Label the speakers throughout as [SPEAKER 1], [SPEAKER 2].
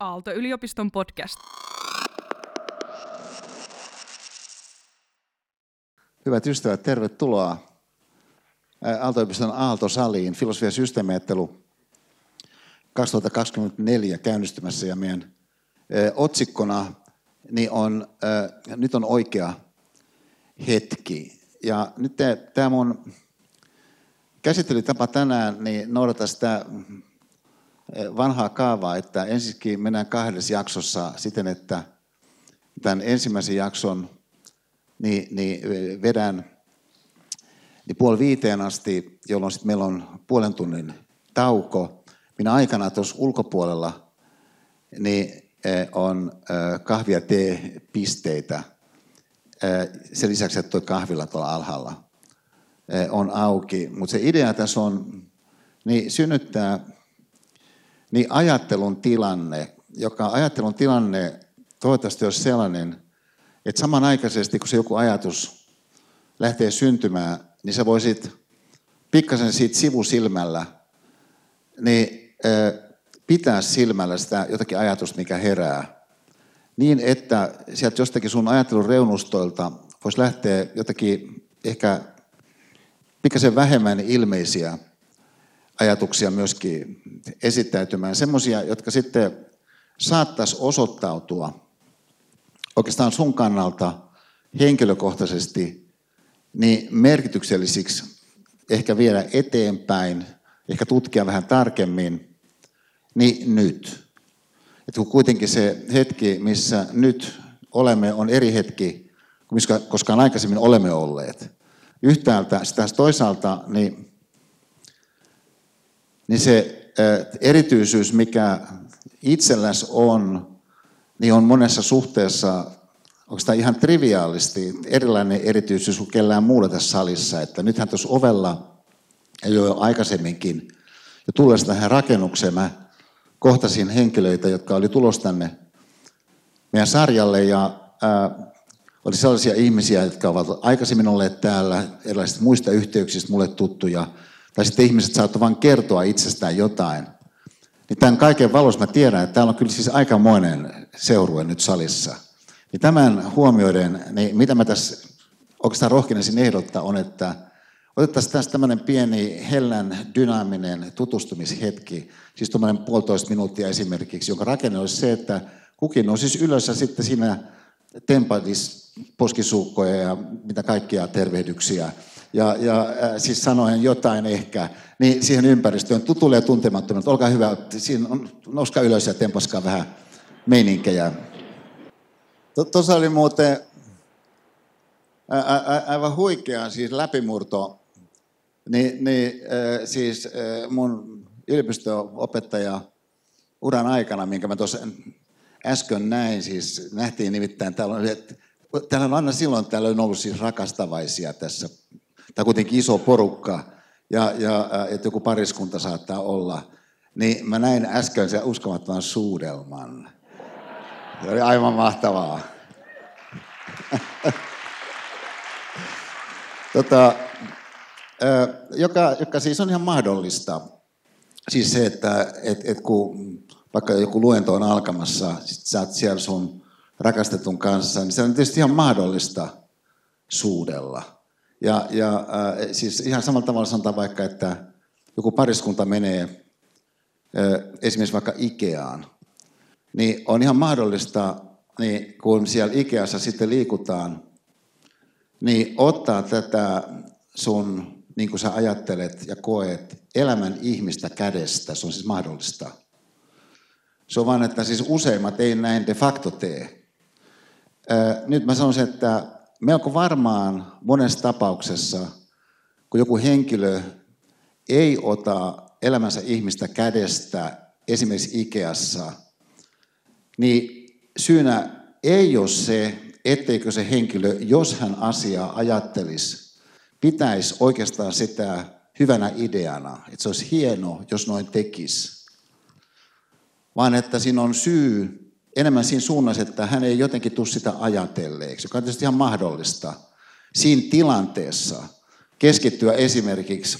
[SPEAKER 1] Aalto-yliopiston podcast.
[SPEAKER 2] Hyvät ystävät, tervetuloa Aalto-yliopiston Aalto-saliin. Filosofia systeemiajattelu 2024 käynnistymässä ja meidän otsikkona niin on, nyt on oikea hetki. Ja nyt tämä mun käsittelytapa tänään niin noudata sitä vanhaa kaavaa, että ensinnäkin mennään kahdessa jaksossa siten, että tämän ensimmäisen jakson niin, niin vedän niin puoli viiteen asti, jolloin sitten meillä on puolen tunnin tauko. Minä aikana tuossa ulkopuolella niin on kahvia T-pisteitä. Sen lisäksi, että tuo kahvila tuolla alhaalla on auki. Mutta se idea tässä on niin synnyttää niin ajattelun tilanne, joka ajattelun tilanne toivottavasti olisi sellainen, että samanaikaisesti kun se joku ajatus lähtee syntymään, niin sä voisit pikkasen siitä sivusilmällä niin pitää silmällä sitä jotakin ajatusta, mikä herää. Niin, että sieltä jostakin sun ajattelun reunustoilta voisi lähteä jotakin ehkä pikkasen vähemmän ilmeisiä ajatuksia myöskin esittäytymään. Semmoisia, jotka sitten saattaisi osoittautua oikeastaan sun kannalta henkilökohtaisesti niin merkityksellisiksi ehkä vielä eteenpäin, ehkä tutkia vähän tarkemmin, niin nyt. Et kun kuitenkin se hetki, missä nyt olemme, on eri hetki kuin koskaan aikaisemmin olemme olleet. Yhtäältä, sitä toisaalta, niin niin se erityisyys, mikä itselläs on, niin on monessa suhteessa oikeastaan ihan triviaalisti erilainen erityisyys kuin kellään muulla tässä salissa. Että nythän tuossa ovella jo aikaisemminkin jo tullessa tähän rakennukseen mä kohtasin henkilöitä, jotka oli tulossa tänne meidän sarjalle ja ää, oli sellaisia ihmisiä, jotka ovat aikaisemmin olleet täällä erilaisista muista yhteyksistä mulle tuttuja tai sitten ihmiset saattavat vain kertoa itsestään jotain, niin tämän kaiken valossa mä tiedän, että täällä on kyllä siis aikamoinen seurue nyt salissa. Niin tämän huomioiden, niin mitä mä tässä oikeastaan rohkenaisin ehdottaa on, että otettaisiin tässä tämmöinen pieni hellän dynaaminen tutustumishetki, siis tuommoinen puolitoista minuuttia esimerkiksi, jonka rakenne olisi se, että kukin on siis ylös ja sitten siinä tempatis poskisuukkoja ja mitä kaikkia tervehdyksiä ja, ja äh, siis sanoen jotain ehkä, niin siihen ympäristöön tutulle ja tuntemattomalle, olkaa hyvä, siinä on, nouskaa ylös ja tempaskaa vähän meininkejä. Tuossa oli muuten ä, ä, aivan huikea siis läpimurto, niin, niin äh, siis äh, mun yliopisto-opettaja uran aikana, minkä mä tuossa äsken näin, siis nähtiin nimittäin, täällä on, täällä on aina silloin täällä on ollut siis rakastavaisia tässä tai kuitenkin iso porukka, ja, ja että joku pariskunta saattaa olla, niin mä näin äsken sen uskomattoman suudelman. Se oli aivan mahtavaa. tota, joka, joka siis on ihan mahdollista. Siis se, että et, et kun vaikka joku luento on alkamassa, sit sä oot siellä sun rakastetun kanssa, niin se on tietysti ihan mahdollista suudella. Ja, ja äh, siis ihan samalla tavalla sanotaan vaikka, että joku pariskunta menee äh, esimerkiksi vaikka Ikeaan, niin on ihan mahdollista, niin kun siellä Ikeassa sitten liikutaan, niin ottaa tätä sun, niin kuin sä ajattelet ja koet, elämän ihmistä kädestä. Se on siis mahdollista. Se on vaan, että siis useimmat ei näin de facto tee. Äh, nyt mä sanoisin, että melko varmaan monessa tapauksessa, kun joku henkilö ei ota elämänsä ihmistä kädestä, esimerkiksi Ikeassa, niin syynä ei ole se, etteikö se henkilö, jos hän asiaa ajattelisi, pitäisi oikeastaan sitä hyvänä ideana, että se olisi hieno, jos noin tekisi. Vaan että siinä on syy enemmän siinä suunnassa, että hän ei jotenkin tule sitä ajatelleeksi, joka on tietysti ihan mahdollista siinä tilanteessa keskittyä esimerkiksi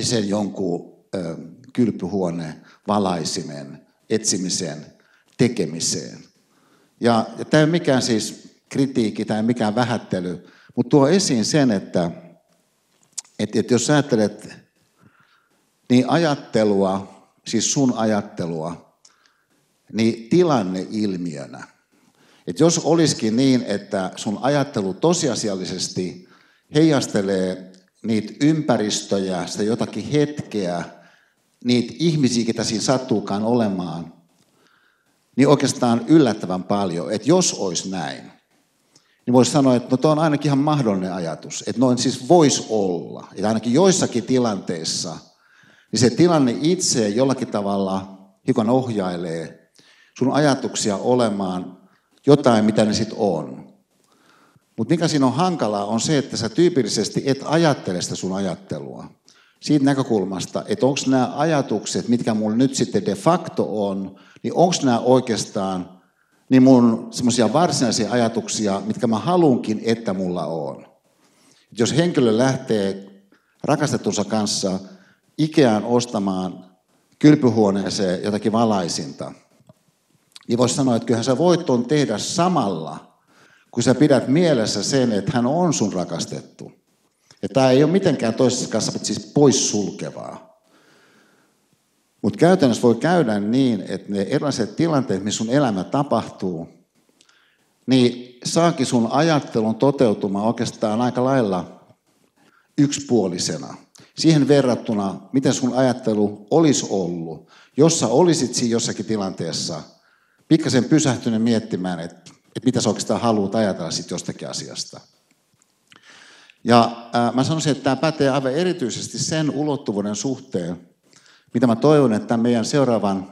[SPEAKER 2] sen jonkun ö, kylpyhuoneen valaisimen, etsimisen tekemiseen. Ja, ja tämä ei ole mikään siis kritiikki tai mikään vähättely, mutta tuo esiin sen, että, että, että jos ajattelet niin ajattelua, siis sun ajattelua, niin tilanne ilmiönä. Että jos olisikin niin, että sun ajattelu tosiasiallisesti heijastelee niitä ympäristöjä, sitä jotakin hetkeä, niitä ihmisiä, ketä siinä sattuukaan olemaan, niin oikeastaan yllättävän paljon, että jos olisi näin, niin voisi sanoa, että no tuo on ainakin ihan mahdollinen ajatus, että noin siis voisi olla, että ainakin joissakin tilanteissa, niin se tilanne itse jollakin tavalla hiukan ohjailee sun ajatuksia olemaan jotain, mitä ne sitten on. Mutta mikä siinä on hankalaa on se, että sä tyypillisesti et ajattele sitä sun ajattelua. Siitä näkökulmasta, että onko nämä ajatukset, mitkä mulla nyt sitten de facto on, niin onko nämä oikeastaan niin mun semmoisia varsinaisia ajatuksia, mitkä mä halunkin, että mulla on. Jos henkilö lähtee rakastettunsa kanssa Ikeaan ostamaan kylpyhuoneeseen jotakin valaisinta, niin voisi sanoa, että kyllähän sä voit tuon tehdä samalla, kun sä pidät mielessä sen, että hän on sun rakastettu. Ja tämä ei ole mitenkään toisessa kanssa siis poissulkevaa. Mutta käytännössä voi käydä niin, että ne erilaiset tilanteet, missä sun elämä tapahtuu, niin saakin sun ajattelun toteutumaan oikeastaan aika lailla yksipuolisena. Siihen verrattuna, miten sun ajattelu olisi ollut, jos sä olisit siinä jossakin tilanteessa pikkasen pysähtynyt miettimään, että, että mitä sä oikeastaan haluat ajatella sitten jostakin asiasta. Ja ää, mä sanoisin, että tämä pätee aivan erityisesti sen ulottuvuuden suhteen, mitä mä toivon, että meidän seuraavan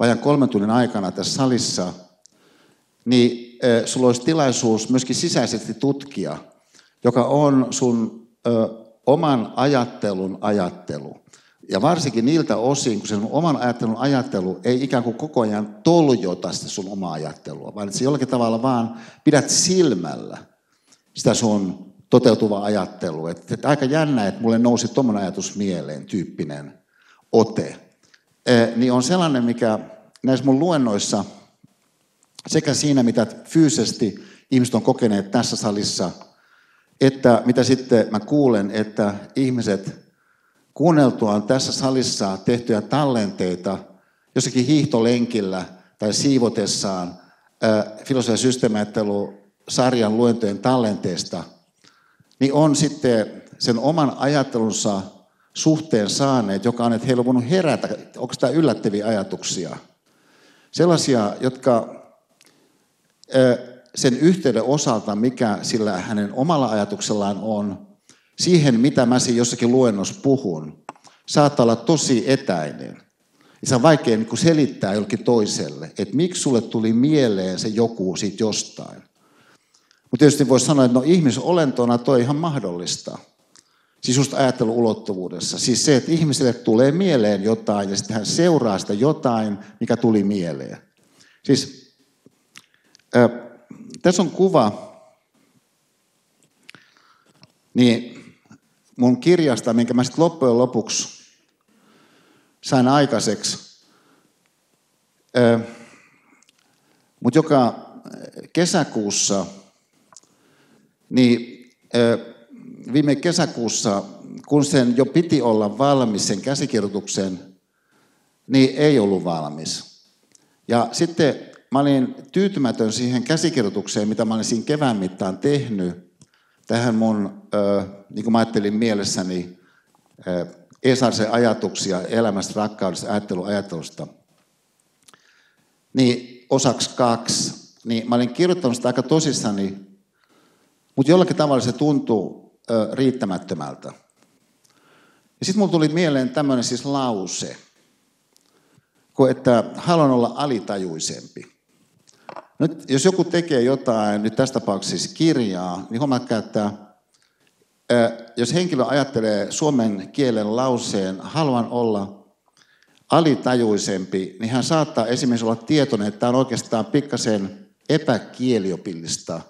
[SPEAKER 2] vajan kolmen tunnin aikana tässä salissa, niin äh, sulla olisi tilaisuus myöskin sisäisesti tutkia, joka on sun äh, oman ajattelun ajattelu. Ja varsinkin niiltä osin, kun se sun oman ajattelun ajattelu ei ikään kuin koko ajan toljota sitä sun omaa ajattelua, vaan että se jollakin tavalla vaan pidät silmällä sitä sun toteutuvaa ajattelua. Että, että aika jännä, että mulle nousi tuommoinen ajatus mieleen, tyyppinen ote, niin on sellainen, mikä näissä mun luennoissa, sekä siinä, mitä fyysisesti ihmiset on kokeneet tässä salissa, että mitä sitten mä kuulen, että ihmiset kuunneltuaan tässä salissa tehtyjä tallenteita jossakin hiihtolenkillä tai siivotessaan filosofia systeemiajattelu sarjan luentojen tallenteesta, niin on sitten sen oman ajattelunsa suhteen saaneet, joka on, että heillä on voinut herätä, onko tämä yllättäviä ajatuksia. Sellaisia, jotka sen yhteyden osalta, mikä sillä hänen omalla ajatuksellaan on, siihen mitä mä siinä jossakin luennossa puhun, saattaa olla tosi etäinen. Ja se on vaikea niin selittää jollekin toiselle, että miksi sulle tuli mieleen se joku siitä jostain. Mutta tietysti voisi sanoa, että no ihmisolentona toi ihan mahdollista. Siis just ulottuvuudessa. Siis se, että ihmiselle tulee mieleen jotain ja sitten hän seuraa sitä jotain, mikä tuli mieleen. Siis äh, tässä on kuva, niin mun kirjasta, minkä mä sitten loppujen lopuksi sain aikaiseksi, mutta joka kesäkuussa, niin viime kesäkuussa, kun sen jo piti olla valmis, sen käsikirjoituksen, niin ei ollut valmis. Ja sitten mä olin tyytymätön siihen käsikirjoitukseen, mitä mä olin siinä kevään mittaan tehnyt, tähän mun, niin kuin mä ajattelin mielessäni, Esarsen ajatuksia elämästä, rakkaudesta, ajattelu. Niin osaksi kaksi. Niin mä olin kirjoittanut sitä aika tosissani, mutta jollakin tavalla se tuntuu riittämättömältä. Ja sitten mulla tuli mieleen tämmöinen siis lause, että haluan olla alitajuisempi. Nyt jos joku tekee jotain, nyt tässä tapauksessa siis kirjaa, niin huomaatkaa, että jos henkilö ajattelee suomen kielen lauseen, haluan olla alitajuisempi, niin hän saattaa esimerkiksi olla tietoinen, että tämä on oikeastaan pikkasen epäkieliopillista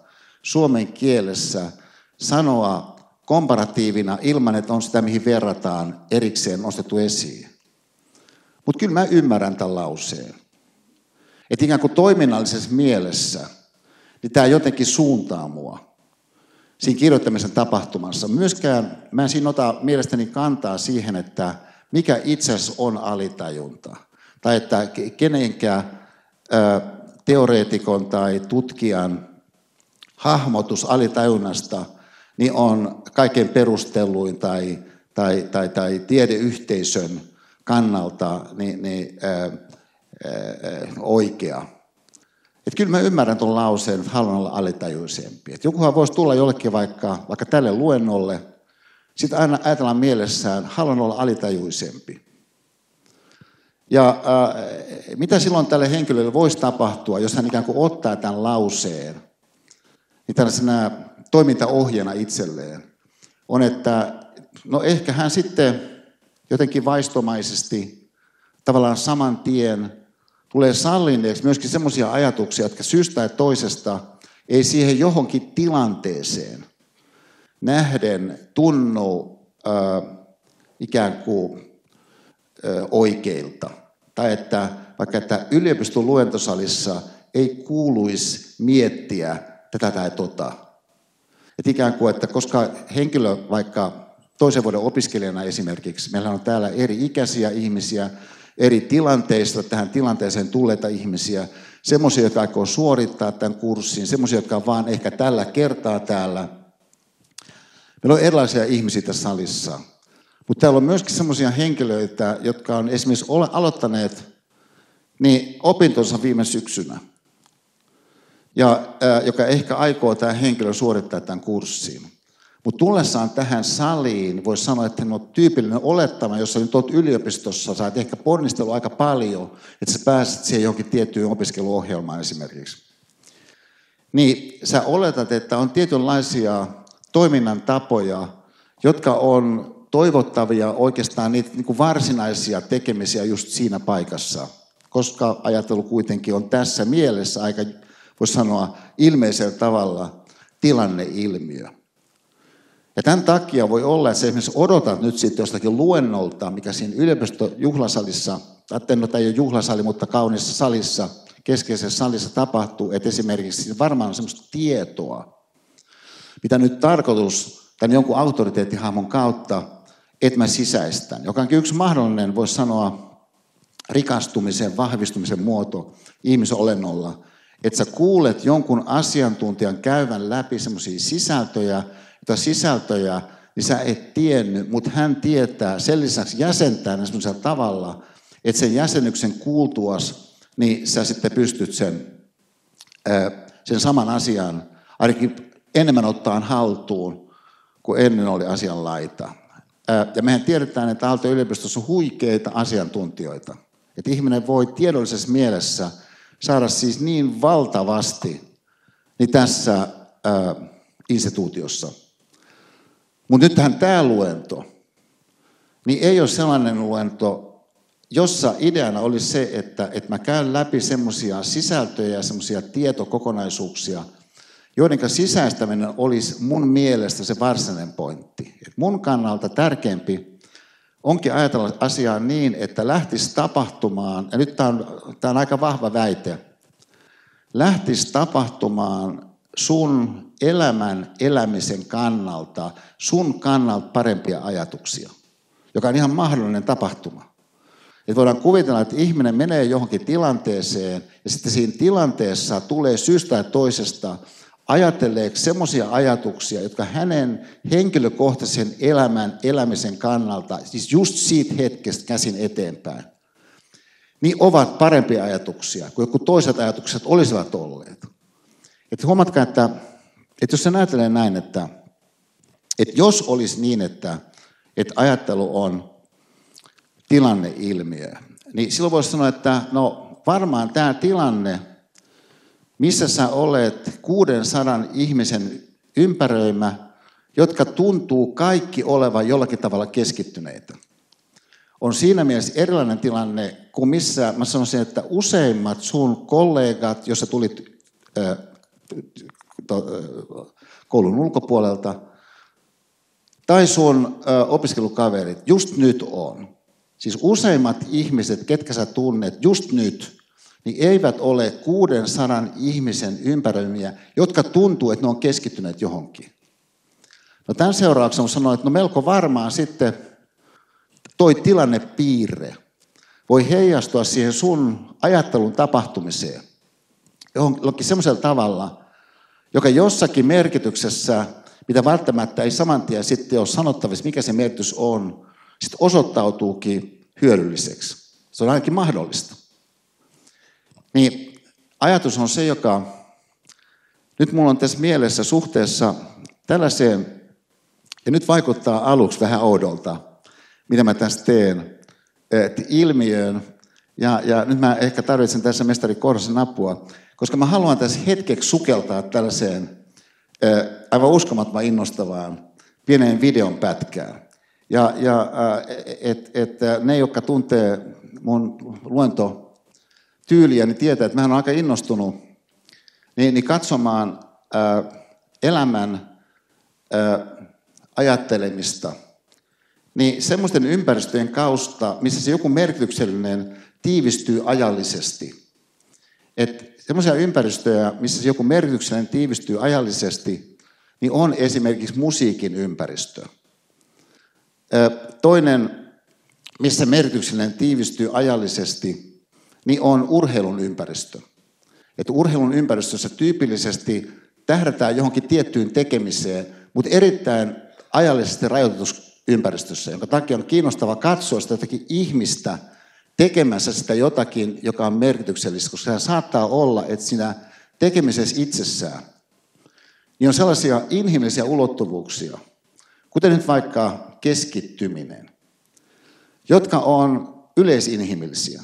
[SPEAKER 2] suomen kielessä sanoa komparatiivina ilman, että on sitä, mihin verrataan erikseen nostettu esiin. Mutta kyllä mä ymmärrän tämän lauseen. Että ikään kuin toiminnallisessa mielessä, niin tämä jotenkin suuntaa mua siinä kirjoittamisen tapahtumassa. Myöskään mä en siinä ota mielestäni kantaa siihen, että mikä itse asiassa on alitajunta. Tai että kenenkään teoreetikon tai tutkijan hahmotus alitajunnasta niin on kaiken perustelluin tai, tai, tai, tai tiedeyhteisön kannalta niin, niin, ää, oikea. Et kyllä mä ymmärrän tuon lauseen, että haluan olla alitajuisempi. Et jokuhan voisi tulla jollekin vaikka, vaikka tälle luennolle, sitten aina ajatellaan mielessään, haluan olla alitajuisempi. Ja äh, mitä silloin tälle henkilölle voisi tapahtua, jos hän ikään kuin ottaa tämän lauseen, niin tällaisena toimintaohjeena itselleen, on, että no ehkä hän sitten jotenkin vaistomaisesti tavallaan saman tien tulee sallineeksi myöskin semmoisia ajatuksia, jotka syystä ja toisesta ei siihen johonkin tilanteeseen nähden tunnu äh, ikään kuin äh, oikeilta. Tai että vaikka että yliopiston luentosalissa ei kuuluisi miettiä tätä tai tota. Että ikään kuin, että koska henkilö vaikka toisen vuoden opiskelijana esimerkiksi, meillä on täällä eri ikäisiä ihmisiä, eri tilanteista tähän tilanteeseen tulleita ihmisiä, semmoisia, jotka aikoo suorittaa tämän kurssin, semmoisia, jotka on vaan ehkä tällä kertaa täällä. Meillä on erilaisia ihmisiä tässä salissa. Mutta täällä on myöskin semmoisia henkilöitä, jotka on esimerkiksi aloittaneet niin opintonsa viime syksynä. Ja ää, joka ehkä aikoo tämä henkilö suorittaa tämän kurssin. Mutta tullessaan tähän saliin, voisi sanoa, että on tyypillinen olettama, jossa nyt olet yliopistossa, sä oot ehkä ponnistellut aika paljon, että sä pääset siihen johonkin tiettyyn opiskeluohjelmaan esimerkiksi. Niin sä oletat, että on tietynlaisia toiminnan tapoja, jotka on toivottavia oikeastaan niitä niin kuin varsinaisia tekemisiä just siinä paikassa, koska ajattelu kuitenkin on tässä mielessä aika, voisi sanoa, ilmeisellä tavalla tilanneilmiö. Ja tämän takia voi olla, että esimerkiksi odotat nyt sitten jostakin luennolta, mikä siinä yliopistojuhlasalissa, tai no tämä ei ole juhlasali, mutta kaunissa salissa, keskeisessä salissa tapahtuu, että esimerkiksi varmaan on sellaista tietoa, mitä nyt tarkoitus tämän jonkun auktoriteettihahmon kautta, että mä sisäistän, joka onkin yksi mahdollinen, voisi sanoa, rikastumisen, vahvistumisen muoto ihmisolennolla, että sä kuulet jonkun asiantuntijan käyvän läpi semmoisia sisältöjä, joita sisältöjä, niin sä et tiennyt, mutta hän tietää sen lisäksi jäsentää ne semmoisella tavalla, että sen jäsenyksen kuultuas, niin sä sitten pystyt sen, sen saman asian ainakin enemmän ottaa haltuun, kuin ennen oli asian laita. Ja mehän tiedetään, että Aalto-yliopistossa on huikeita asiantuntijoita. Että ihminen voi tiedollisessa mielessä saada siis niin valtavasti niin tässä ää, instituutiossa. Mutta nythän tämä luento, niin ei ole sellainen luento, jossa ideana oli se, että, että mä käyn läpi semmoisia sisältöjä ja semmoisia tietokokonaisuuksia, joiden sisäistäminen olisi mun mielestä se varsinainen pointti. Et mun kannalta tärkeämpi onkin ajatella asiaa niin, että lähtisi tapahtumaan, ja nyt tämä on, tämä on aika vahva väite, lähtisi tapahtumaan sun elämän elämisen kannalta, sun kannalta parempia ajatuksia, joka on ihan mahdollinen tapahtuma. Että voidaan kuvitella, että ihminen menee johonkin tilanteeseen ja sitten siinä tilanteessa tulee syystä toisesta ajatelleeksi semmoisia ajatuksia, jotka hänen henkilökohtaisen elämän elämisen kannalta, siis just siitä hetkestä käsin eteenpäin, niin ovat parempia ajatuksia kuin joku toiset ajatukset olisivat olleet. Että huomatkaa, että, että jos se ajattelee näin, että, että jos olisi niin, että, että ajattelu on tilanneilmiö, niin silloin voisi sanoa, että no varmaan tämä tilanne – missä sä olet 600 ihmisen ympäröimä, jotka tuntuu kaikki olevan jollakin tavalla keskittyneitä. On siinä mielessä erilainen tilanne kuin missä mä sanoisin, että useimmat sun kollegat, jos sä tulit koulun ulkopuolelta, tai sun opiskelukaverit, just nyt on. Siis useimmat ihmiset, ketkä sä tunnet, just nyt niin eivät ole 600 ihmisen ympäröimiä, jotka tuntuu, että ne on keskittyneet johonkin. No tämän seurauksena sanoin, että no melko varmaan sitten toi tilannepiirre voi heijastua siihen sun ajattelun tapahtumiseen johonkin semmoisella tavalla, joka jossakin merkityksessä, mitä välttämättä ei saman tien sitten ole sanottavissa, mikä se merkitys on, sitten osoittautuukin hyödylliseksi. Se on ainakin mahdollista. Niin ajatus on se, joka nyt mulla on tässä mielessä suhteessa tällaiseen, ja nyt vaikuttaa aluksi vähän oudolta, mitä mä tässä teen, että ilmiöön, ja, ja nyt mä ehkä tarvitsen tässä mestari Korhosen apua, koska mä haluan tässä hetkeksi sukeltaa tällaiseen aivan uskomattoman innostavaan pieneen videon pätkään. Ja, ja että et, ne, jotka tuntee mun luento tyyliä, niin tietää, että mä olen aika innostunut niin, niin katsomaan ää, elämän ää, ajattelemista. Niin semmoisten ympäristöjen kausta, missä se joku merkityksellinen tiivistyy ajallisesti. Että semmoisia ympäristöjä, missä joku merkityksellinen tiivistyy ajallisesti, niin on esimerkiksi musiikin ympäristö. Toinen, missä merkityksellinen tiivistyy ajallisesti, niin on urheilun ympäristö. Että urheilun ympäristössä tyypillisesti tähdätään johonkin tiettyyn tekemiseen, mutta erittäin ajallisesti rajoitetussa ympäristössä, jonka takia on kiinnostava katsoa sitä jotakin ihmistä tekemässä sitä jotakin, joka on merkityksellistä, koska se saattaa olla, että siinä tekemisessä itsessään niin on sellaisia inhimillisiä ulottuvuuksia, kuten nyt vaikka keskittyminen, jotka on yleisinhimillisiä.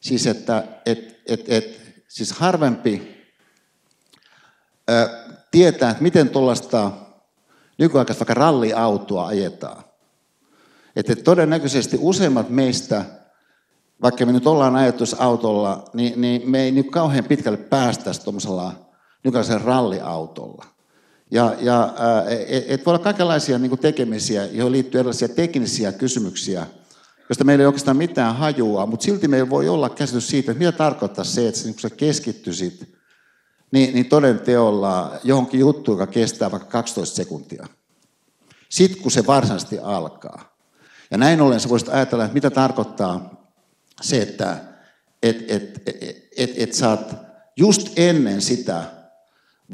[SPEAKER 2] Siis että et, et, et, siis harvempi ö, tietää, että miten tuollaista nykyaikaista vaikka ralliautoa ajetaan. Että todennäköisesti useimmat meistä, vaikka me nyt ollaan ajettu autolla, niin, niin me ei nyt kauhean pitkälle päästä tuollaisella nykyisellä ralliautolla. Ja, ja et, et voi olla kaikenlaisia niin tekemisiä, joihin liittyy erilaisia teknisiä kysymyksiä, josta meillä ei oikeastaan mitään hajua, mutta silti meillä voi olla käsitys siitä, että mitä tarkoittaa se, että kun sä keskittyisit niin, niin toden teolla johonkin juttuun, joka kestää vaikka 12 sekuntia. Sitten kun se varsinaisesti alkaa. Ja näin ollen sä voisit ajatella, että mitä tarkoittaa se, että et, et, et, et, et just ennen sitä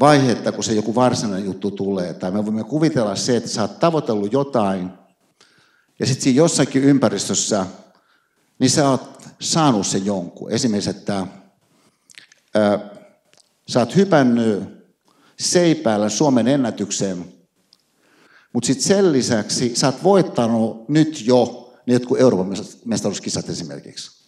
[SPEAKER 2] vaihetta, kun se joku varsinainen juttu tulee. Tai me voimme kuvitella se, että sä oot tavoitellut jotain, ja sitten siinä jossakin ympäristössä, niin sä oot saanut sen jonkun. Esimerkiksi, että ää, sä oot hypännyt seipäällä Suomen ennätykseen, mutta sitten sen lisäksi sä oot voittanut nyt jo ne jotkut Euroopan mestaruuskisat esimerkiksi.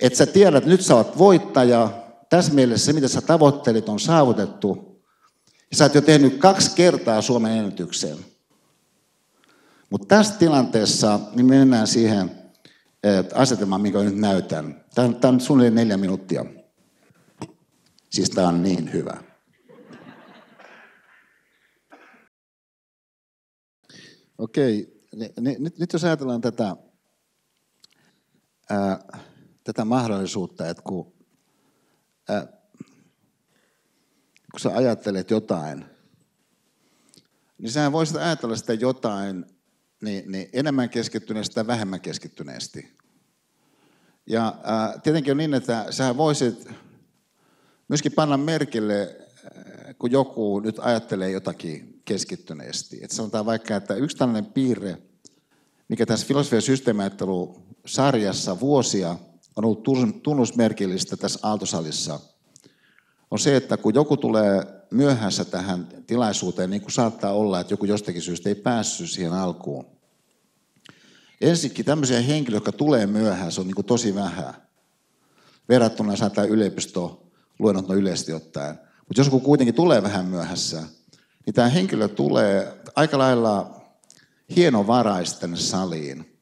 [SPEAKER 2] Että sä tiedät, että nyt sä oot voittaja, tässä mielessä se, mitä sä tavoittelit, on saavutettu. Ja sä oot jo tehnyt kaksi kertaa Suomen ennätykseen. Mutta tässä tilanteessa niin me mennään siihen asetelmaan, minkä nyt näytän. Tämä, tämä on suunnilleen neljä minuuttia. Siis tämä on niin hyvä. Okei, nyt, nyt jos ajatellaan tätä, ää, tätä mahdollisuutta, että kun äh, kun sä ajattelet jotain, niin sä voisit ajatella sitä jotain niin, niin enemmän keskittyneesti tai vähemmän keskittyneesti. Ja äh, tietenkin on niin, että sä voisit myöskin panna merkille, kun joku nyt ajattelee jotakin keskittyneesti. Että sanotaan vaikka, että yksi tällainen piirre, mikä tässä filosofian systeemiajattelu-sarjassa vuosia – on ollut tunnusmerkillistä tässä Aaltosalissa, on se, että kun joku tulee myöhässä tähän tilaisuuteen, niin kuin saattaa olla, että joku jostakin syystä ei päässyt siihen alkuun. Ensinnäkin tämmöisiä henkilöitä, jotka tulee myöhään, se on niin kuin tosi vähän. Verrattuna saattaa yliopisto luennot yleisesti ottaen. Mutta jos joku kuitenkin tulee vähän myöhässä, niin tämä henkilö tulee aika lailla hienovaraista tänne saliin.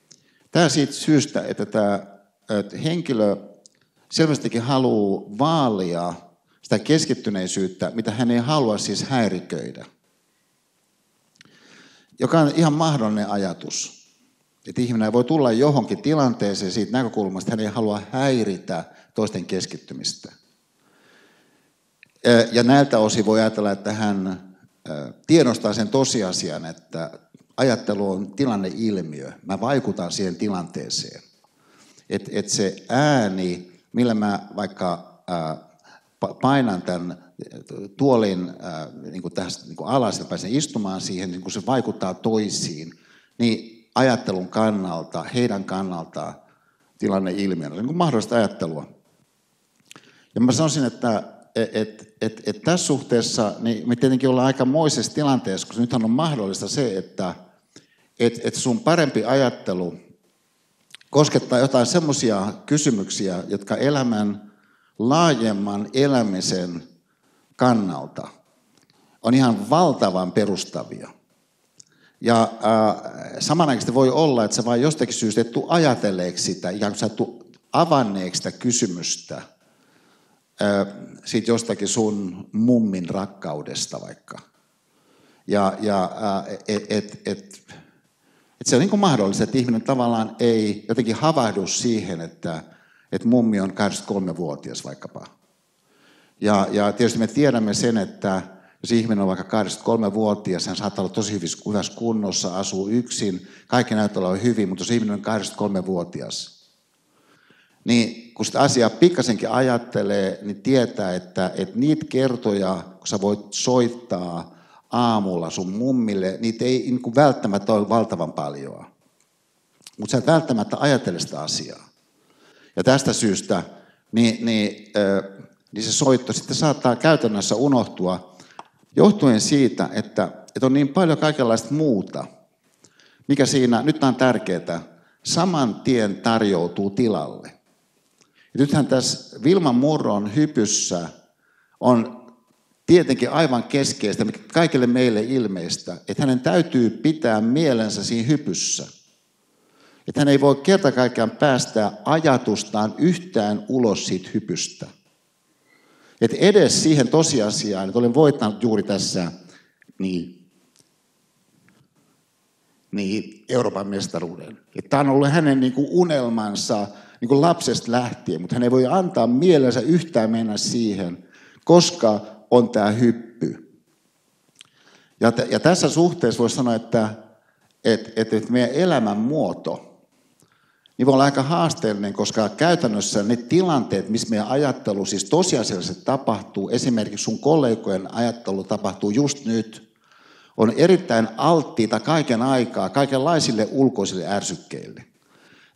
[SPEAKER 2] Tämä siitä syystä, että tämä että henkilö selvästikin haluaa vaalia sitä keskittyneisyyttä, mitä hän ei halua siis häiriköidä. Joka on ihan mahdollinen ajatus. Että ihminen voi tulla johonkin tilanteeseen siitä näkökulmasta, että hän ei halua häiritä toisten keskittymistä. Ja näiltä osin voi ajatella, että hän tiedostaa sen tosiasian, että ajattelu on tilanneilmiö. Mä vaikutan siihen tilanteeseen. Että et se ääni, millä mä vaikka painan tämän tuolin niin kuin tästä niin kuin alas ja pääsen istumaan siihen, niin kun se vaikuttaa toisiin, niin ajattelun kannalta, heidän kannaltaan tilanne ilmiönä, niin mahdollista ajattelua. Ja mä sanoisin, että et, et, et tässä suhteessa niin me tietenkin ollaan aika moisessa tilanteessa, koska nythän on mahdollista se, että et, et sun parempi ajattelu koskettaa jotain semmoisia kysymyksiä, jotka elämän laajemman elämisen kannalta on ihan valtavan perustavia. Ja äh, samanaikaisesti voi olla, että sä vain jostakin syystä et tule ajatelleeksi sitä, ikään kuin sä et avanneeksi sitä kysymystä – siitä jostakin sun mummin rakkaudesta vaikka. Ja, ja et, et, et, et se on niin mahdollista, että ihminen tavallaan ei jotenkin havahdu siihen, että, että mummi on 83-vuotias vaikkapa. Ja, ja tietysti me tiedämme sen, että jos ihminen on vaikka 83-vuotias, hän saattaa olla tosi hyvässä kunnossa, asuu yksin, kaikki näyttää olla hyvin, mutta jos ihminen on 83-vuotias, niin kun sitä asiaa pikkasenkin ajattelee, niin tietää, että, että niitä kertoja, kun sä voit soittaa aamulla sun mummille, niitä ei niin kuin välttämättä ole valtavan paljon. Mutta sä et välttämättä ajattele sitä asiaa. Ja tästä syystä niin, niin, äh, niin se soitto sitten saattaa käytännössä unohtua johtuen siitä, että, että on niin paljon kaikenlaista muuta, mikä siinä, nyt on tärkeää, saman tien tarjoutuu tilalle. Ja nythän tässä Vilman Murron hypyssä on tietenkin aivan keskeistä, mikä kaikille meille ilmeistä, että hänen täytyy pitää mielensä siinä hypyssä. Että hän ei voi kerta kaikkiaan päästää ajatustaan yhtään ulos siitä hypystä. Että edes siihen tosiasiaan, että olen voittanut juuri tässä niin, niin Euroopan mestaruuden. Tämä on ollut hänen niin kuin unelmansa niin kuin lapsesta lähtien, mutta hän ei voi antaa mielensä yhtään mennä siihen, koska on tämä hyppy. Ja, t- ja tässä suhteessa voisi sanoa, että et, et, et meidän elämän muoto niin voi olla aika haasteellinen, koska käytännössä ne tilanteet, missä meidän ajattelu siis tosiasiallisesti tapahtuu, esimerkiksi sun kollegojen ajattelu tapahtuu just nyt, on erittäin alttiita kaiken aikaa kaikenlaisille ulkoisille ärsykkeille.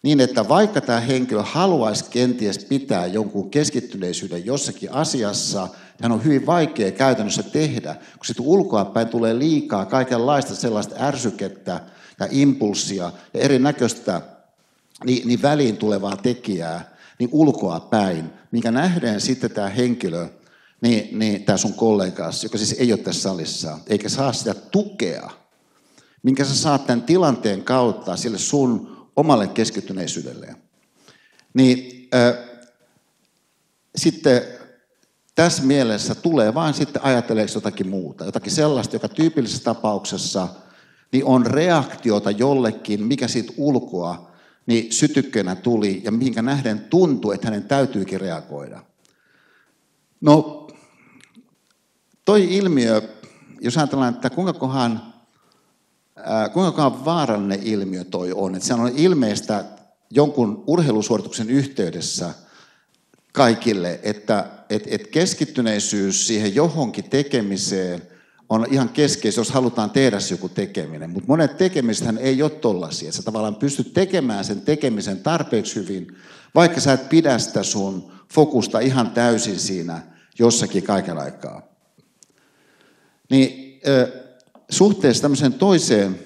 [SPEAKER 2] Niin, että vaikka tämä henkilö haluaisi kenties pitää jonkun keskittyneisyyden jossakin asiassa, hän on hyvin vaikea käytännössä tehdä, kun sitten ulkoapäin tulee liikaa kaikenlaista sellaista ärsykettä ja impulssia ja erinäköistä niin, niin väliin tulevaa tekijää, niin ulkoa päin, minkä nähden sitten tämä henkilö, niin, niin tämä sun kollegas, joka siis ei ole tässä salissa, eikä saa sitä tukea, minkä sä saat tämän tilanteen kautta sille sun omalle keskittyneisyydelle. Niin äh, sitten tässä mielessä tulee vain sitten ajatteleeksi jotakin muuta, jotakin sellaista, joka tyypillisessä tapauksessa niin on reaktiota jollekin, mikä siitä ulkoa niin sytykkönä tuli ja minkä nähden tuntuu, että hänen täytyykin reagoida. No, toi ilmiö, jos ajatellaan, että kuinka kohan kuinka vaarallinen ilmiö toi on. Että se on ilmeistä jonkun urheilusuorituksen yhteydessä kaikille, että et, et keskittyneisyys siihen johonkin tekemiseen on ihan keskeistä, jos halutaan tehdä joku tekeminen. Mutta monet tekemisethän ei ole tollaisia. Että sä tavallaan pystyt tekemään sen tekemisen tarpeeksi hyvin, vaikka sä et pidä sitä sun fokusta ihan täysin siinä jossakin kaiken aikaa. Niin suhteessa tämmöiseen toiseen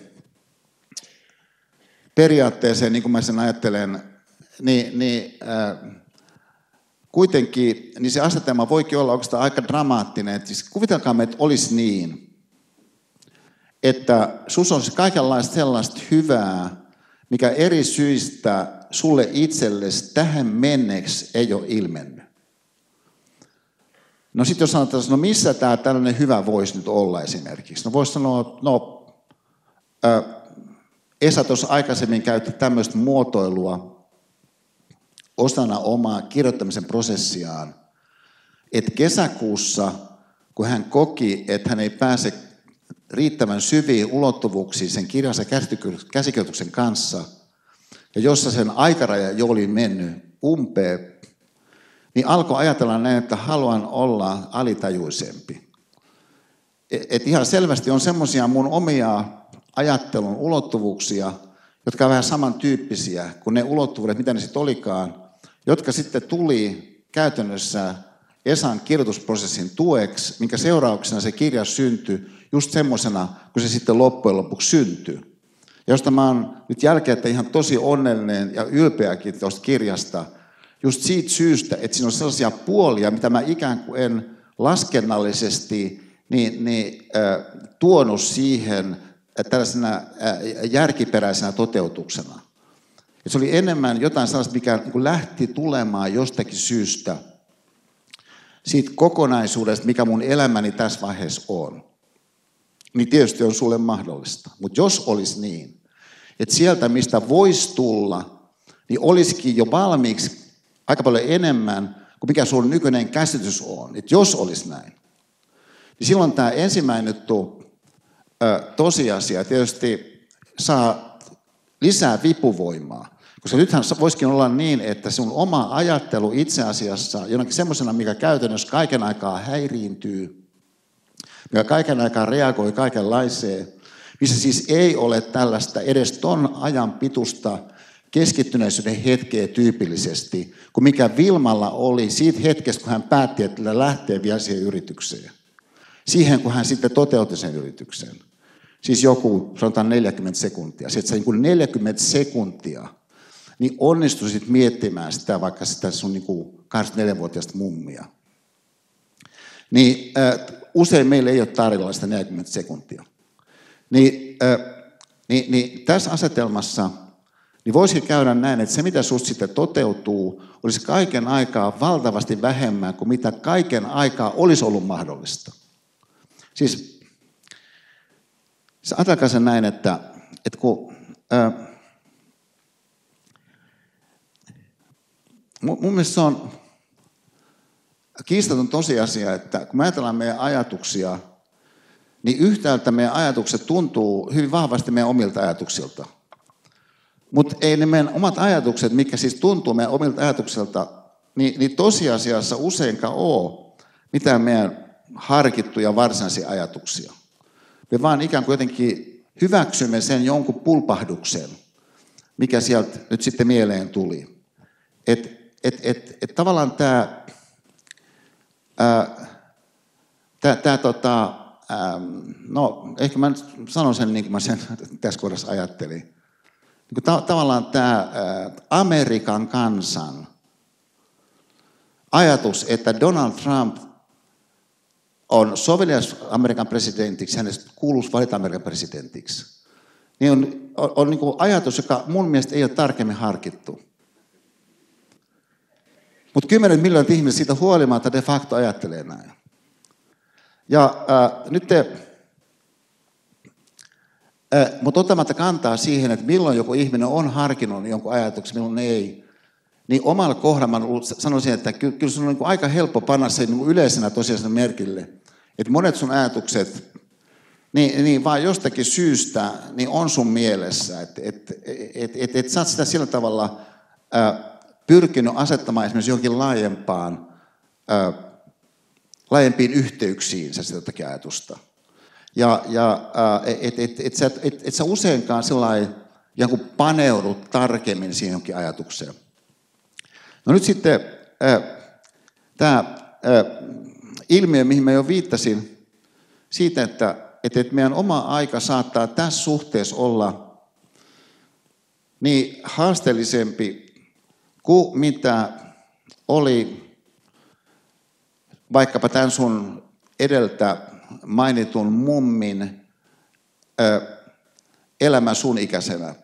[SPEAKER 2] periaatteeseen, niin kuin mä sen ajattelen, niin, niin äh, kuitenkin niin se asetelma voikin olla oikeastaan aika dramaattinen. Että siis kuvitelkaamme, että olisi niin, että sus on kaikenlaista sellaista hyvää, mikä eri syistä sulle itsellesi tähän menneeksi ei ole ilmennyt. No sitten jos sanotaan, no missä tämä tällainen hyvä voisi nyt olla esimerkiksi? No voisi sanoa, no, ö, Esa tuossa aikaisemmin käytti tämmöistä muotoilua osana omaa kirjoittamisen prosessiaan, että kesäkuussa, kun hän koki, että hän ei pääse riittävän syviin ulottuvuuksiin sen kirjansa käsikirjoituksen kanssa, ja jossa sen aikaraja jo oli mennyt umpeen, niin alkoi ajatella näin, että haluan olla alitajuisempi. E, et ihan selvästi on semmoisia mun omia ajattelun ulottuvuuksia, jotka ovat vähän samantyyppisiä kuin ne ulottuvuudet, mitä ne sitten olikaan, jotka sitten tuli käytännössä Esan kirjoitusprosessin tueksi, minkä seurauksena se kirja syntyi just semmoisena, kun se sitten loppujen lopuksi syntyi. Ja josta mä oon nyt jälkeen, että ihan tosi onnellinen ja ylpeäkin tuosta kirjasta, just siitä syystä, että siinä on sellaisia puolia, mitä mä ikään kuin en laskennallisesti niin, niin, äh, tuonut siihen tällaisena äh, järkiperäisenä toteutuksena. Ja se oli enemmän jotain sellaista, mikä niin lähti tulemaan jostakin syystä siitä kokonaisuudesta, mikä mun elämäni tässä vaiheessa on. Niin tietysti on sulle mahdollista. Mutta jos olisi niin, että sieltä, mistä voisi tulla, niin olisikin jo valmiiksi aika paljon enemmän kuin mikä sun nykyinen käsitys on. Että jos olisi näin. Niin silloin tämä ensimmäinen juttu, tosiasia tietysti saa lisää vipuvoimaa. Koska nythän voisikin olla niin, että sun oma ajattelu itse asiassa jonakin semmoisena, mikä käytännössä kaiken aikaa häiriintyy, mikä kaiken aikaa reagoi kaikenlaiseen, missä siis ei ole tällaista edes ton ajan pitusta keskittyneisyyden hetkeä tyypillisesti, kuin mikä Vilmalla oli siitä hetkestä, kun hän päätti, että lähtee vielä siihen yritykseen. Siihen, kun hän sitten toteutti sen yrityksen. Siis joku, sanotaan 40 sekuntia. Se niin 40 sekuntia niin onnistuisit miettimään sitä vaikka sitä sun niin 24-vuotiaista mummia. Niin äh, usein meillä ei ole tarjolla sitä 40 sekuntia. Niin, äh, niin, niin tässä asetelmassa niin voisikin käydä näin, että se mitä susta sitten toteutuu, olisi kaiken aikaa valtavasti vähemmän kuin mitä kaiken aikaa olisi ollut mahdollista. Siis, siis ajatelkaa sen näin, että, että kun... Äh, mun mielestä se on kiistaton tosiasia, että kun me ajatellaan meidän ajatuksia, niin yhtäältä meidän ajatukset tuntuu hyvin vahvasti meidän omilta ajatuksilta. Mutta ei ne meidän omat ajatukset, mikä siis tuntuu meidän omilta ajatuksilta, niin, niin tosiasiassa useinkaan ole mitään meidän harkittuja varsinaisia ajatuksia. Me vaan ikään kuin jotenkin hyväksymme sen jonkun pulpahduksen, mikä sieltä nyt sitten mieleen tuli. Että että et, et tavallaan tämä, tämä, tämä tota, no ehkä mä nyt sanon sen niin kuin mä sen tässä kohdassa ajattelin. Niin ta- tavallaan tämä Amerikan kansan ajatus, että Donald Trump on sovelias Amerikan presidentiksi, hänestä kuuluisi valita Amerikan presidentiksi, niin on, on, on niin ajatus, joka mun mielestä ei ole tarkemmin harkittu. Mutta kymmenet miljoonat ihmiset siitä huolimatta de facto ajattelee näin. Ja äh, nyt te, mutta ottamatta kantaa siihen, että milloin joku ihminen on harkinnut jonkun ajatuksen, milloin ei, niin omalla kohdalla sanoisin, että kyllä, sun on niin aika helppo panna se niin yleisenä tosiaan merkille. Että monet sun ajatukset, niin, niin vaan jostakin syystä niin on sun mielessä. Että et, et, et, et, sä oot sitä sillä tavalla... Äh, pyrkinyt asettamaan esimerkiksi johonkin laajempaan, ää, laajempiin yhteyksiin sitä jotakin ajatusta. Ja, ja et, et, et, et, et sä useinkaan sellainen joku paneudut tarkemmin siihen johonkin ajatukseen. No nyt sitten tämä ilmiö, mihin mä jo viittasin, siitä, että, että meidän oma aika saattaa tässä suhteessa olla niin haasteellisempi kuin mitä oli vaikkapa tämän sun edeltä mainitun mummin ö, elämä sun ikäisenä.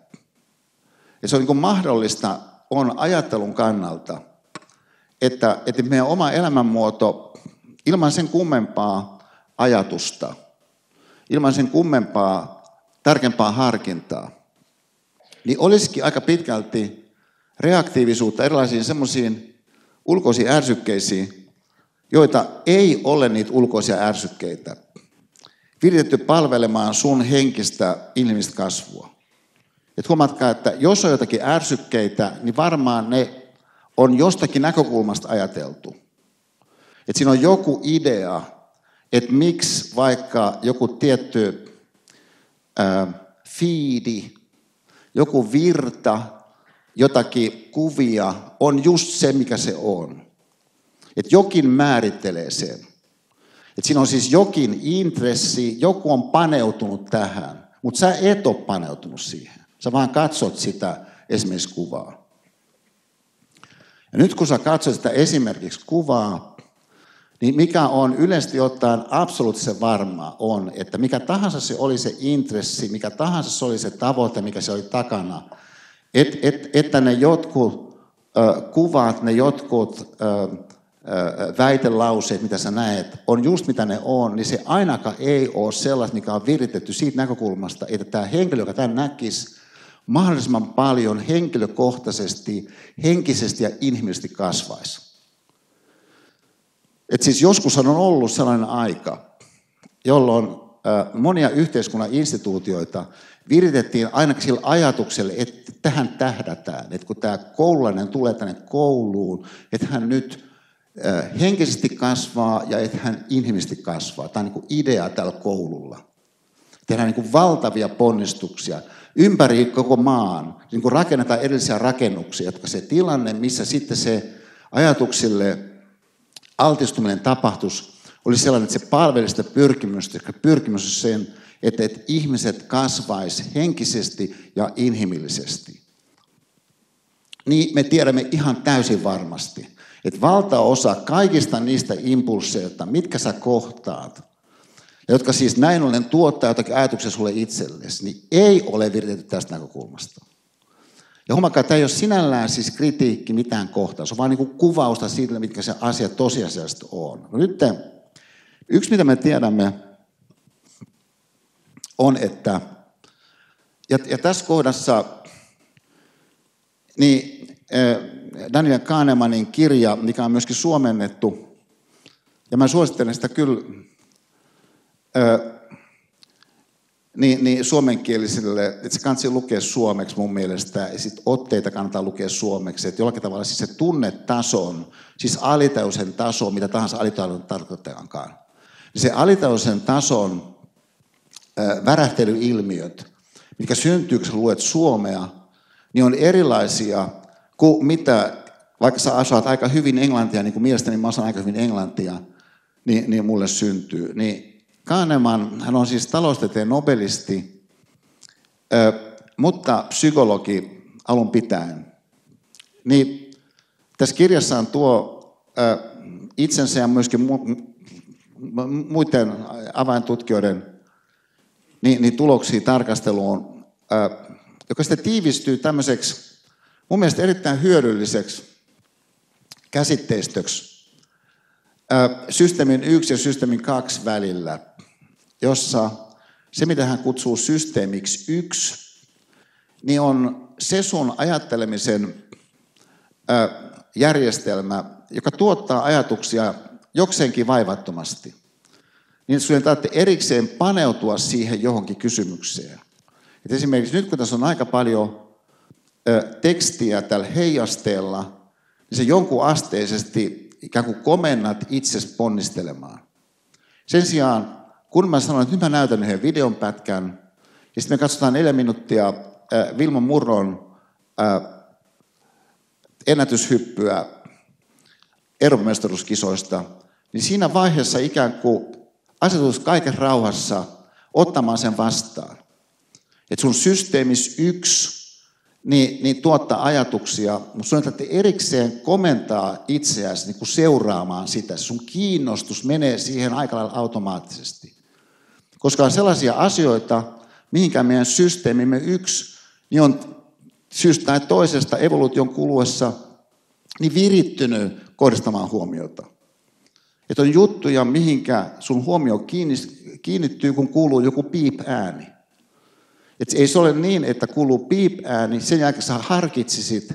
[SPEAKER 2] Ja se on niin mahdollista on ajattelun kannalta, että, että meidän oma elämänmuoto ilman sen kummempaa ajatusta, ilman sen kummempaa, tärkempaa harkintaa, niin olisikin aika pitkälti reaktiivisuutta erilaisiin semmoisiin ulkoisiin ärsykkeisiin, joita ei ole niitä ulkoisia ärsykkeitä, viritetty palvelemaan sun henkistä inhimillistä kasvua. Et huomatkaa, että jos on jotakin ärsykkeitä, niin varmaan ne on jostakin näkökulmasta ajateltu. Et siinä on joku idea, että miksi vaikka joku tietty äh, fiidi, joku virta, jotakin kuvia on just se, mikä se on. Että jokin määrittelee sen. Että siinä on siis jokin intressi, joku on paneutunut tähän, mutta sä et ole paneutunut siihen. Sä vaan katsot sitä esimerkiksi kuvaa. Ja nyt kun sä katsot sitä esimerkiksi kuvaa, niin mikä on yleisesti ottaen absoluuttisen varmaa on, että mikä tahansa se oli se intressi, mikä tahansa se oli se tavoite, mikä se oli takana, et, et, että ne jotkut ö, kuvat, ne jotkut ö, väitelauseet, mitä sä näet, on just mitä ne on, niin se ainakaan ei ole sellaista, mikä on viritetty siitä näkökulmasta, että tämä henkilö, joka tämän näkisi, mahdollisimman paljon henkilökohtaisesti, henkisesti ja inhimillisesti kasvaisi. Et siis joskus on ollut sellainen aika, jolloin monia yhteiskunnan instituutioita viritettiin ainakin sillä ajatukselle, että tähän tähdätään. Että kun tämä koululainen tulee tänne kouluun, että hän nyt henkisesti kasvaa ja että hän inhimillisesti kasvaa. Tämä on niin idea tällä koululla. Tehdään niin valtavia ponnistuksia ympäri koko maan. Niin kuin rakennetaan erillisiä rakennuksia, jotka se tilanne, missä sitten se ajatuksille altistuminen tapahtus oli sellainen, että se palveli sitä pyrkimystä, että pyrkimys on sen, että, että ihmiset kasvaisi henkisesti ja inhimillisesti. Niin me tiedämme ihan täysin varmasti, että valtaosa kaikista niistä impulseista, mitkä sä kohtaat, jotka siis näin ollen tuottaa jotakin ajatuksia sulle itsellesi, niin ei ole viritetty tästä näkökulmasta. Ja huomakaa, tämä ei ole sinällään siis kritiikki mitään kohtaa, se on vain niin kuin kuvausta siitä, mitkä se asia tosiasiallisesti on. No nyt yksi, mitä me tiedämme, on, että, ja, ja tässä kohdassa, niin Daniel Kahnemanin kirja, mikä on myöskin suomennettu, ja mä suosittelen sitä kyllä niin, niin suomenkielisille, että se kannattaa lukea suomeksi mun mielestä, ja sitten otteita kannattaa lukea suomeksi, että jollakin tavalla siis se tunnetason, siis alitajuisen taso, mitä tahansa alitajuisen tarkoittaakaan, niin se alitajuisen tason äh, värähtelyilmiöt, mikä syntyy, kun luet suomea, niin on erilaisia kuin mitä, vaikka sä asuat aika hyvin englantia, niin kuin mielestäni mä osaan aika hyvin englantia, niin, niin mulle syntyy. Niin Kahneman, hän on siis taloustieteen nobelisti, mutta psykologi alun pitäen. Niin tässä kirjassaan tuo itsensä ja myöskin muiden avaintutkijoiden niin, niin tuloksia tarkasteluun, joka sitten tiivistyy tämmöiseksi mun mielestä erittäin hyödylliseksi käsitteistöksi systeemin yksi ja systeemin kaksi välillä – jossa se, mitä hän kutsuu systeemiksi yksi, niin on se sun ajattelemisen järjestelmä, joka tuottaa ajatuksia jokseenkin vaivattomasti. Niin sinun tarvitsee erikseen paneutua siihen johonkin kysymykseen. Et esimerkiksi nyt kun tässä on aika paljon tekstiä tällä heijasteella, niin se jonkun asteisesti ikään kuin komennat itsesi ponnistelemaan. Sen sijaan kun mä sanoin, että nyt mä näytän yhden videon pätkän, ja sitten me katsotaan neljä minuuttia Vilma Murron ennätyshyppyä Euroopan niin siinä vaiheessa ikään kuin asetus kaiken rauhassa ottamaan sen vastaan. Että sun systeemis yksi niin, niin tuottaa ajatuksia, mutta sun täytyy erikseen komentaa itseäsi niin kuin seuraamaan sitä. Sun kiinnostus menee siihen aika lailla automaattisesti. Koska on sellaisia asioita, mihinkään meidän systeemimme yksi, niin on syystä tai toisesta evoluution kuluessa niin virittynyt kohdistamaan huomiota. Että on juttuja, mihinkä sun huomio kiinnittyy, kun kuuluu joku piip-ääni. Et ei se ole niin, että kuuluu piip-ääni, sen jälkeen sä harkitsisit,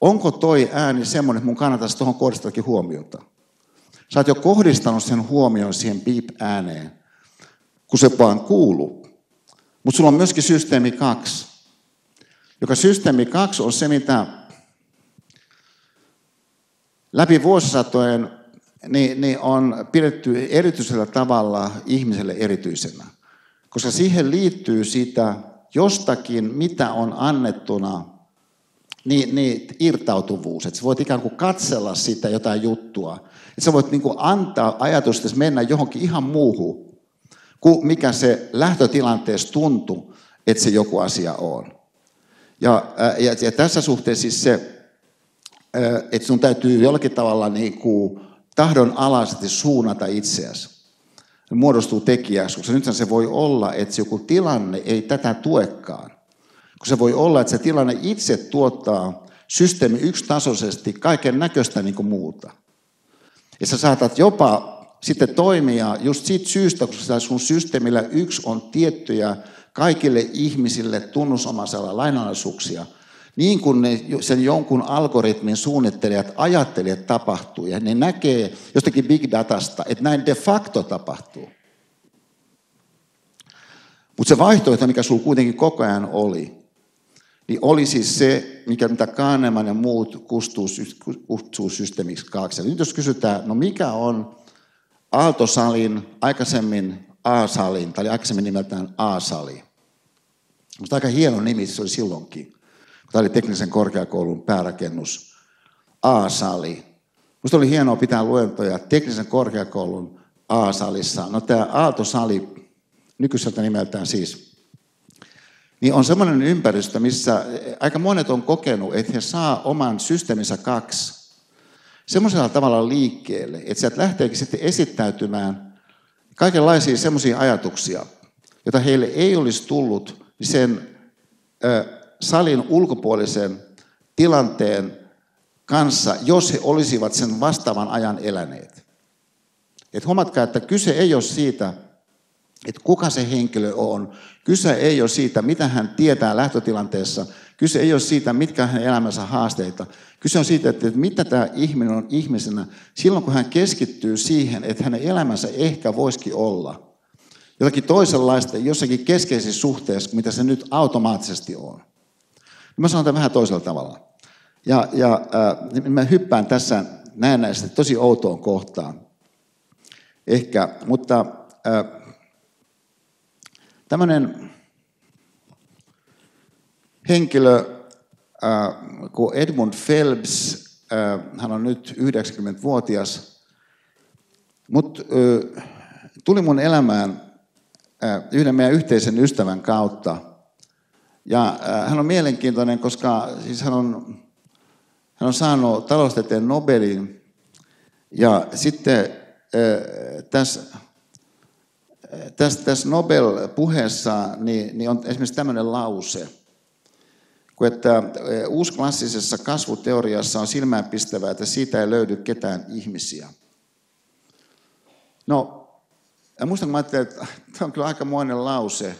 [SPEAKER 2] onko toi ääni semmoinen, että mun kannattaisi tuohon kohdistakin huomiota. Sä oot jo kohdistanut sen huomioon siihen piip-ääneen, kun se vaan kuuluu. Mutta sulla on myöskin systeemi kaksi, joka systeemi kaksi on se, mitä läpi vuosisatojen niin, niin on pidetty erityisellä tavalla ihmiselle erityisenä. Koska siihen liittyy sitä jostakin, mitä on annettuna, niin, niin irtautuvuus. Että sä voit ikään kuin katsella sitä jotain juttua. Että sä voit niin kuin antaa ajatusta mennä johonkin ihan muuhun, kuin mikä se lähtötilanteessa tuntuu, että se joku asia on. Ja, ja, ja tässä suhteessa siis se, että sun täytyy jollakin tavalla niin kuin tahdon alaisesti suunnata itseäsi. Muodostuu tekijäksi, koska nyt se voi olla, että joku tilanne ei tätä tuekaan. Kun se voi olla, että se tilanne itse tuottaa systeemi yksitasoisesti kaiken näköistä niin kuin muuta. Ja sä saatat jopa sitten toimia just siitä syystä, koska sun systeemillä yksi on tiettyjä kaikille ihmisille tunnusomaisella lainalaisuuksia – niin kuin ne, sen jonkun algoritmin suunnittelijat ajattelijat tapahtuu ja ne näkee jostakin big datasta, että näin de facto tapahtuu. Mutta se vaihtoehto, mikä sinulla kuitenkin koko ajan oli, niin oli siis se, mikä mitä Kahneman ja muut kutsuu systeemiksi. Ja nyt jos kysytään, no mikä on Aaltosalin, aikaisemmin A-salin, tai aikaisemmin nimeltään A-sali. Mutta aika hieno nimi se oli silloinkin. Tämä oli teknisen korkeakoulun päärakennus, A-sali. Minusta oli hienoa pitää luentoja teknisen korkeakoulun A-salissa. No tämä Aalto-sali, nykyiseltä nimeltään siis, niin on semmoinen ympäristö, missä aika monet on kokenut, että he saa oman systeeminsä kaksi semmoisella tavalla liikkeelle, että sieltä lähteekin sitten esittäytymään kaikenlaisia semmoisia ajatuksia, joita heille ei olisi tullut sen salin ulkopuolisen tilanteen kanssa, jos he olisivat sen vastaavan ajan eläneet. Et huomatkaa, että kyse ei ole siitä, että kuka se henkilö on. Kyse ei ole siitä, mitä hän tietää lähtötilanteessa. Kyse ei ole siitä, mitkä hänen elämänsä haasteita. Kyse on siitä, että mitä tämä ihminen on ihmisenä silloin, kun hän keskittyy siihen, että hänen elämänsä ehkä voisikin olla jotakin toisenlaista jossakin keskeisessä suhteessa, mitä se nyt automaattisesti on. Mä sanon tämän vähän toisella tavalla. Ja, ja äh, mä hyppään tässä näennäisesti tosi outoon kohtaan. Ehkä, mutta äh, tämmöinen henkilö äh, kuin Edmund Phelps, äh, hän on nyt 90-vuotias, mutta äh, tuli mun elämään äh, yhden meidän yhteisen ystävän kautta – ja äh, hän on mielenkiintoinen, koska siis hän on, hän on saanut taloustieteen Nobelin. Ja sitten äh, tässä, äh, tässä, tässä Nobel-puheessa niin, niin on esimerkiksi tämmöinen lause, kun että uusklassisessa kasvuteoriassa on silmäänpistävää, että siitä ei löydy ketään ihmisiä. No, ja muistan, kun mä ajattelin, että tämä on kyllä aikamoinen lause,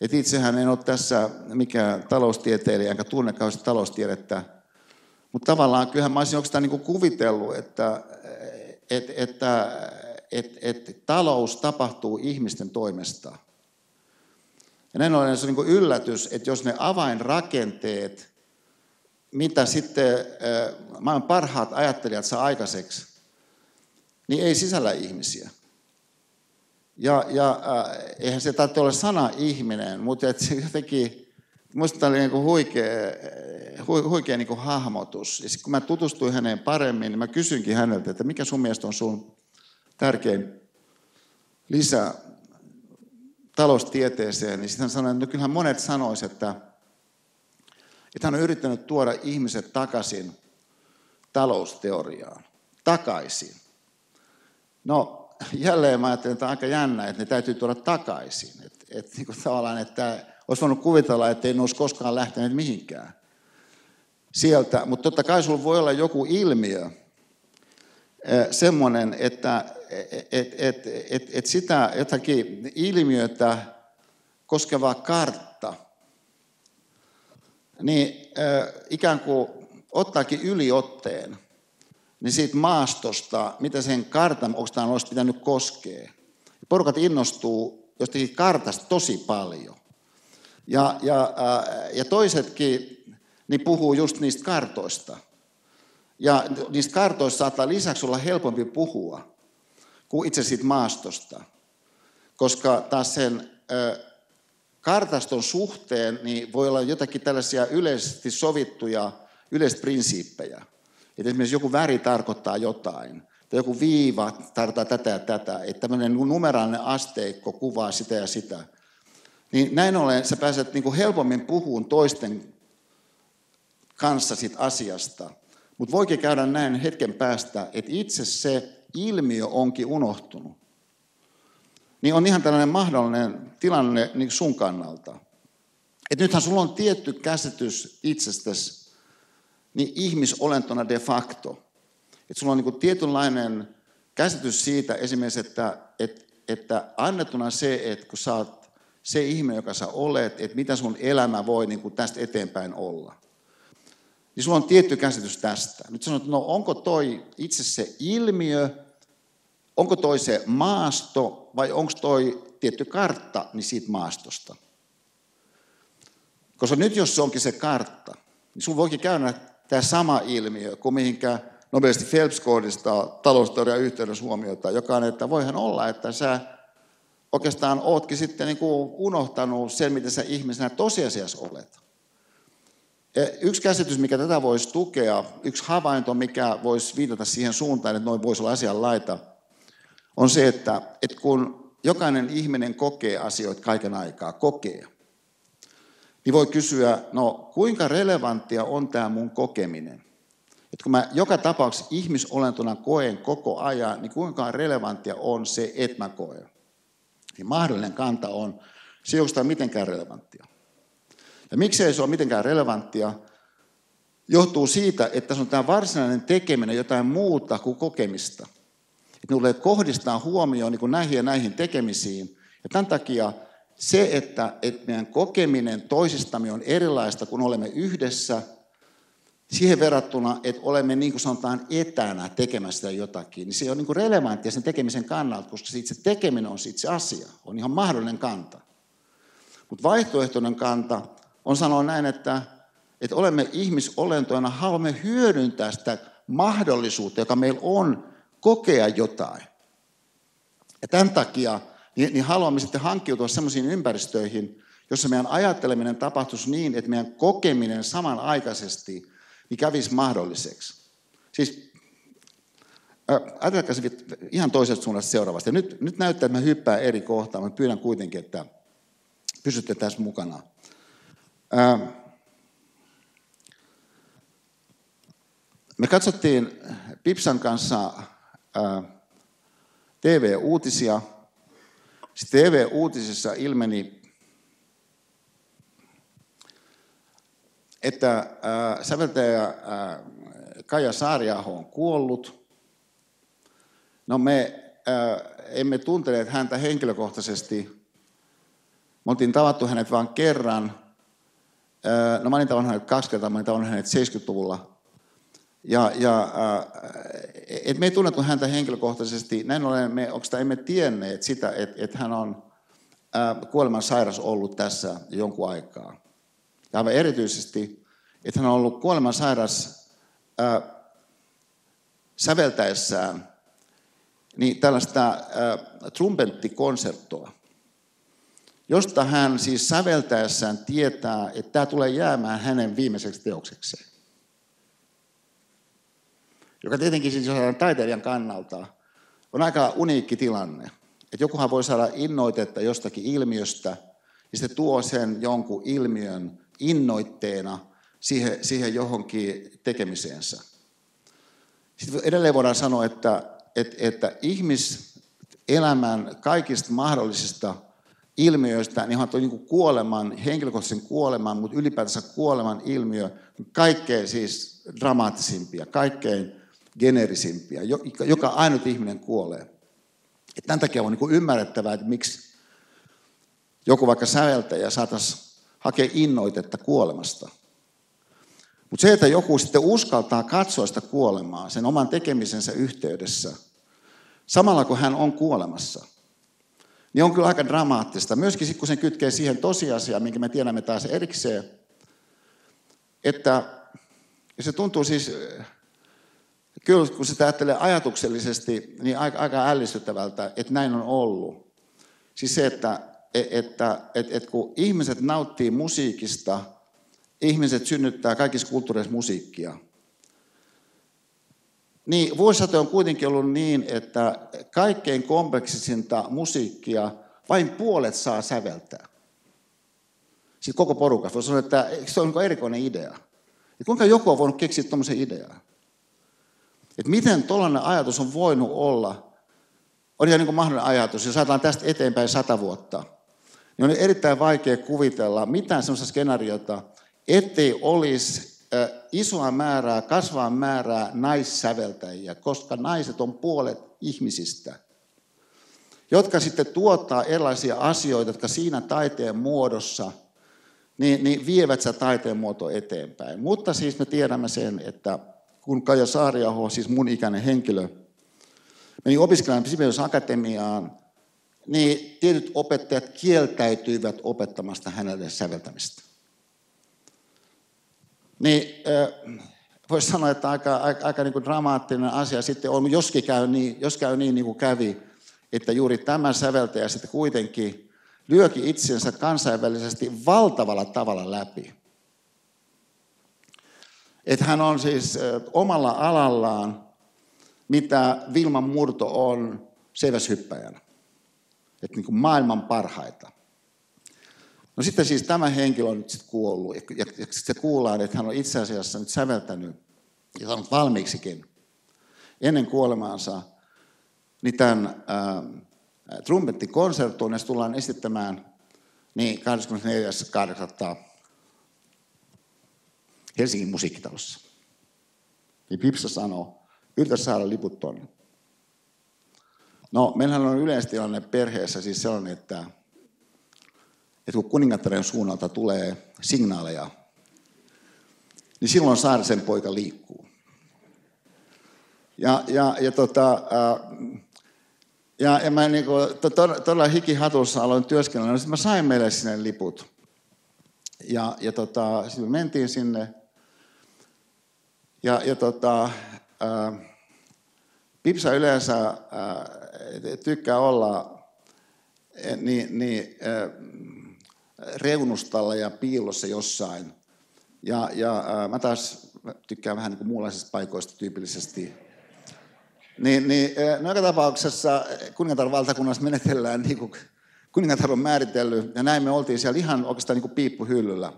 [SPEAKER 2] et itsehän en ole tässä mikään taloustieteilijä, enkä tunne kauheasti taloustiedettä. Mutta tavallaan kyllähän mä olisin oikeastaan niin kuvitellut, että, että, että, että, että talous tapahtuu ihmisten toimesta. Ja näin ollen se on niin yllätys, että jos ne avainrakenteet, mitä sitten maailman parhaat ajattelijat saa aikaiseksi, niin ei sisällä ihmisiä. Ja, ja äh, eihän se tarvitse olla sana ihminen, mutta et se jotenkin, minusta oli niin kuin huikea, hu, huikea niin kuin hahmotus. Ja kun mä tutustuin häneen paremmin, niin mä kysynkin häneltä, että mikä sun mielestä on sun tärkein lisä taloustieteeseen, niin sitten hän sanoi, että no kyllähän monet sanoisivat, että, että hän on yrittänyt tuoda ihmiset takaisin talousteoriaan. Takaisin. No, jälleen mä ajattelin, että on aika jännä, että ne täytyy tuoda takaisin. Että et, niin kuin tavallaan, että olisi voinut kuvitella, että ei ne olisi koskaan lähteneet mihinkään sieltä. Mutta totta kai sulla voi olla joku ilmiö, semmoinen, että et, et, et, et sitä jotakin ilmiötä koskevaa karttaa niin äh, ikään kuin ottaakin yliotteen, niin siitä maastosta, mitä sen kartan, tämä olisi pitänyt koskea. Porukat innostuu jostakin kartasta tosi paljon. Ja, ja, äh, ja toisetkin niin puhuu just niistä kartoista. Ja niistä kartoista saattaa lisäksi olla helpompi puhua kuin itse siitä maastosta. Koska taas sen ö, kartaston suhteen niin voi olla jotakin tällaisia yleisesti sovittuja yleisprinsiippejä. Että esimerkiksi joku väri tarkoittaa jotain, tai joku viiva tarkoittaa tätä ja tätä, että tämmöinen numeraalinen asteikko kuvaa sitä ja sitä. Niin näin ollen sä pääset niin kuin helpommin puhuun toisten kanssa siitä asiasta. Mutta voikin käydä näin hetken päästä, että itse se ilmiö onkin unohtunut. Niin on ihan tällainen mahdollinen tilanne niin sun kannalta. Että nythän sulla on tietty käsitys itsestäsi niin ihmisolentona de facto. Että sulla on niin tietynlainen käsitys siitä esimerkiksi, että, että, että annettuna se, että kun sä oot se ihminen, joka sä olet, että mitä sun elämä voi niin kuin tästä eteenpäin olla niin sulla on tietty käsitys tästä. Nyt sanot, no onko toi itse se ilmiö, onko toi se maasto vai onko toi tietty kartta niin siitä maastosta. Koska nyt jos se onkin se kartta, niin sulla voikin käydä tämä sama ilmiö kuin mihinkä nopeasti Phelps kohdistaa talousteorian yhteydessä huomiota, joka on, että voihan olla, että sä oikeastaan ootkin sitten niin kuin unohtanut sen, mitä sä ihmisenä tosiasiassa olet. Yksi käsitys, mikä tätä voisi tukea, yksi havainto, mikä voisi viitata siihen suuntaan, että noin voisi olla asianlaita, on se, että, että kun jokainen ihminen kokee asioita kaiken aikaa, kokee, niin voi kysyä, no kuinka relevanttia on tämä mun kokeminen? Että kun mä joka tapauksessa ihmisolentona koen koko ajan, niin kuinka relevanttia on se, että mä koen? Niin mahdollinen kanta on, se ei mitenkään relevanttia. Ja miksei se ole mitenkään relevanttia, johtuu siitä, että se on tämä varsinainen tekeminen jotain muuta kuin kokemista. Että tulee kohdistaa huomioon niin näihin ja näihin tekemisiin. Ja tämän takia se, että, että meidän kokeminen toisistamme on erilaista, kun olemme yhdessä, siihen verrattuna, että olemme niin kuin sanotaan etänä tekemässä jotakin, niin se on niin kuin relevanttia sen tekemisen kannalta, koska se itse tekeminen on itse asia, on ihan mahdollinen kanta. Mutta vaihtoehtoinen kanta on sanoa näin, että, että olemme ihmisolentoina, haluamme hyödyntää sitä mahdollisuutta, joka meillä on kokea jotain. Ja tämän takia niin, niin haluamme sitten hankkiutua sellaisiin ympäristöihin, jossa meidän ajatteleminen tapahtuisi niin, että meidän kokeminen samanaikaisesti niin kävisi mahdolliseksi. Siis ajatelkaa ihan toisesta suunnasta seuraavasti. nyt, nyt näyttää, että mä hyppään eri kohtaan, mutta pyydän kuitenkin, että pysytte tässä mukana. Me katsottiin Pipsan kanssa TV-uutisia. Sitten TV-uutisissa ilmeni, että säveltäjä Kaija Saariaho on kuollut. No me emme tunteneet häntä henkilökohtaisesti. Me oltiin tavattu hänet vain kerran – No mä olin tavannut hänet kaksi kertaa, mä olin tavannut hänet 70-luvulla. Ja, ja et me ei tunnettu häntä henkilökohtaisesti, näin ollen me oikeastaan emme tienneet sitä, että et hän on kuoleman sairas ollut tässä jonkun aikaa. Ja aivan erityisesti, että hän on ollut kuoleman sairas ää, säveltäessään niin tällaista ää, trumpettikonserttoa josta hän siis säveltäessään tietää, että tämä tulee jäämään hänen viimeiseksi teoksekseen. Joka tietenkin siis taiteilijan kannalta on aika uniikki tilanne. Että jokuhan voi saada innoitetta jostakin ilmiöstä, ja se tuo sen jonkun ilmiön innoitteena siihen, siihen johonkin tekemiseensä. Sitten edelleen voidaan sanoa, että, että, että ihmiselämän kaikista mahdollisista ilmiöistä, niin on niin kuoleman, henkilökohtaisen kuoleman, mutta ylipäätänsä kuoleman ilmiö, kaikkein siis dramaattisimpia, kaikkein generisimpia, joka ainut ihminen kuolee. Et tämän takia on niin ymmärrettävää, että miksi joku vaikka säveltäjä saataisiin hakea innoitetta kuolemasta. Mutta se, että joku sitten uskaltaa katsoa sitä kuolemaa sen oman tekemisensä yhteydessä, samalla kun hän on kuolemassa, niin on kyllä aika dramaattista. Myöskin sitten, kun sen kytkee siihen tosiasiaan, minkä me tiedämme taas erikseen, että se tuntuu siis, kyllä kun sitä ajattelee ajatuksellisesti, niin aika, aika ällistyttävältä, että näin on ollut. Siis se, että, että, että, että, että kun ihmiset nauttii musiikista – ihmiset synnyttää kaikissa kulttuureissa musiikkia. Niin vuosisatoja on kuitenkin ollut niin, että kaikkein kompleksisinta musiikkia vain puolet saa säveltää. Sitten koko porukassa voi sanoa, että se on niin erikoinen idea. Ja kuinka joku on voinut keksiä tuommoisen idean? Että miten tuollainen ajatus on voinut olla, on ihan niin kuin mahdollinen ajatus, jos ajatellaan tästä eteenpäin sata vuotta, niin on erittäin vaikea kuvitella mitään sellaista skenaariota, ettei olisi isoa määrää, kasvaa määrää naissäveltäjiä, koska naiset on puolet ihmisistä, jotka sitten tuottaa erilaisia asioita, jotka siinä taiteen muodossa niin, niin vievät sitä taiteen muoto eteenpäin. Mutta siis me tiedämme sen, että kun Kaija Saariaho, siis mun ikäinen henkilö, meni opiskelemaan Sibelius Akatemiaan, niin tietyt opettajat kieltäytyivät opettamasta hänelle säveltämistä. Niin voisi sanoa, että aika, aika, aika niin kuin dramaattinen asia sitten on, joskin käy niin, jos käy niin, niin kuin kävi, että juuri tämä säveltäjä sitten kuitenkin lyöki itsensä kansainvälisesti valtavalla tavalla läpi. Että hän on siis omalla alallaan, mitä Vilman Murto on seiväshyppäjänä. Että niin maailman parhaita. No sitten siis tämä henkilö on nyt sitten kuollut, ja, ja se kuullaan, että hän on itse asiassa nyt säveltänyt ja saanut valmiiksikin ennen kuolemaansa niin tämän äh, trumpettikonserttuun, ja tullaan esittämään niin 24.8. Helsingin musiikkitalossa. Niin Pipsa sanoo, yritä saada liput tonne. No, meillähän on yleistilanne perheessä siis sellainen, että että kun kuningattaren suunnalta tulee signaaleja, niin silloin Saarisen poika liikkuu. Ja, ja, ja, tota, ja, ja mä niin kuin, todella hikihatussa aloin työskennellä, niin mä sain meille sinne liput. Ja, ja tota, sitten me mentiin sinne. Ja, ja tota, ää, Pipsa yleensä ää, tykkää olla niin, niin, ää, reunustalla ja piilossa jossain. Ja, ja ää, mä taas tykkään vähän niin kuin muunlaisista paikoista tyypillisesti. Niin, niin no joka tapauksessa kuningatar valtakunnassa menetellään niin kuin kuningatar on määritellyt, ja näin me oltiin siellä ihan oikeastaan niin kuin piippuhyllyllä.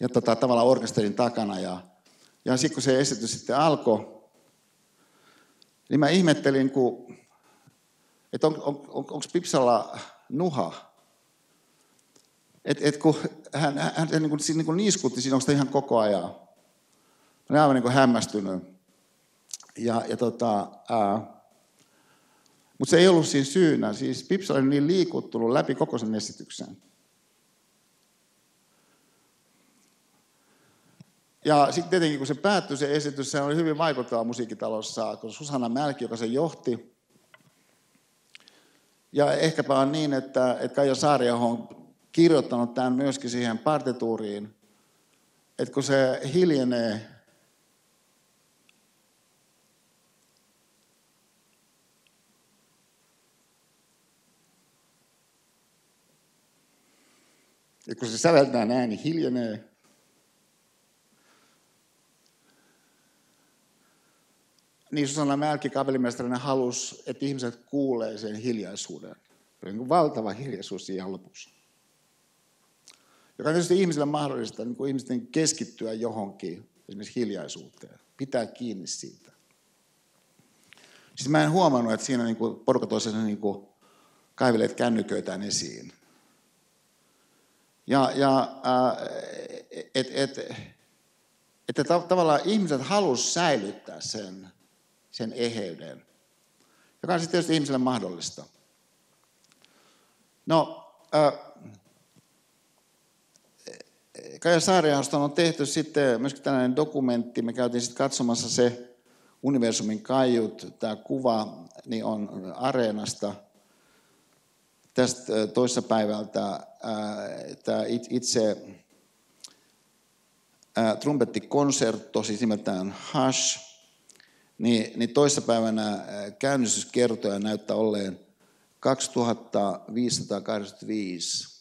[SPEAKER 2] Ja tota, tavallaan orkesterin takana. Ja, ja sitten kun se esitys sitten alkoi, niin mä ihmettelin, kun, että on, on, on, onko Pipsalla nuha. Et, et kun hän, hän, hän niin kuin, niin kuin niiskutti siinä, onko ihan koko ajan. Mä olin aivan niin kuin hämmästynyt. Ja, ja tota, mutta se ei ollut siinä syynä. Siis Pips oli niin liikuttunut läpi koko sen esityksen. Ja sitten tietenkin, kun se päättyi se esitys, se oli hyvin vaikuttava musiikkitalossa, kun Susanna Mälki, joka se johti. Ja ehkäpä on niin, että, että Kaija Saariaho on kirjoittanut tämän myöskin siihen partituuriin, että kun se hiljenee, Ja kun se säveltää näin, niin hiljenee. Niin Susanna Mälki kapellimestarina halusi, että ihmiset kuulee sen hiljaisuuden. Niin valtava hiljaisuus siihen lopussa joka on tietysti ihmisille mahdollista niin kuin ihmisten keskittyä johonkin, esimerkiksi hiljaisuuteen, pitää kiinni siitä. Siis mä en huomannut, että siinä niin kuin porukat olisivat niin kuin kännyköitään esiin. Ja, ja että et, et, että tavallaan ihmiset halusivat säilyttää sen, sen eheyden, joka on sitten tietysti ihmiselle mahdollista. No, Kaija Saariahoston on tehty sitten myöskin tällainen dokumentti, me käytiin sitten katsomassa se Universumin kaiut, tämä kuva niin on Areenasta. Tästä toissa päivältä tämä itse trumpettikonsertto, siis nimeltään Hush, niin, niin toissapäivänä käynnistyskertoja näyttää olleen 2585.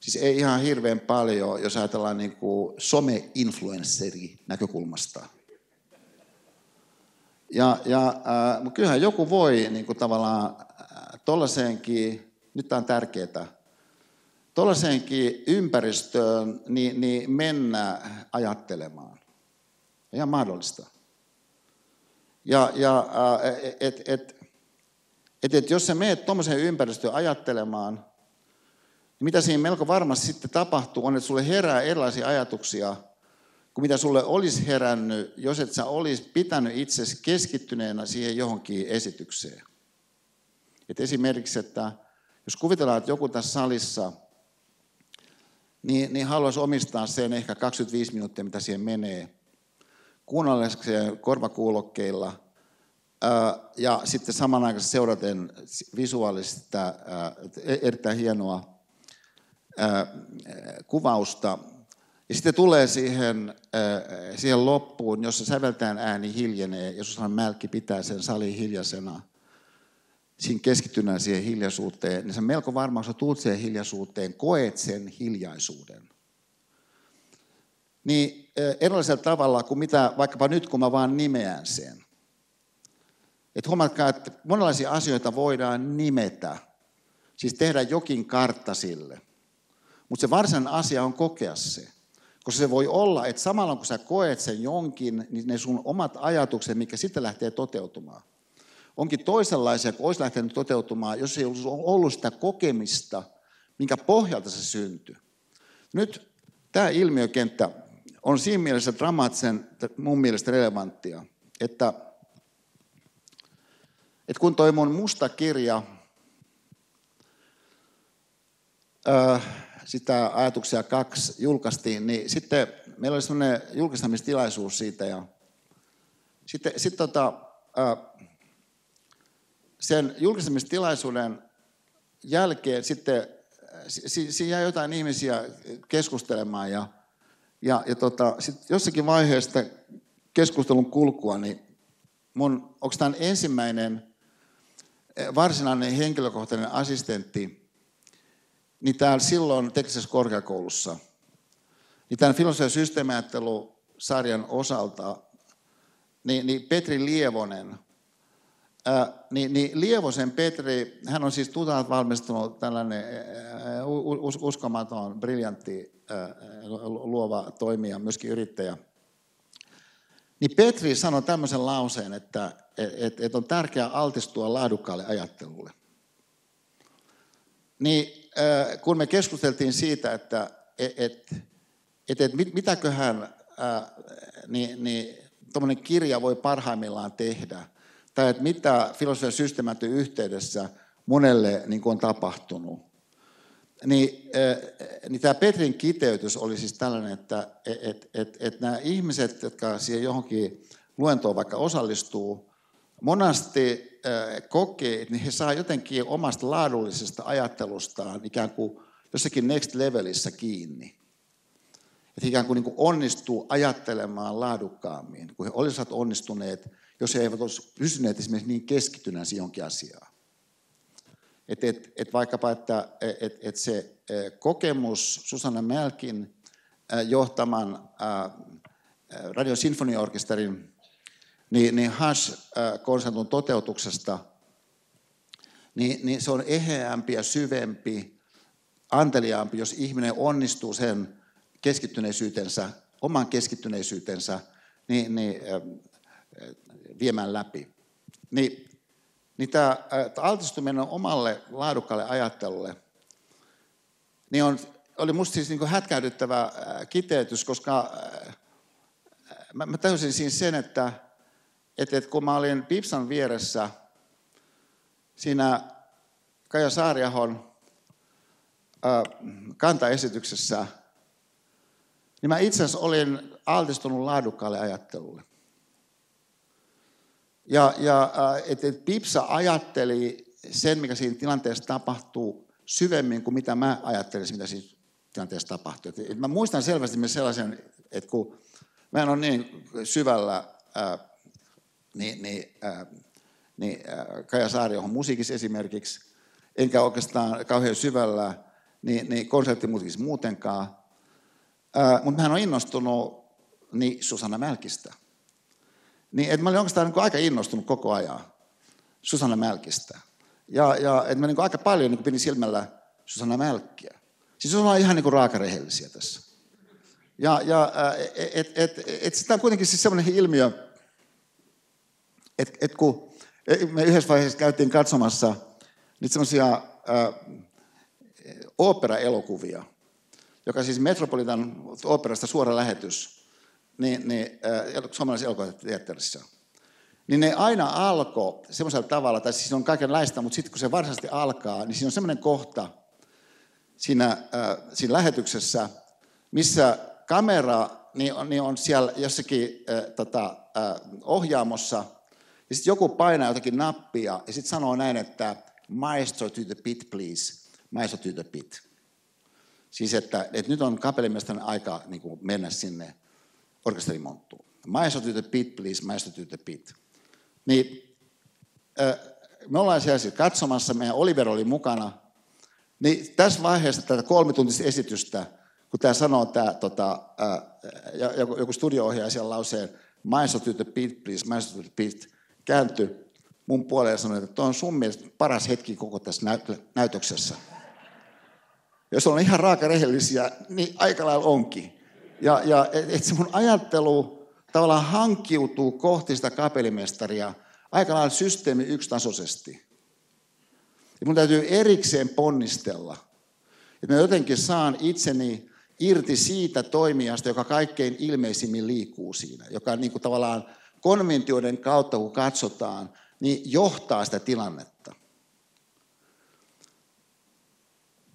[SPEAKER 2] Siis ei ihan hirveän paljon, jos ajatellaan niin kuin some-influensseri näkökulmasta. Ja, ja äh, mutta kyllähän joku voi niin kuin tavallaan äh, tuollaiseenkin, nyt tämä on tärkeää, tuollaiseenkin ympäristöön niin, niin mennä ajattelemaan. Ihan mahdollista. Ja, ja äh, et, et, et, et jos sä meet tuommoiseen ympäristöön ajattelemaan, niin mitä siinä melko varmasti sitten tapahtuu, on, että sulle herää erilaisia ajatuksia kuin mitä sulle olisi herännyt, jos et sä olisi pitänyt itsesi keskittyneenä siihen johonkin esitykseen. Et esimerkiksi, että jos kuvitellaan, että joku tässä salissa, niin, niin haluaisi omistaa sen ehkä 25 minuuttia, mitä siihen menee, kuunnellekseen korvakuulokkeilla ja sitten samanaikaisesti seuraten visuaalista e-, erittäin hienoa kuvausta. Ja sitten tulee siihen, siihen loppuun, jossa säveltään ääni hiljenee, ja Susanna Mälkki pitää sen salin hiljaisena, siinä keskittynään siihen hiljaisuuteen, niin se melko varmaan, kun tuut siihen hiljaisuuteen, koet sen hiljaisuuden. Niin erilaisella tavalla kuin mitä vaikkapa nyt, kun mä vaan nimeän sen. Että huomatkaa, että monenlaisia asioita voidaan nimetä, siis tehdä jokin kartta sille. Mutta se varsinainen asia on kokea se. Koska se voi olla, että samalla kun sä koet sen jonkin, niin ne sun omat ajatukset, mikä sitten lähtee toteutumaan, onkin toisenlaisia kuin olisi lähtenyt toteutumaan, jos ei olisi ollut sitä kokemista, minkä pohjalta se syntyi. Nyt tämä ilmiökenttä on siinä mielessä dramaattisen, mun mielestä relevanttia, että, että kun toi mun musta kirja, sitä ajatuksia kaksi julkaistiin, niin sitten meillä oli sellainen julkistamistilaisuus siitä ja sitten, sitten tota, sen julkistamistilaisuuden jälkeen sitten siinä jäi jotain ihmisiä keskustelemaan ja ja, ja tota, sit jossakin vaiheessa keskustelun kulkua, niin mun, onko tämä ensimmäinen eh, varsinainen henkilökohtainen assistentti, niin täällä silloin teknisessä korkeakoulussa, niin tämän filosofian systeemiajattelu-sarjan osalta, niin, niin Petri Lievonen, ää, niin, niin Lievosen Petri, hän on siis tutat valmistunut tällainen ää, uskomaton, briljantti luova toimija, myöskin yrittäjä. Niin Petri sanoi tämmöisen lauseen, että, että, että on tärkeää altistua laadukkaalle ajattelulle. Niin kun me keskusteltiin siitä, että että, että, että mitäköhän niin, niin tuommoinen kirja voi parhaimmillaan tehdä, tai että mitä filosofian systeemäätön yhteydessä monelle niin on tapahtunut, niin, niin tämä Petrin kiteytys oli siis tällainen, että et, et, et nämä ihmiset, jotka siihen johonkin luentoon vaikka osallistuu, monasti kokee, että he saa jotenkin omasta laadullisesta ajattelustaan ikään kuin jossakin next levelissä kiinni. Että ikään kuin, niin kuin onnistuu ajattelemaan laadukkaammin, kun he olisivat onnistuneet, jos he eivät olisi pysyneet esimerkiksi niin keskittyneet johonkin asiaan. Että et, et vaikkapa, että et, et se e, kokemus Susanna Melkin e, johtaman Radio Sinfoniaorkesterin niin, niin Hush-konsertin toteutuksesta, niin, niin se on eheämpi ja syvempi, anteliaampi, jos ihminen onnistuu sen keskittyneisyytensä, oman keskittyneisyytensä niin, niin, viemään läpi. Niin niin tämä altistuminen omalle laadukkaalle ajattelulle niin on, oli musta siis niin hätkäydyttävä kiteytys, koska mä, mä täysin siinä sen, että, että, että kun mä olin Pipsan vieressä siinä Kaija Saariahon kantaesityksessä, niin mä itse asiassa olin altistunut laadukkaalle ajattelulle. Ja, ja että et Pipsa ajatteli sen, mikä siinä tilanteessa tapahtuu, syvemmin kuin mitä mä ajattelisin, mitä siinä tilanteessa tapahtuu. Et, et mä muistan selvästi myös sellaisen, että kun mä en ole niin syvällä ää, niin, niin, ää, niin ää, Kaja Saariohon musiikissa esimerkiksi, enkä oikeastaan kauhean syvällä niin, niin konserttimusiikissa muutenkaan, mutta mä olen innostunut niin Susanna Mälkistä. Niin, että mä olin oikeastaan niin aika innostunut koko ajan Susanna Mälkistä. Ja, ja että mä niin aika paljon niin pidin silmällä Susanna Mälkkiä. Siis on ihan niin raakarehellisiä tässä. Ja, ja et, et, et, et sitä on kuitenkin siis sellainen ilmiö, että et kun me yhdessä vaiheessa käytiin katsomassa niitä semmoisia opera-elokuvia, joka siis Metropolitan operasta suora lähetys, niin, niin äh, suomalaisessa elokuvateatterissa. Niin ne aina alkoi semmoisella tavalla, tai siis on kaikenlaista, mutta sitten kun se varsinaisesti alkaa, niin siinä on semmoinen kohta siinä, äh, siinä lähetyksessä, missä kamera niin on, niin on siellä jossakin äh, tota, äh, ohjaamossa, ja sitten joku painaa jotakin nappia, ja sitten sanoo näin, että maestro to the pit, please. Maestro to the pit. Siis että, että nyt on kapellimestarin aika niin kuin mennä sinne orkesterimonttuun. Maestro to the pit, please, maestro to the pit. Niin, me ollaan siellä katsomassa, meidän Oliver oli mukana. Niin tässä vaiheessa tätä kolmituntista esitystä, kun tämä sanoo, tämä, tota, joku, joku studio-ohjaaja siellä lauseen, maestro to the pit, please, maestro to the pit, kääntyi mun puoleen ja sanoi, että tuo on sun mielestä paras hetki koko tässä näytöksessä. Jos on ihan raaka rehellisiä, niin aika lailla onkin. Ja, ja että et se mun ajattelu tavallaan hankkiutuu kohti sitä kapelimestaria aika lailla systeemi yksitasoisesti. Ja mun täytyy erikseen ponnistella, että mä jotenkin saan itseni irti siitä toimijasta, joka kaikkein ilmeisimmin liikkuu siinä, joka niin kuin tavallaan konventioiden kautta, kun katsotaan, niin johtaa sitä tilannetta.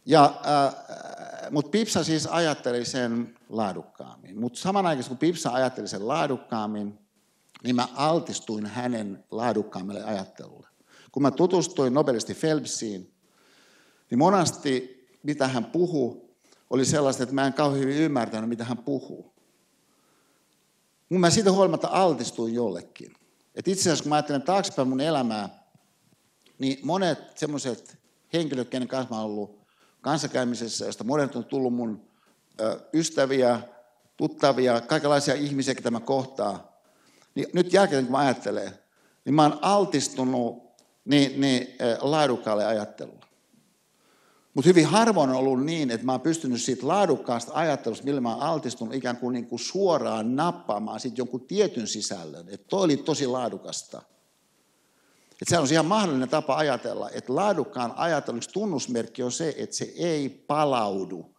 [SPEAKER 2] Ja, äh, mutta Pipsa siis ajatteli sen laadukkaammin. Mutta samanaikaisesti kun Pipsa ajatteli sen laadukkaammin, niin mä altistuin hänen laadukkaammille ajattelulle. Kun mä tutustuin nobelisti Phelpsiin, niin monasti mitä hän puhuu, oli sellaista, että mä en kauhean hyvin ymmärtänyt, mitä hän puhuu. Mun mä siitä huolimatta altistuin jollekin. Et itse asiassa kun mä ajattelen taaksepäin mun elämää, niin monet semmoiset henkilöt, kenen kanssa mä olen ollut kanssakäymisessä, josta monet on tullut mun ystäviä, tuttavia, kaikenlaisia ihmisiä, ketä mä kohtaa. Niin nyt jälkeen, kun mä ajattelen, niin mä oon altistunut niin, niin, laadukkaalle ajattelulle. Mutta hyvin harvoin on ollut niin, että mä oon pystynyt siitä laadukkaasta ajattelusta, millä mä oon altistunut ikään kuin, niin kuin suoraan nappaamaan siitä jonkun tietyn sisällön. Että toi oli tosi laadukasta. Että se on ihan mahdollinen tapa ajatella, että laadukkaan ajattelun tunnusmerkki on se, että se ei palaudu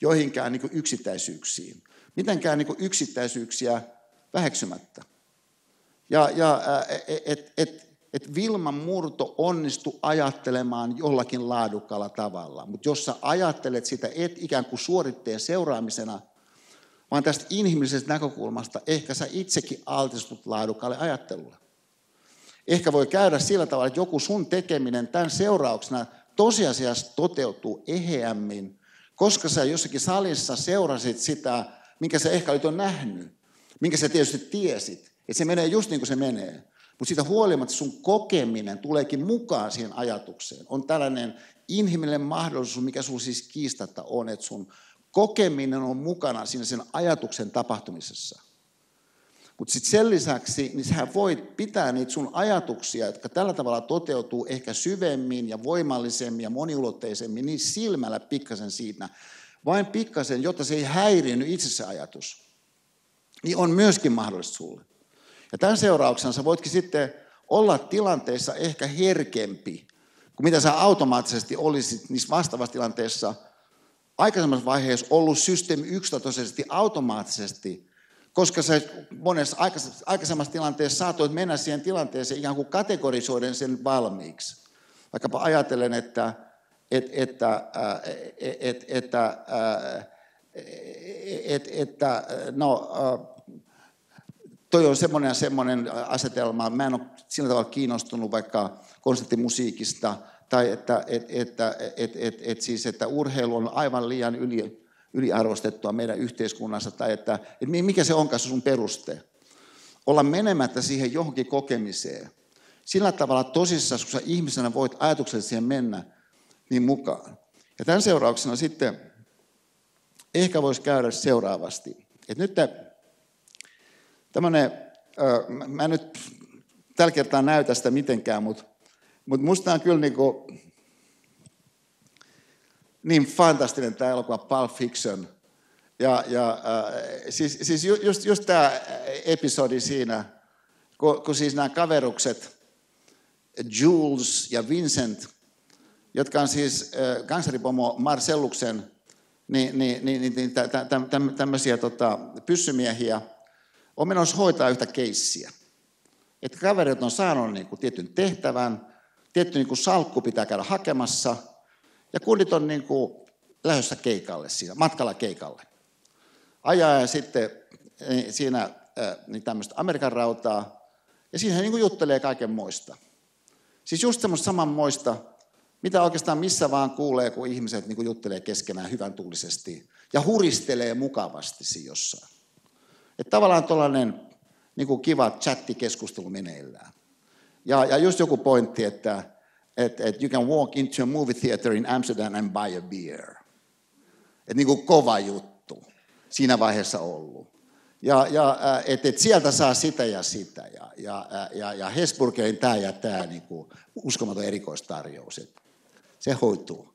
[SPEAKER 2] joihinkään niin yksittäisyyksiin. Mitenkään niin yksittäisyyksiä väheksymättä. Ja, ja että et, et Vilman murto onnistu ajattelemaan jollakin laadukkaalla tavalla. Mutta jos sä ajattelet sitä et ikään kuin suoritteen seuraamisena, vaan tästä inhimillisestä näkökulmasta, ehkä sä itsekin altistut laadukkaalle ajattelulle. Ehkä voi käydä sillä tavalla, että joku sun tekeminen tämän seurauksena tosiasiassa toteutuu eheämmin, koska sä jossakin salissa seurasit sitä, minkä sä ehkä olit jo nähnyt, minkä sä tietysti tiesit, että se menee just niin kuin se menee. Mutta siitä huolimatta sun kokeminen tuleekin mukaan siihen ajatukseen. On tällainen inhimillinen mahdollisuus, mikä sun siis kiistatta on, että sun kokeminen on mukana siinä sen ajatuksen tapahtumisessa. Mutta sitten sen lisäksi, niin sä voit pitää niitä sun ajatuksia, jotka tällä tavalla toteutuu ehkä syvemmin ja voimallisemmin ja moniulotteisemmin, niin silmällä pikkasen siitä. Vain pikkasen, jotta se ei häirinyt itse se ajatus. Niin on myöskin mahdollista sulle. Ja tämän seurauksena sä voitkin sitten olla tilanteessa ehkä herkempi, kuin mitä sä automaattisesti olisit niissä vastaavassa tilanteessa aikaisemmassa vaiheessa ollut systeemi yksitoisesti automaattisesti koska sä monessa aikaisemmassa tilanteessa saatoit mennä siihen tilanteeseen ikään kuin kategorisoiden sen valmiiksi. Vaikkapa ajatellen, että, että, että, että, että, et, että no, toi on semmoinen semmoinen asetelma. Mä en ole sillä tavalla kiinnostunut vaikka konserttimusiikista, tai että, et, että, et, et, et siis, että urheilu on aivan liian yli, yliarvostettua meidän yhteiskunnassa, tai että, että mikä se onkaan sun peruste. Olla menemättä siihen johonkin kokemiseen. Sillä tavalla tosissaan, kun sä ihmisenä voit ajatuksellisesti siihen mennä, niin mukaan. Ja tämän seurauksena sitten ehkä voisi käydä seuraavasti. Että nyt tämmöinen, mä en nyt tällä kertaa näytä sitä mitenkään, mutta, mutta musta on kyllä niin, kuin, niin fantastinen tämä elokuva Pulp Fiction. Ja, ja äh, siis, siis just, just tämä episodi siinä, kun, kun siis nämä kaverukset, Jules ja Vincent, jotka on siis äh, gangsteripomo Marcelluksen niin, niin, niin, niin, niin tä, tä, tä, tämmöisiä tota, pyssymiehiä, on menossa hoitaa yhtä keissiä. Että kaverit on saanut niin kuin, tietyn tehtävän, tietty niin kuin, salkku pitää käydä hakemassa, ja kundit on niin kuin, lähdössä keikalle siinä, matkalla keikalle. Ajaa ja sitten niin, siinä niin tämmöistä Amerikan rautaa, ja siinä niin kuin, juttelee kaiken moista. Siis just semmoista samanmoista, mitä oikeastaan missä vaan kuulee, kun ihmiset niin kuin juttelee keskenään hyvän tuulisesti ja huristelee mukavasti siinä jossain. Että tavallaan tuollainen niin kiva chattikeskustelu meneillään. Ja, ja just joku pointti, että että että you can walk into a movie theater in Amsterdam and buy a beer. Että niin kuin kova juttu siinä vaiheessa ollut. Ja, ja että et sieltä saa sitä ja sitä. Ja, ja, ja, ja Hesburgerin tämä ja tämä niin kuin uskomaton erikoistarjous. Et se hoituu.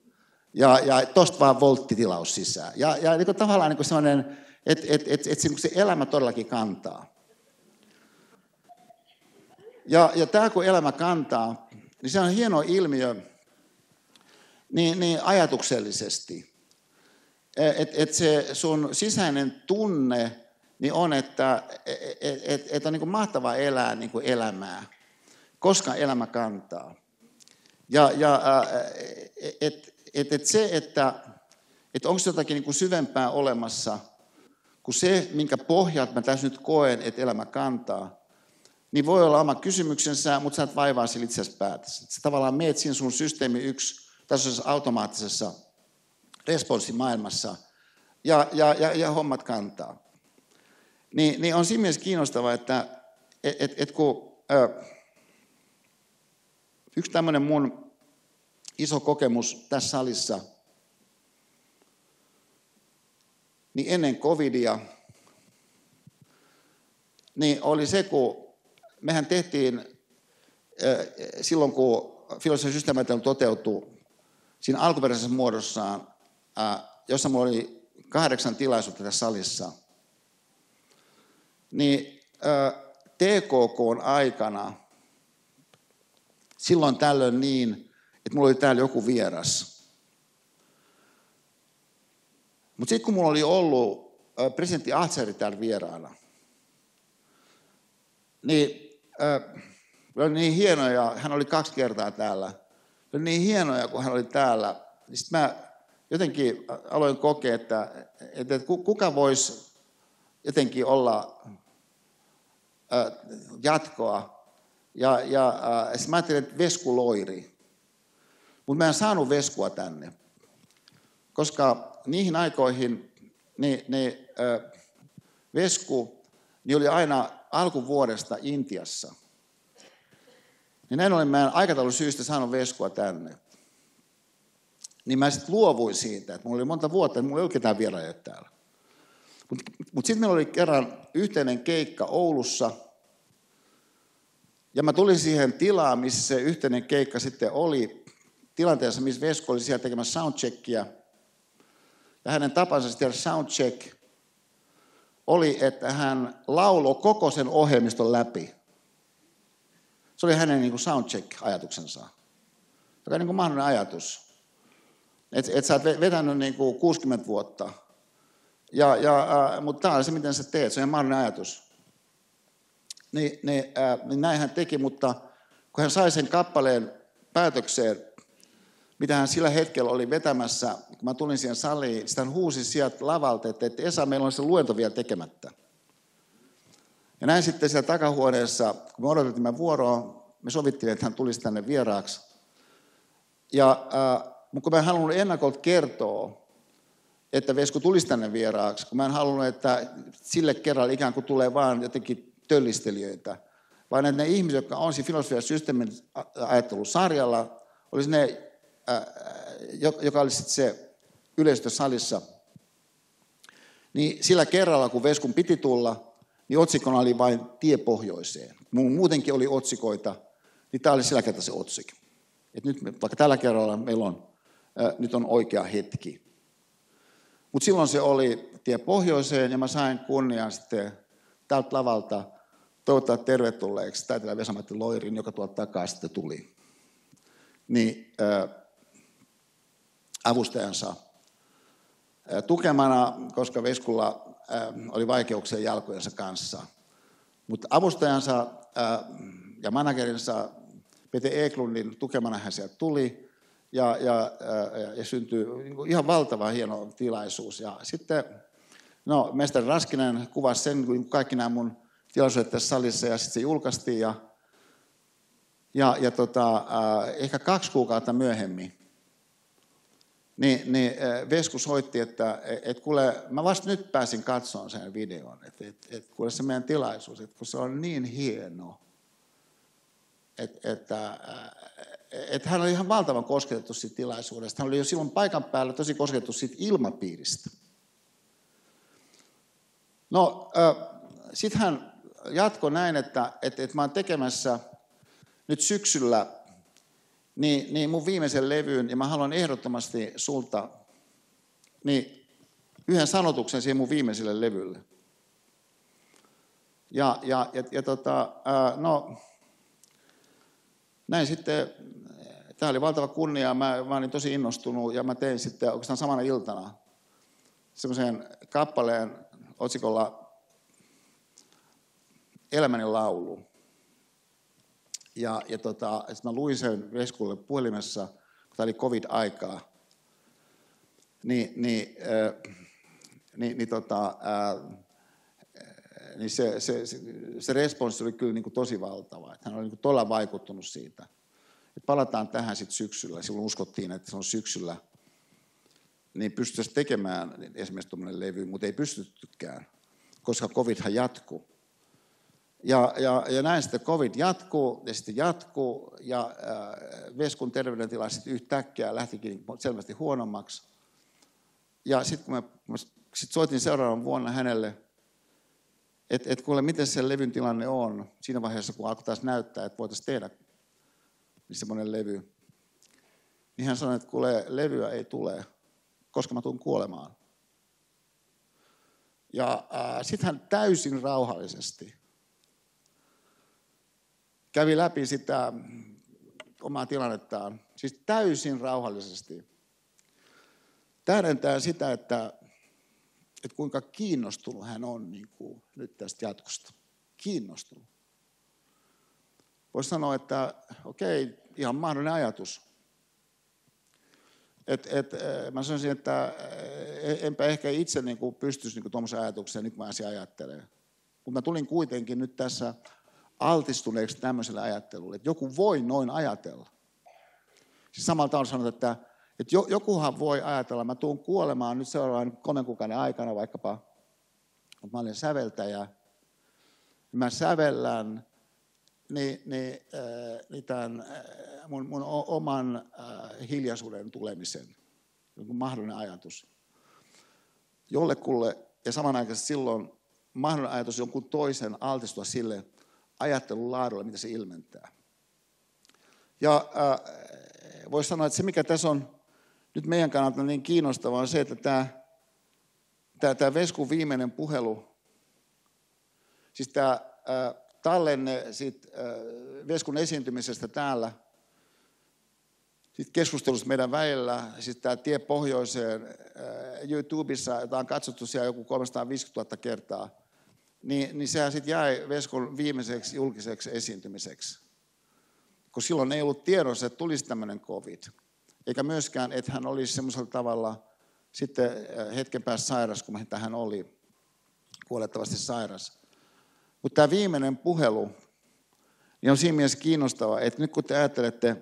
[SPEAKER 2] Ja, ja tosta vaan volttitilaus sisään. Ja, ja niin kuin tavallaan niin kuin sellainen, että et, et, et se, se elämä todellakin kantaa. Ja, ja tämä kun elämä kantaa, niin se on hieno ilmiö niin, niin ajatuksellisesti. Että et se sun sisäinen tunne niin on, että et, et, et on niin mahtava elää niin kuin elämää, koska elämä kantaa. Ja, ja että et, et se, että et onko jotakin niin kuin syvempää olemassa kuin se, minkä pohjat mä tässä nyt koen, että elämä kantaa, niin voi olla oma kysymyksensä, mutta sä et vaivaa sillä itse asiassa päätös. Sä tavallaan meet siinä sun systeemi yksi tasoisessa automaattisessa responssimaailmassa ja, ja, ja, ja hommat kantaa. Niin, niin on siinä mielessä kiinnostavaa, että et, et, et kun, ö, yksi tämmöinen mun iso kokemus tässä salissa, niin ennen covidia, niin oli se, kun mehän tehtiin silloin, kun filosofia systeemitelmä toteutui siinä alkuperäisessä muodossaan, jossa mulla oli kahdeksan tilaisuutta tässä salissa, niin TKK aikana silloin tällöin niin, että mulla oli täällä joku vieras. Mutta sitten kun mulla oli ollut presidentti Ahtseri täällä vieraana, niin oli niin hienoja, hän oli kaksi kertaa täällä, oli niin hienoja, kun hän oli täällä, niin sitten mä jotenkin aloin kokea, että, että kuka voisi jotenkin olla jatkoa. Ja, ja sitten mä ajattelin, että Vesku Loiri. Mutta mä en saanut Veskua tänne, koska niihin aikoihin niin, niin, äh, Vesku niin oli aina alkuvuodesta Intiassa. Niin näin ollen mä en aikataulun syystä saanut Veskua tänne. Niin mä sitten luovuin siitä, että mulla oli monta vuotta, että mulla ei ole ketään vieraajia täällä. Mutta mut sitten meillä oli kerran yhteinen keikka Oulussa. Ja mä tulin siihen tilaan, missä se yhteinen keikka sitten oli. Tilanteessa, missä Vesko oli siellä tekemässä soundcheckia. Ja hänen tapansa tehdä soundcheck oli, että hän lauloi koko sen ohjelmiston läpi. Se oli hänen niin soundcheck-ajatuksensa, joka on niin mahdollinen ajatus. Että et sä oot vetänyt niin kuin 60 vuotta, ja, ja, äh, mutta tämä on se, miten sä teet, se on mahdollinen ajatus. Niin, niin, äh, niin näin hän teki, mutta kun hän sai sen kappaleen päätökseen, mitä hän sillä hetkellä oli vetämässä, kun mä tulin siihen saliin, sitä hän huusi sieltä lavalta, että, että Esa, meillä on se luento vielä tekemättä. Ja näin sitten siellä takahuoneessa, kun me odotimme vuoroa, me sovittiin, että hän tulisi tänne vieraaksi. Ja äh, kun mä en halunnut ennakolta kertoa, että Vesku tulisi tänne vieraaksi, kun mä en halunnut, että sille kerralla ikään kuin tulee vaan jotenkin töllistelijöitä, vaan että ne ihmiset, jotka on siinä filosofia- ja systeemin ajattelusarjalla, olisi ne, ää, joka olisi sitten se yleisö salissa, niin sillä kerralla, kun Veskun piti tulla, niin otsikona oli vain tie pohjoiseen. Muutenkin oli otsikoita, niin tämä oli sillä kertaa se otsike. Et nyt vaikka tällä kerralla meillä on, ää, nyt on oikea hetki. Mutta silloin se oli tie pohjoiseen ja mä sain kunnian sitten tältä lavalta toivottaa tervetulleeksi taiteilija Vesamatti Loirin, joka tuolta takaa sitten tuli. Niin ää, avustajansa tukemana, koska Veskulla oli vaikeuksia jalkojensa kanssa. Mutta avustajansa ja managerinsa Pete Eklundin tukemana hän sieltä tuli ja, ja, ja, syntyi niin ihan valtava hieno tilaisuus. Ja sitten no, mestari Raskinen kuvasi sen, kun kaikki nämä mun tilaisuudet tässä salissa ja sitten se julkaistiin ja, ja, ja tota, ehkä kaksi kuukautta myöhemmin niin, niin Vesku soitti, että et kuule, mä vasta nyt pääsin katsomaan sen videon, että et, et, kuule se meidän tilaisuus, että kun se on niin hieno, että, että, että hän oli ihan valtavan kosketettu siitä tilaisuudesta. Hän oli jo silloin paikan päällä tosi kosketettu siitä ilmapiiristä. No, sitten hän jatkoi näin, että, että, että mä oon tekemässä nyt syksyllä niin, niin mun viimeisen levyyn, ja mä haluan ehdottomasti sulta niin yhden sanotuksen siihen mun viimeiselle levylle. Ja, ja, ja, ja tota, ää, no, näin sitten, tämä oli valtava kunnia, mä, mä olin tosi innostunut, ja mä tein sitten oikeastaan samana iltana semmoisen kappaleen otsikolla Elämäni laulu. Ja, ja tota, mä luin sen Veskulle puhelimessa, kun tämä oli covid-aikaa. Niin, niin, äh, niin, niin, tota, äh, niin se, se, se, se responssi oli kyllä niin kuin tosi valtava. Että hän oli niin kuin todella vaikuttunut siitä. Et palataan tähän sitten syksyllä. Silloin uskottiin, että se on syksyllä. Niin pystyttäisiin tekemään esimerkiksi tuommoinen levy, mutta ei pystyttykään, koska covidhan jatkuu. Ja, ja, ja näin sitten covid jatkuu ja sitten jatkuu ja äh, Veskun terveydentila sitten yhtäkkiä lähtikin selvästi huonommaksi. Ja sitten kun mä, mä sit soitin seuraavan vuonna hänelle, että et kuule, miten se levyn tilanne on siinä vaiheessa, kun alkoi taas näyttää, että voitaisiin tehdä niin semmoinen levy. Niin hän sanoi, että kuule, levyä ei tule, koska mä tulen kuolemaan. Ja äh, sitten hän täysin rauhallisesti kävi läpi sitä omaa tilannettaan, siis täysin rauhallisesti. Tähdentää sitä, että, että kuinka kiinnostunut hän on niin kuin nyt tästä jatkosta. Kiinnostunut. Voisi sanoa, että okei, ihan mahdollinen ajatus. Et, et, mä sanoisin, että enpä ehkä itse niin kuin pystyisi niin tuommoisen ajatukseen, nyt mä asia ajattelen. Mutta mä tulin kuitenkin nyt tässä altistuneeksi tämmöiselle ajattelulle, että joku voi noin ajatella. Siis samalla tavalla sanotaan, että, että jokuhan voi ajatella, mä tuun kuolemaan nyt seuraavan kolmen kuukauden aikana vaikkapa, mutta mä olen säveltäjä, mä sävellän niin, niin, äh, niin tämän, äh, mun, mun oman äh, hiljaisuuden tulemisen, joku mahdollinen ajatus. Jollekulle ja samanaikaisesti silloin mahdollinen ajatus jonkun toisen altistua sille, ajattelun laadulla, mitä se ilmentää. Ja äh, voisi sanoa, että se mikä tässä on nyt meidän kannalta niin kiinnostavaa on se, että tämä, tämä, tämä Veskun viimeinen puhelu, siis tämä äh, tallenne siitä, äh, Veskun esiintymisestä täällä, sitten keskustelusta meidän väillä, siis tämä tie pohjoiseen äh, YouTubessa, jota on katsottu siellä joku 350 000 kertaa – niin, niin sehän sitten jäi Veskon viimeiseksi julkiseksi esiintymiseksi. Kun silloin ei ollut tiedossa, että tulisi tämmöinen covid. eikä myöskään, että hän olisi semmoisella tavalla sitten hetken päästä sairas, kun hän oli kuolettavasti sairas. Mutta tämä viimeinen puhelu niin on siinä mielessä kiinnostava, että nyt kun te ajattelette,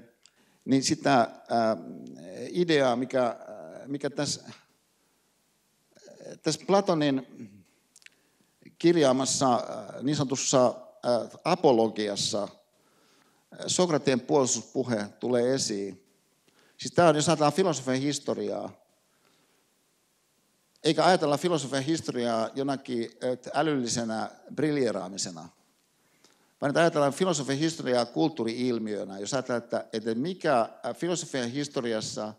[SPEAKER 2] niin sitä ää, ideaa, mikä, mikä tässä, tässä Platonin kirjaamassa niin sanotussa apologiassa Sokrateen puolustuspuhe tulee esiin. Siis tämä on, jos ajatellaan filosofian historiaa, eikä ajatella filosofian historiaa jonakin älyllisenä briljeraamisena, vaan ajatellaan filosofian historiaa kulttuuri-ilmiönä. Jos ajatellaan, että, että mikä filosofian historiassa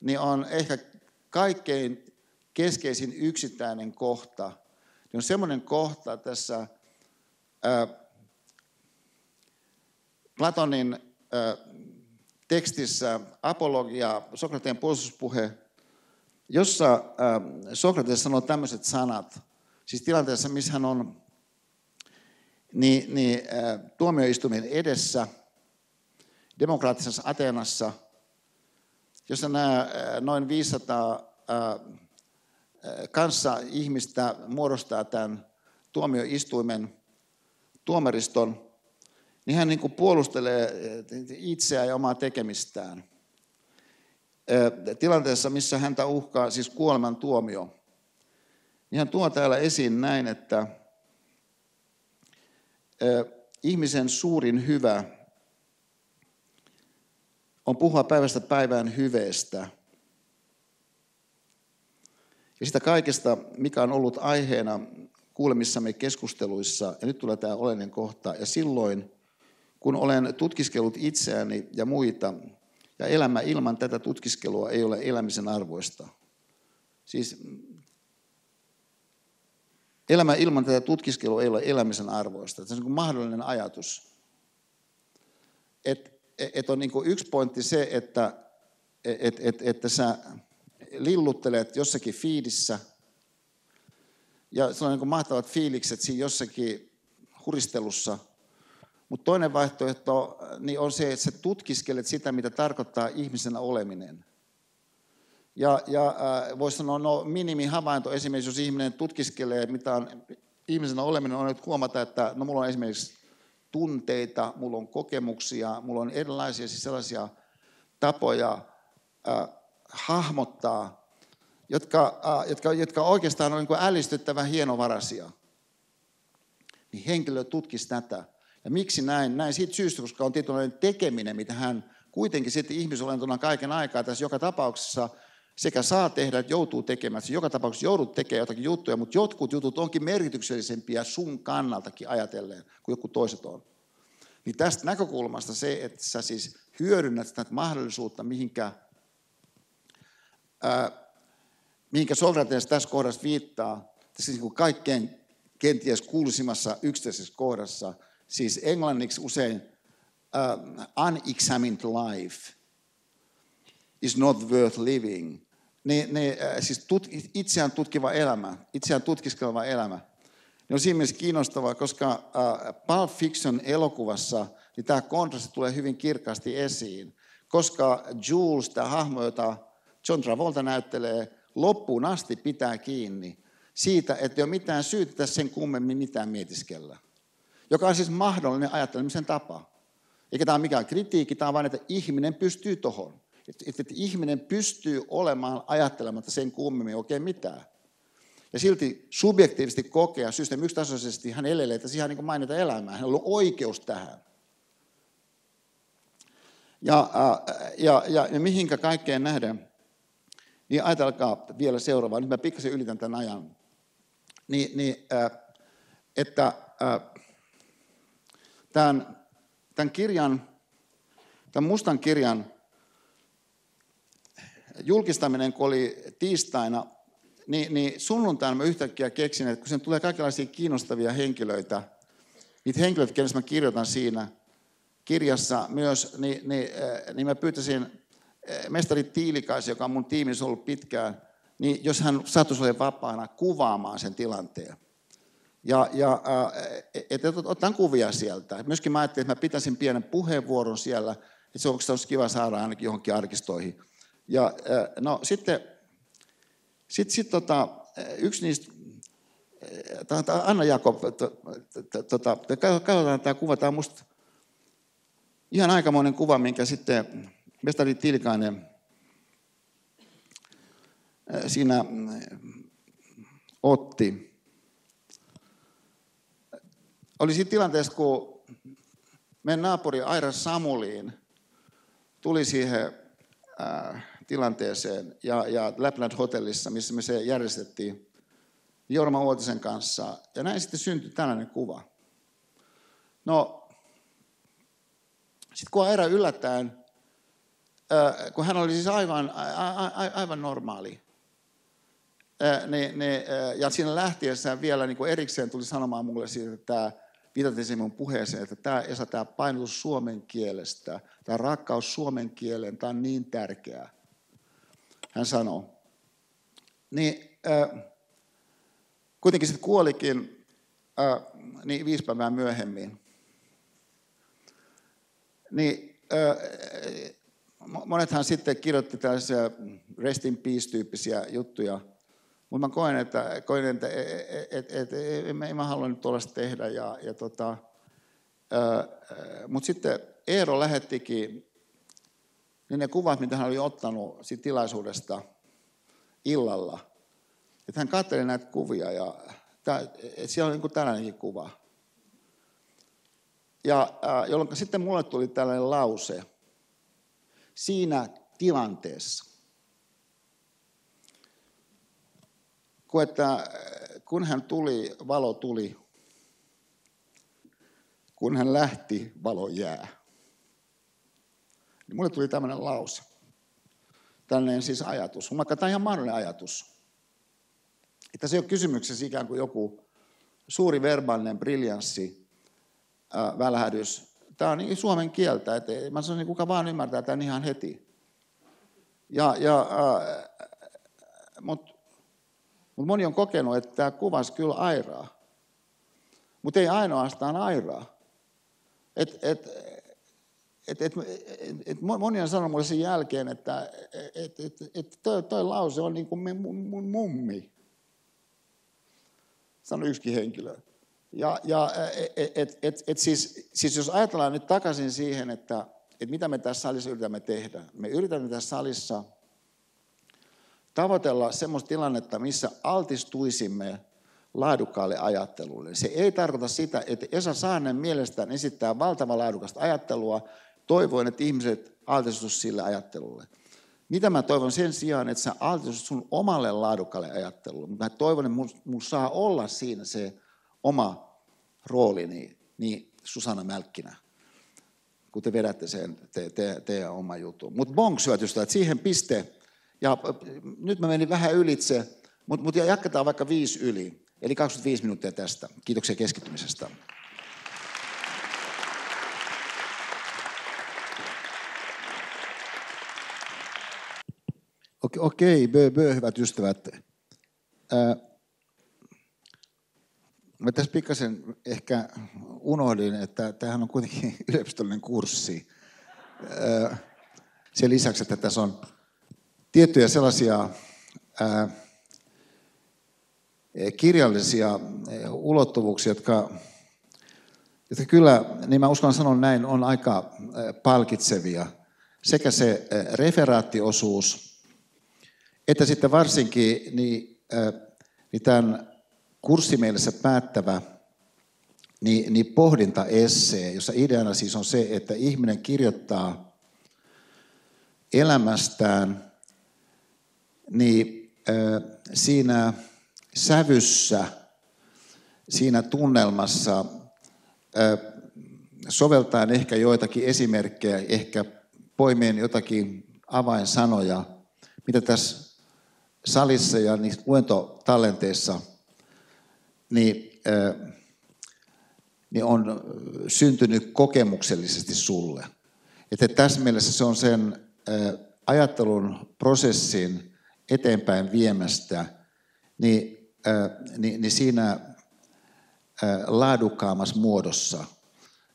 [SPEAKER 2] niin on ehkä kaikkein keskeisin yksittäinen kohta, on semmoinen kohta tässä ää, Platonin ää, tekstissä Apologia, Sokrateen puolustuspuhe, jossa ää, Sokrates sanoo tämmöiset sanat, siis tilanteessa, missä hän on niin, niin ää, tuomioistuimen edessä, demokraattisessa Ateenassa, jossa nämä noin 500 ää, kanssa ihmistä muodostaa tämän tuomioistuimen tuomariston, niin hän niin kuin puolustelee itseään ja omaa tekemistään. Tilanteessa, missä häntä uhkaa siis kuoleman tuomio, niin hän tuo täällä esiin näin, että ihmisen suurin hyvä on puhua päivästä päivään hyveestä – ja sitä kaikesta, mikä on ollut aiheena kuulemissamme keskusteluissa, ja nyt tulee tämä oleellinen kohta, ja silloin, kun olen tutkiskellut itseäni ja muita, ja elämä ilman tätä tutkiskelua ei ole elämisen arvoista. Siis elämä ilman tätä tutkiskelua ei ole elämisen arvoista. Se on niin mahdollinen ajatus. Että et on niin yksi pointti se, että et, et, että sä lilluttelet jossakin fiidissä, ja se on niin mahtavat fiilikset siinä jossakin huristelussa. Mutta toinen vaihtoehto niin on se, että sä tutkiskelet sitä, mitä tarkoittaa ihmisenä oleminen. Ja, ja äh, voisi sanoa, no minimihavainto esimerkiksi, jos ihminen tutkiskelee, mitä on ihmisenä oleminen, on nyt huomata, että no mulla on esimerkiksi tunteita, mulla on kokemuksia, mulla on erilaisia siis sellaisia tapoja äh, hahmottaa, jotka, äh, jotka, jotka oikeastaan on niin ällistyttävän hienovaraisia. Niin henkilö tutkisi tätä. Ja miksi näin? Näin siitä syystä, koska on tietynlainen tekeminen, mitä hän kuitenkin sitten ihmisolentona kaiken aikaa tässä joka tapauksessa sekä saa tehdä että joutuu tekemään. Joka tapauksessa joudut tekemään jotakin juttuja, mutta jotkut jutut onkin merkityksellisempiä sun kannaltakin ajatellen kuin joku toiset on. Niin tästä näkökulmasta se, että sä siis hyödynnät sitä mahdollisuutta, mihinkä mihinkä Sokrates tässä kohdassa viittaa, tässä niin kuin kaikkein kenties kuuluisimmassa yksittäisessä kohdassa, siis englanniksi usein uh, unexamined life is not worth living. Niin, niin, siis tut, itseään tutkiva elämä, itseään tutkiskeleva elämä, niin on siinä mielessä kiinnostavaa, koska uh, Pulp Fiction elokuvassa niin tämä kontrasti tulee hyvin kirkkaasti esiin, koska Jules, tämä hahmo, jota John Travolta näyttelee loppuun asti pitää kiinni siitä, että ei ole mitään syytä sen kummemmin mitään mietiskellä. Joka on siis mahdollinen ajattelemisen tapa. Eikä tämä ole mikään kritiikki, tämä on vain, että ihminen pystyy tohon. Että, että, ihminen pystyy olemaan ajattelematta sen kummemmin oikein mitään. Ja silti subjektiivisesti kokea systeemi hän elelee, että siihen niin mainita elämää. Hän on oikeus tähän. Ja, ja, ja, ja mihinkä kaikkeen nähdään niin ajatelkaa vielä seuraavaa, nyt mä pikkasen ylitän tämän ajan. Niin, niin äh, että äh, tämän, tämän kirjan, tämän mustan kirjan julkistaminen, kun oli tiistaina, niin, niin sunnuntaina mä yhtäkkiä keksin, että kun sen tulee kaikenlaisia kiinnostavia henkilöitä, niitä henkilöitä, kenessä mä kirjoitan siinä kirjassa myös, niin, niin, äh, niin mä pyytäisin mestari Tiilikaisen, joka on mun tiimissä ollut pitkään, niin jos hän sattuisi olemaan vapaana kuvaamaan sen tilanteen. Ja, ja että et, otan kuvia sieltä. Myöskin mä ajattelin, että mä pitäisin pienen puheenvuoron siellä, että se olisi kiva saada ainakin johonkin arkistoihin. Ja no sitten sit, sit, tota, yksi niistä, Anna Jakob, tota, katsotaan tämä kuva, tämä on musta ihan aikamoinen kuva, minkä sitten mestari Tilkainen siinä otti. Oli siinä tilanteessa, kun meidän naapuri Aira Samuliin tuli siihen tilanteeseen ja, ja Lapland Hotellissa, missä me se järjestettiin Jorma Uotisen kanssa. Ja näin sitten syntyi tällainen kuva. No, sitten kun Aira yllättäen, kun hän oli siis aivan, a, a, aivan normaali, niin, niin, ja siinä lähtiessään vielä niin erikseen tuli sanomaan mulle siitä, että tämä viitaten siihen mun puheeseen, että tämä Esa, tämä painotus suomen kielestä, tämä rakkaus suomen kieleen, tämä on niin tärkeää. Hän sanoi. Niin äh, kuitenkin sitten kuolikin äh, niin viisi päivää myöhemmin. Niin äh, monethan sitten kirjoitti tällaisia rest in peace-tyyppisiä juttuja – mutta mä koen, että, koen, että et, et, et, en, en mä halua nyt tuollaista tehdä. Ja, ja tota, mutta sitten Eero lähettikin niin ne kuvat, mitä hän oli ottanut siitä tilaisuudesta illalla. Että hän katseli näitä kuvia ja tää, et siellä oli niin tällainenkin kuva. Ja jolloin sitten mulle tuli tällainen lause. Siinä tilanteessa kun, että kun hän tuli, valo tuli. Kun hän lähti, valo jää. Niin mulle tuli tämmöinen lause. Tällainen siis ajatus. Vaikka tämä on ihan mahdollinen ajatus. Että se ei ole kysymyksessä ikään kuin joku suuri verbaalinen briljanssi, äh, välähdys. Tämä on niin suomen kieltä, että mä sanoisin, niin kuka vaan ymmärtää tämän ihan heti. Ja, ja, äh, Mutta mutta moni on kokenut, että tämä kuvasi kyllä airaa. Mutta ei ainoastaan airaa. Et, et, et, et, et, et moni on sanonut mulle sen jälkeen, että et, et, et toi, toi lause on niin kuin mun, mun mummi. Sanoi yksikin henkilö. Ja, ja et, et, et, et siis, siis jos ajatellaan nyt takaisin siihen, että, että mitä me tässä salissa yritämme tehdä. Me yritämme tässä salissa tavoitella semmoista tilannetta, missä altistuisimme laadukkaalle ajattelulle. Se ei tarkoita sitä, että Esa Saanen mielestään esittää valtavan laadukasta ajattelua, toivoen, että ihmiset altistuisivat sille ajattelulle. Mitä mä toivon sen sijaan, että sä altistut sun omalle laadukkaalle ajattelulle. Mä toivon, että mun, saa olla siinä se oma roolini, niin Susanna Mälkkinä, kun te vedätte sen te, te, teidän oma jutun. Mutta bonk että siihen piste, ja nyt mä menin vähän ylitse, mutta mut jatketaan vaikka viisi yli. Eli 25 minuuttia tästä. Kiitoksia keskittymisestä. Okei, bö, bö, hyvät ystävät. Ää, mä tässä pikkasen ehkä unohdin, että tämähän on kuitenkin yliopistollinen kurssi. Sen lisäksi, että tässä on tiettyjä sellaisia kirjallisia ulottuvuuksia, jotka, jotka kyllä, niin mä uskallan sanoa näin, on aika palkitsevia. Sekä se referaattiosuus, että sitten varsinkin niin, niin tämän kurssimielessä päättävä niin, niin pohdintaessee, jossa ideana siis on se, että ihminen kirjoittaa elämästään niin siinä sävyssä, siinä tunnelmassa soveltaen ehkä joitakin esimerkkejä, ehkä poimien jotakin avainsanoja, mitä tässä salissa ja niissä luentotallenteissa niin, niin on syntynyt kokemuksellisesti sulle. Että tässä mielessä se on sen ajattelun prosessin eteenpäin viemästä, niin, niin, niin siinä laadukkaamassa muodossa,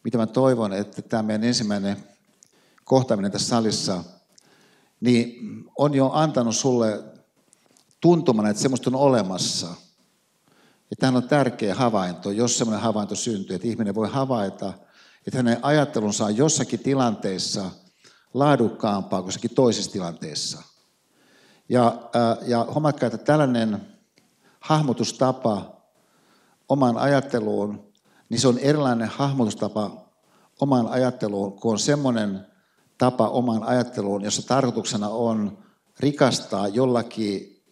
[SPEAKER 2] mitä mä toivon, että tämä meidän ensimmäinen kohtaaminen tässä salissa, niin on jo antanut sulle tuntuman, että semmoista on olemassa. Ja tämä on tärkeä havainto, jos semmoinen havainto syntyy, että ihminen voi havaita, että hänen ajattelunsa on jossakin tilanteessa laadukkaampaa kuin jossakin toisessa tilanteessa. Ja, ja huomatkaa, että tällainen hahmotustapa omaan ajatteluun, niin se on erilainen hahmotustapa omaan ajatteluun, kun on semmoinen tapa omaan ajatteluun, jossa tarkoituksena on rikastaa jollakin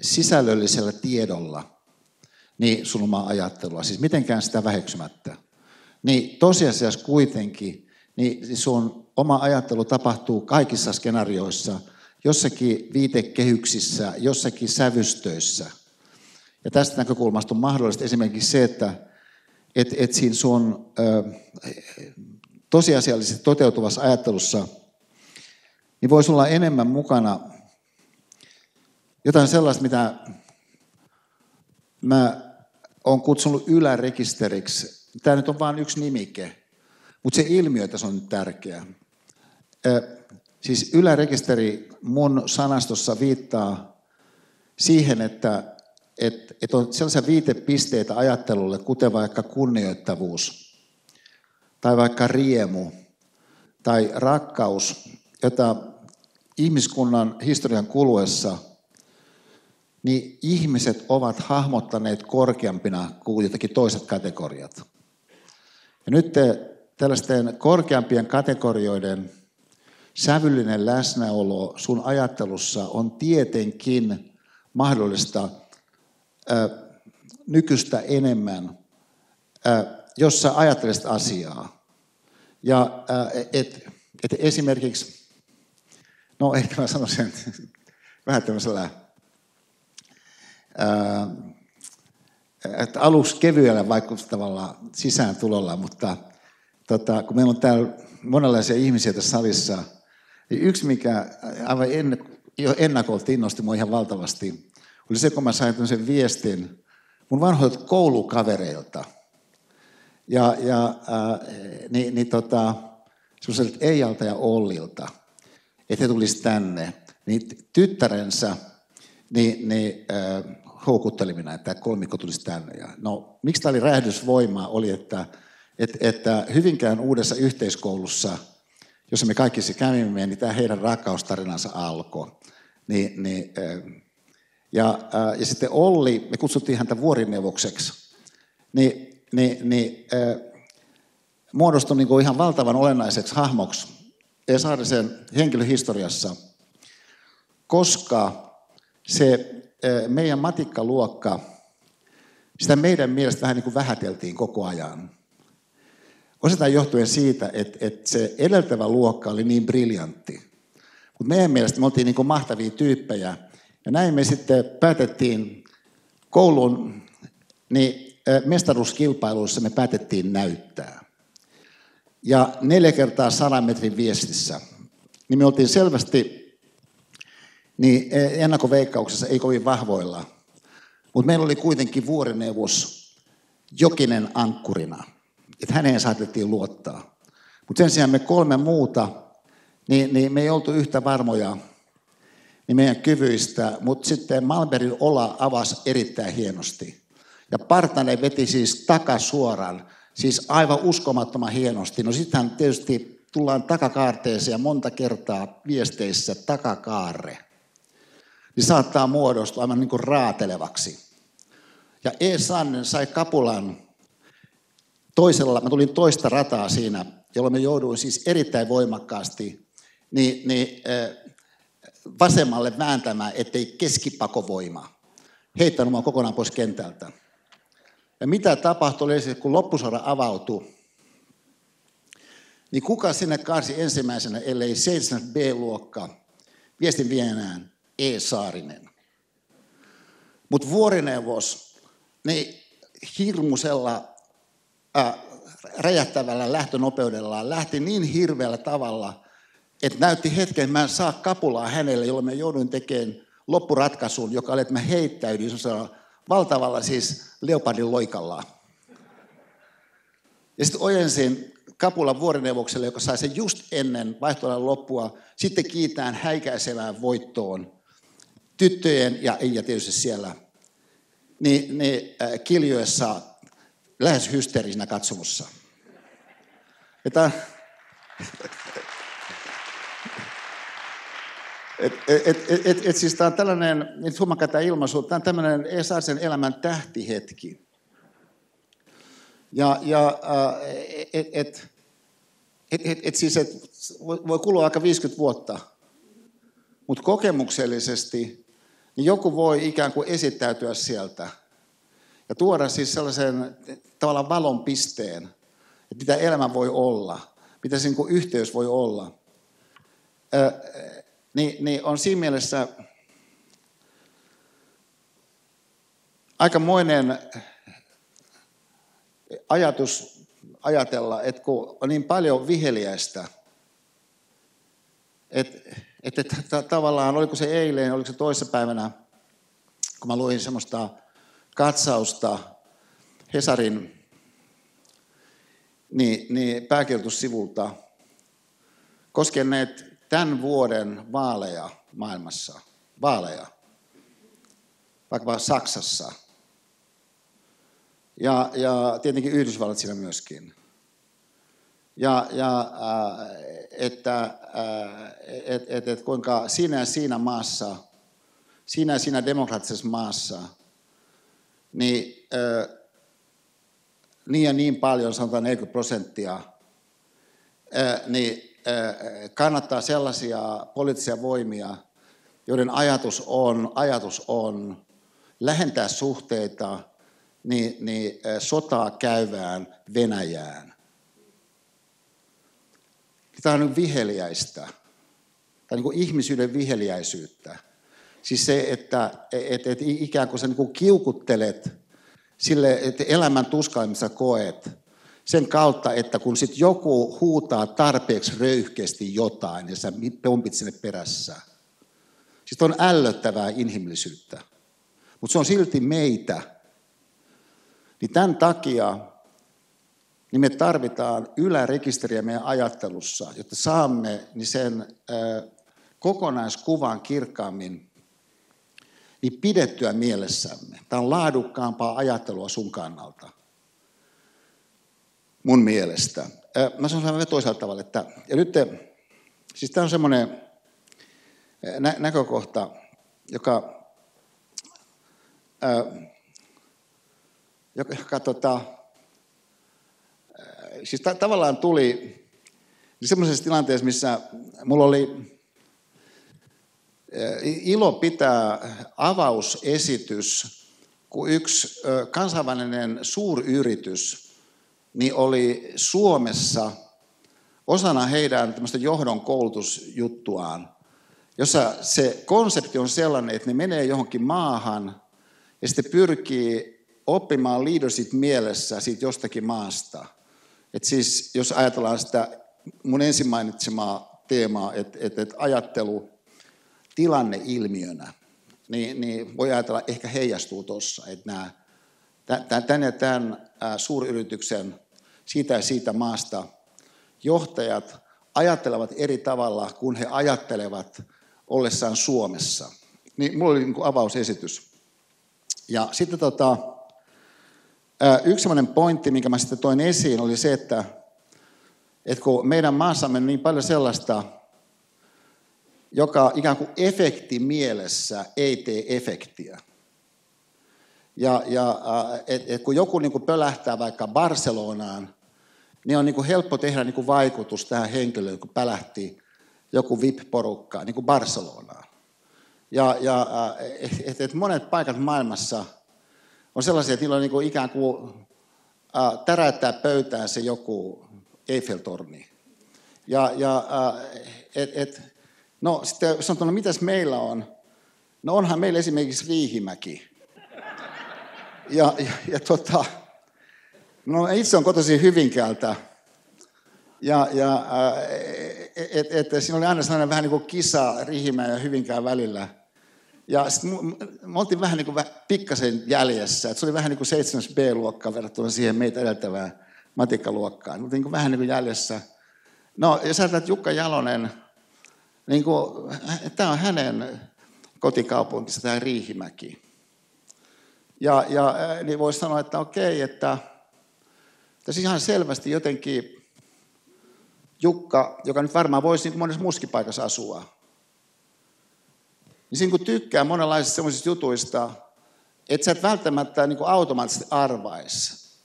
[SPEAKER 2] sisällöllisellä tiedolla niin sun omaa ajattelua, siis mitenkään sitä väheksymättä. Niin tosiasiassa kuitenkin, niin sun oma ajattelu tapahtuu kaikissa skenaarioissa, jossakin viitekehyksissä, jossakin sävystöissä. Ja tästä näkökulmasta on mahdollista esimerkiksi se, että et, et siinä sun ö, tosiasiallisesti toteutuvassa ajattelussa, niin voisi olla enemmän mukana jotain sellaista, mitä mä olen kutsunut ylärekisteriksi. Tämä nyt on vain yksi nimike, mutta se ilmiö tässä on nyt tärkeä. Siis ylärekisteri mun sanastossa viittaa siihen, että, että, että on sellaisia viitepisteitä ajattelulle, kuten vaikka kunnioittavuus, tai vaikka riemu, tai rakkaus, jota ihmiskunnan historian kuluessa – niin ihmiset ovat hahmottaneet korkeampina kuin jotakin toiset kategoriat. Ja nyt te, tällaisten korkeampien kategorioiden sävyllinen läsnäolo sun ajattelussa on tietenkin mahdollista ää, nykyistä enemmän, ää, jos sä ajattelisit asiaa. Ja ää, et, esimerkiksi, no ehkä mä sanoisin vähän tämmöisellä että aluksi kevyellä vaikuttavalla sisääntulolla, mutta tota, kun meillä on täällä monenlaisia ihmisiä tässä salissa, niin yksi, mikä aivan en, jo ennakolta innosti mua ihan valtavasti, oli se, kun mä sain sen viestin mun vanhoilta koulukavereilta. Ja, ja äh, niin, niin tota, sellaiselta Eijalta ja Ollilta, että he tulisivat tänne. Niin tyttärensä, niin, niin äh, houkuttelimina, että kolmikko tulisi tänne. Ja no, miksi tämä oli räjähdysvoimaa, oli, että, että, että Hyvinkään uudessa yhteiskoulussa, jossa me kaikki se kävimme, niin tämä heidän rakkaustarinansa alkoi. Niin, niin, ja, ja sitten Olli, me kutsuttiin häntä vuorineuvokseksi, niin, niin, niin muodostui niin kuin ihan valtavan olennaiseksi hahmoksi Esaarisen henkilöhistoriassa, koska se meidän matikkaluokka, sitä meidän mielestä vähän niin kuin vähäteltiin koko ajan. Osittain johtuen siitä, että, että se edeltävä luokka oli niin briljantti. Mutta meidän mielestä me oltiin niin kuin mahtavia tyyppejä. Ja näin me sitten päätettiin koulun niin mestaruuskilpailuissa me päätettiin näyttää. Ja neljä kertaa sadan metrin viestissä. Niin me oltiin selvästi niin e, ennakkoveikkauksessa ei kovin vahvoilla. Mutta meillä oli kuitenkin vuorineuvos Jokinen ankkurina, että häneen saatettiin luottaa. Mutta sen sijaan me kolme muuta, niin, niin me ei oltu yhtä varmoja niin meidän kyvyistä, mutta sitten Malberin Ola avasi erittäin hienosti. Ja Partanen veti siis takasuoran, siis aivan uskomattoman hienosti. No sittenhän tietysti tullaan takakaarteeseen ja monta kertaa viesteissä takakaarre niin saattaa muodostua aivan niin kuin raatelevaksi. Ja E. Sannen sai kapulan toisella, mä tulin toista rataa siinä, jolloin me jouduin siis erittäin voimakkaasti niin, niin, vasemmalle vääntämään, ettei keskipakovoima heittänyt mua kokonaan pois kentältä. Ja mitä tapahtui oli se, kun loppusora avautui, niin kuka sinne karsi ensimmäisenä, ellei 7 B-luokka viestin vienään E. Saarinen. Mutta vuorineuvos, niin hirmusella äh, räjähtävällä lähtönopeudellaan lähti niin hirveällä tavalla, että näytti hetken, että mä en saa kapulaa hänelle, jolloin mä jouduin tekemään loppuratkaisun, joka oli, että mä heittäydyin valtavalla siis leopardin loikalla. Ja sitten ojensin kapulan vuorineuvokselle, joka sai sen just ennen vaihtoehtojen loppua, sitten kiitään häikäisevään voittoon tyttöjen ja Eija tietysti siellä, niin, niin äh, kiljoessa lähes hysteerisinä katsomussa. Että, et, et, et, et, et, siis tämä on tällainen, nyt huomakaa tämä ilmaisu, tämä on tämmöinen Esaisen elämän tähtihetki. Ja, ja äh, et, et, et, et, et siis, et, voi kulua aika 50 vuotta, mutta kokemuksellisesti niin joku voi ikään kuin esittäytyä sieltä ja tuoda siis sellaisen tavallaan valon pisteen, että mitä elämä voi olla, mitä se niin yhteys voi olla. Ö, niin, niin on siinä mielessä aikamoinen ajatus ajatella, että kun on niin paljon viheliäistä, että, että, tavallaan, oliko se eilen, oliko se toisessa päivänä, kun mä luin semmoista katsausta Hesarin niin, niin pääkirjoitussivulta koskien näitä tämän vuoden vaaleja maailmassa, vaaleja, vaikka Saksassa. Ja, ja tietenkin Yhdysvallat siinä myöskin. Ja, ja äh, että äh, et, et, et kuinka siinä ja siinä maassa, siinä ja siinä demokraattisessa maassa, niin äh, niin ja niin paljon, sanotaan 40 prosenttia, äh, niin kannattaa sellaisia poliittisia voimia, joiden ajatus on, ajatus on lähentää suhteita niin, niin sotaa käyvään Venäjään. Tämä on nyt viheliäistä. Tämä on niin ihmisyyden viheliäisyyttä. Siis se, että et, et ikään kuin sä niin kiukuttelet sille, että elämän tuskaimmissa koet – sen kautta, että kun sitten joku huutaa tarpeeksi röyhkeästi jotain ja sä pompit sinne perässä. Siis on ällöttävää inhimillisyyttä. Mutta se on silti meitä. Niin tämän takia niin me tarvitaan ylärekisteriä meidän ajattelussa, jotta saamme niin sen kokonaiskuvan kirkkaammin niin pidettyä mielessämme. Tämä on laadukkaampaa ajattelua sun kannalta mun mielestä. Mä sanon vähän toisaalta tavalla, että ja nyt, siis tämä on semmoinen nä- näkökohta, joka, ää, joka, joka tota, siis ta- tavallaan tuli semmoisessa tilanteessa, missä mulla oli ilo pitää avausesitys, kun yksi kansainvälinen suuryritys niin oli Suomessa osana heidän johdon koulutusjuttuaan, jossa se konsepti on sellainen, että ne menee johonkin maahan ja sitten pyrkii oppimaan leadership mielessä siitä jostakin maasta. Et siis jos ajatellaan sitä mun ensin mainitsemaa teemaa, että et, et ajattelu tilanne ilmiönä, niin, niin voi ajatella, ehkä heijastuu tuossa, että tämän ja tämän suuryrityksen siitä ja siitä maasta johtajat ajattelevat eri tavalla kuin he ajattelevat ollessaan Suomessa. Niin mulla oli niin avausesitys. Ja sitten tota, yksi sellainen pointti, minkä mä sitten toin esiin, oli se, että, että kun meidän maassamme on niin paljon sellaista, joka ikään kuin efekti mielessä ei tee efektiä. Ja, ja et, et kun joku niin kuin pölähtää vaikka Barcelonaan, niin on niin kuin helppo tehdä niin kuin vaikutus tähän henkilöön, kun pälähti joku VIP-porukka niin kuin Barcelonaan. Ja, ja et, et monet paikat maailmassa on sellaisia, on niin kuin ikään kuin äh, täräyttää pöytään se joku Eiffeltorni. Ja, ja et, et, no sitten sanotaan, no mitäs meillä on? No onhan meillä esimerkiksi Riihimäki ja, ja, ja tota, no itse on kotoisin Hyvinkäältä. Ja, ja et, et, et, siinä oli aina sellainen vähän niin kuin kisa Riihimäen ja Hyvinkään välillä. Ja me oltiin vähän niin kuin pikkasen jäljessä. Et se oli vähän niin kuin 7 B-luokka verrattuna siihen meitä edeltävään matikkaluokkaan, mutta niin kuin vähän niin kuin jäljessä. No, jos ajatellaan, Jukka Jalonen, niin kuin, tämä on hänen kotikaupunkinsa, tämä Riihimäki. Ja, ja niin voisi sanoa, että okei, että tässä ihan selvästi jotenkin Jukka, joka nyt varmaan voisi niin monessa muussakin paikassa asua, niin siinä kun tykkää monenlaisista sellaisista jutuista, että sä et välttämättä niin kuin automaattisesti arvaisi,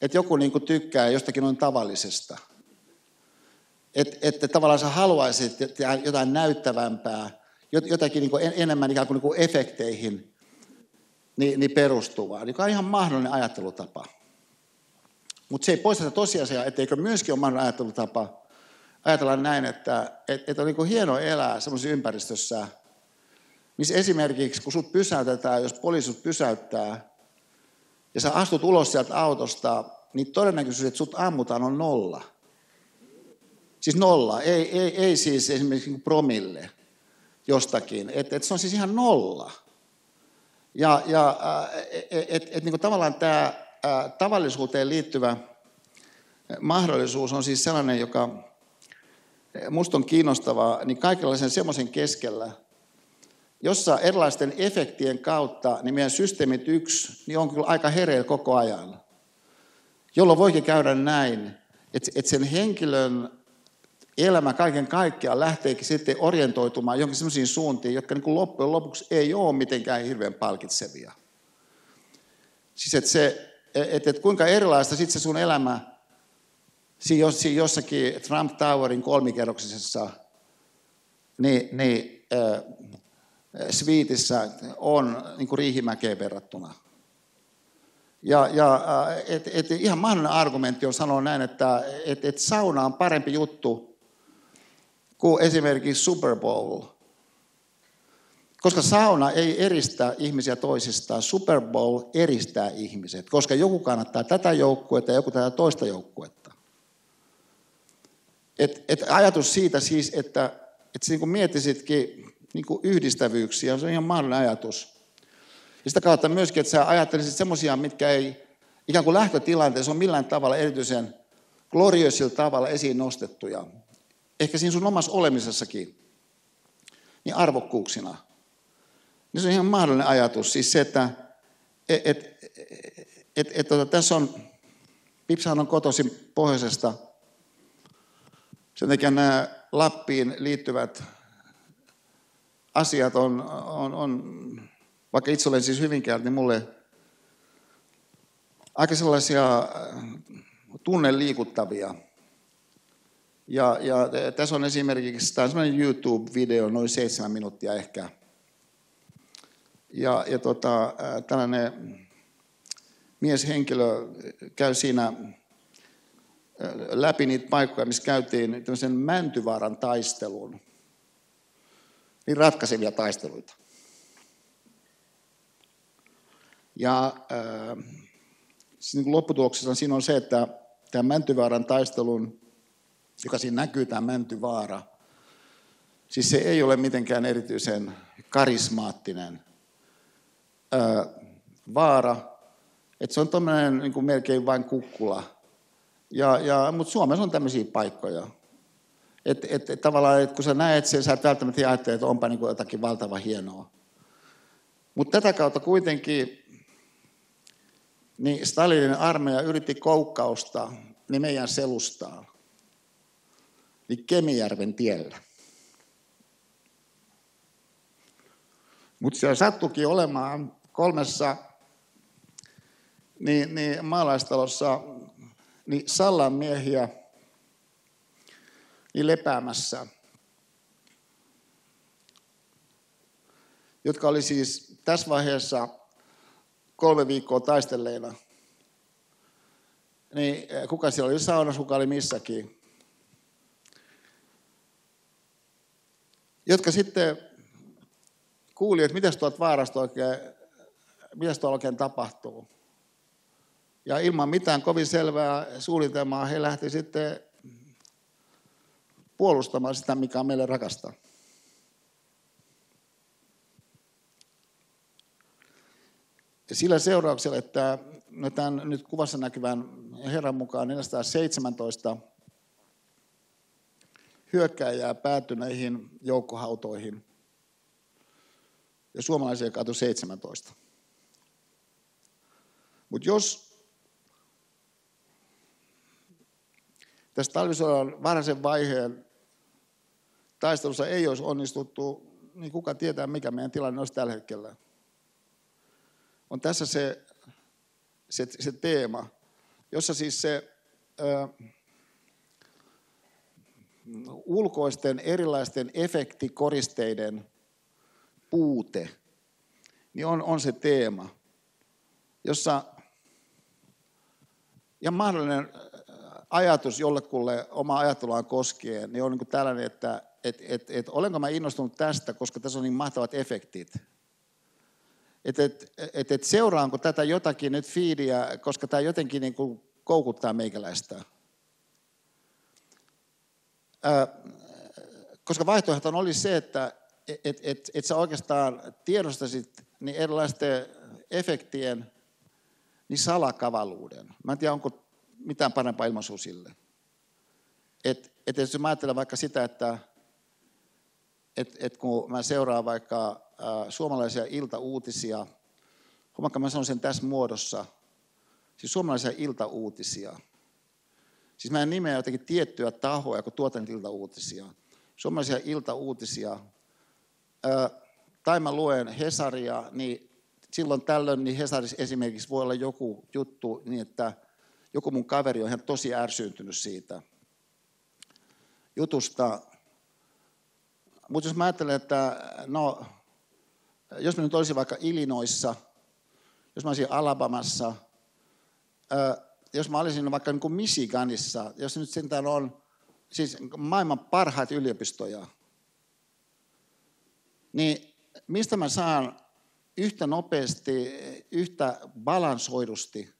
[SPEAKER 2] että joku niin kuin tykkää jostakin noin tavallisesta. Että, että tavallaan sä haluaisit jotain näyttävämpää, jotakin niin kuin enemmän ikään kuin, niin kuin efekteihin niin, niin perustuvaa, niin on ihan mahdollinen ajattelutapa. Mutta se ei poista sitä tosiasiaa, etteikö myöskin ole mahdollinen ajattelutapa ajatella näin, että, että, että on niin kuin hieno elää semmoisessa ympäristössä, missä esimerkiksi kun sut pysäytetään, jos poliisi sut pysäyttää, ja sä astut ulos sieltä autosta, niin todennäköisyys, että sut ammutaan on nolla. Siis nolla, ei, ei, ei siis esimerkiksi niin promille jostakin. Että et se on siis ihan nolla. Ja, ja et, et, et, niin tavallaan tämä tavallisuuteen liittyvä mahdollisuus on siis sellainen, joka musta on kiinnostavaa, niin kaikenlaisen semmoisen keskellä, jossa erilaisten efektien kautta niin meidän systeemit yksi niin on kyllä aika hereillä koko ajan. Jolloin voikin käydä näin, että, että sen henkilön elämä kaiken kaikkiaan lähteekin sitten orientoitumaan johonkin sellaisiin suuntiin, jotka niin kuin loppujen lopuksi ei ole mitenkään hirveän palkitsevia. Siis että se, että, että kuinka erilaista sitten se sun elämä siinä jossakin Trump Towerin kolmikerroksisessa niin, niin, äh, sviitissä on niin kuin Riihimäkeen verrattuna. Ja, ja et, et ihan mahdollinen argumentti on sanoa näin, että et, et sauna on parempi juttu kuin esimerkiksi Super Bowl. Koska sauna ei eristä ihmisiä toisistaan, Super Bowl eristää ihmiset, koska joku kannattaa tätä joukkuetta ja joku tätä toista joukkuetta. Et, et ajatus siitä siis, että et niin kuin niin kuin yhdistävyyksiä, se on ihan mahdollinen ajatus. Ja sitä kautta myöskin, että sä ajattelisit semmoisia, mitkä ei ikään kuin lähtötilanteessa on millään tavalla erityisen glorioisilla tavalla esiin nostettuja. Ehkä siinä sun omassa olemisessakin, niin arvokkuuksina. Niin se on ihan mahdollinen ajatus. Siis se, että et, et, et, et, et, tota, tässä on, Pipsahan on kotoisin pohjoisesta. Sen takia nämä Lappiin liittyvät asiat on, on, on, vaikka itse olen siis Hyvinkäältä, niin mulle aika sellaisia äh, tunneliikuttavia. Ja, ja tässä on esimerkiksi, tämä on sellainen YouTube-video, noin seitsemän minuuttia ehkä. Ja, ja tota, äh, tällainen mieshenkilö käy siinä äh, läpi niitä paikkoja, missä käytiin tämmöisen Mäntyvaaran taistelun niin ratkaisevia taisteluita. Ja äh, siis niin lopputuloksessa siinä on se, että tämä Mäntyvaaran taistelun, joka siinä näkyy, tämä Mäntyvaara, siis se ei ole mitenkään erityisen karismaattinen äh, vaara, että se on tuommoinen niin melkein vain kukkula. Ja, ja, mutta Suomessa on tämmöisiä paikkoja. Että et, et, tavallaan, että kun sä näet sen, sä et välttämättä ajattele, että onpa niin jotakin valtava hienoa. Mutta tätä kautta kuitenkin niin Stalinin armeija yritti koukkausta niin meidän selustaa, niin Kemijärven tiellä. Mutta siellä sattukin olemaan kolmessa niin, niin maalaistalossa niin Sallan miehiä, niin lepäämässä, jotka oli siis tässä vaiheessa kolme viikkoa taistelleina. Niin eh, kuka siellä oli saunassa, kuka oli missäkin. Jotka sitten kuuli, että mitä tuolta vaarasta oikein, mitä tuolla oikein tapahtuu. Ja ilman mitään kovin selvää suunnitelmaa he lähti sitten puolustamaan sitä, mikä on meille rakasta. Ja sillä seurauksella, että no tämän nyt kuvassa näkyvän herran mukaan 417 hyökkääjää päätyi näihin joukkohautoihin ja suomalaisia kaatui 17. Mutta jos tässä talvisodan varhaisen vaiheen taistelussa ei olisi onnistuttu, niin kuka tietää, mikä meidän tilanne olisi tällä hetkellä. On tässä se, se, se teema, jossa siis se ö, ulkoisten erilaisten efektikoristeiden puute, niin on, on se teema, jossa ja mahdollinen ajatus jollekulle oma ajatteluaan koskien, niin on niin tällainen, että et, et, et, olenko mä innostunut tästä, koska tässä on niin mahtavat efektit. Että et, et, et seuraanko tätä jotakin nyt fiidiä, koska tämä jotenkin niin kuin koukuttaa meikäläistä. Ää, koska vaihtoehto oli se, että et, et, et sä oikeastaan tiedostasit niin erilaisten efektien niin salakavaluuden. Mä en tiedä, onko mitään parempaa ilmaisua sille. Et, et jos mä ajattelen vaikka sitä, että et, et kun mä seuraan vaikka ä, suomalaisia iltauutisia, huomakka mä sanon sen tässä muodossa, siis suomalaisia iltauutisia. Siis mä en nimeä jotenkin tiettyä tahoa, kun tuotan iltauutisia. Suomalaisia iltauutisia. Ä, tai mä luen Hesaria, niin silloin tällöin niin Hesarissa esimerkiksi voi olla joku juttu niin, että joku mun kaveri on ihan tosi ärsyyntynyt siitä jutusta. Mutta jos mä ajattelen, että no, jos mä nyt olisin vaikka Illinoissa, jos mä olisin Alabamassa, jos mä olisin vaikka niin kuin Michiganissa, jos nyt sentään on siis maailman parhaat yliopistoja, niin mistä mä saan yhtä nopeasti, yhtä balansoidusti,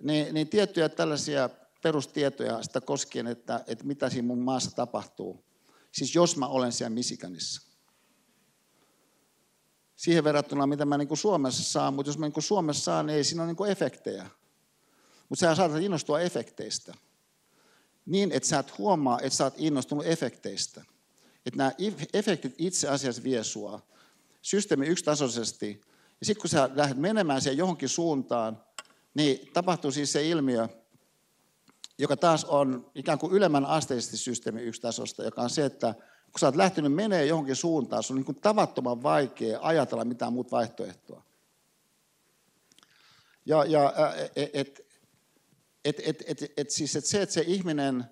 [SPEAKER 2] niin, niin tiettyjä tällaisia perustietoja sitä koskien, että, että mitä siinä mun maassa tapahtuu. Siis jos mä olen siellä Michiganissa. Siihen verrattuna, mitä mä niin Suomessa saan, mutta jos mä niin Suomessa saan, niin ei siinä ole niin efektejä. Mutta sä saatat innostua efekteistä. Niin, että sä et huomaa, että sä oot innostunut efekteistä. Että nämä efektit itse asiassa vie sua systeemi yksitasoisesti. Ja sitten kun sä lähdet menemään siihen johonkin suuntaan, niin tapahtuu siis se ilmiö, joka taas on ikään kuin ylemmän asteisesti systeemi yksitasosta, joka on se, että kun sä oot lähtenyt menee johonkin suuntaan, sun on niin kuin tavattoman vaikea ajatella mitään muuta vaihtoehtoa. Ja, ja et, et, et, et, et, et, siis et se, että se ihminen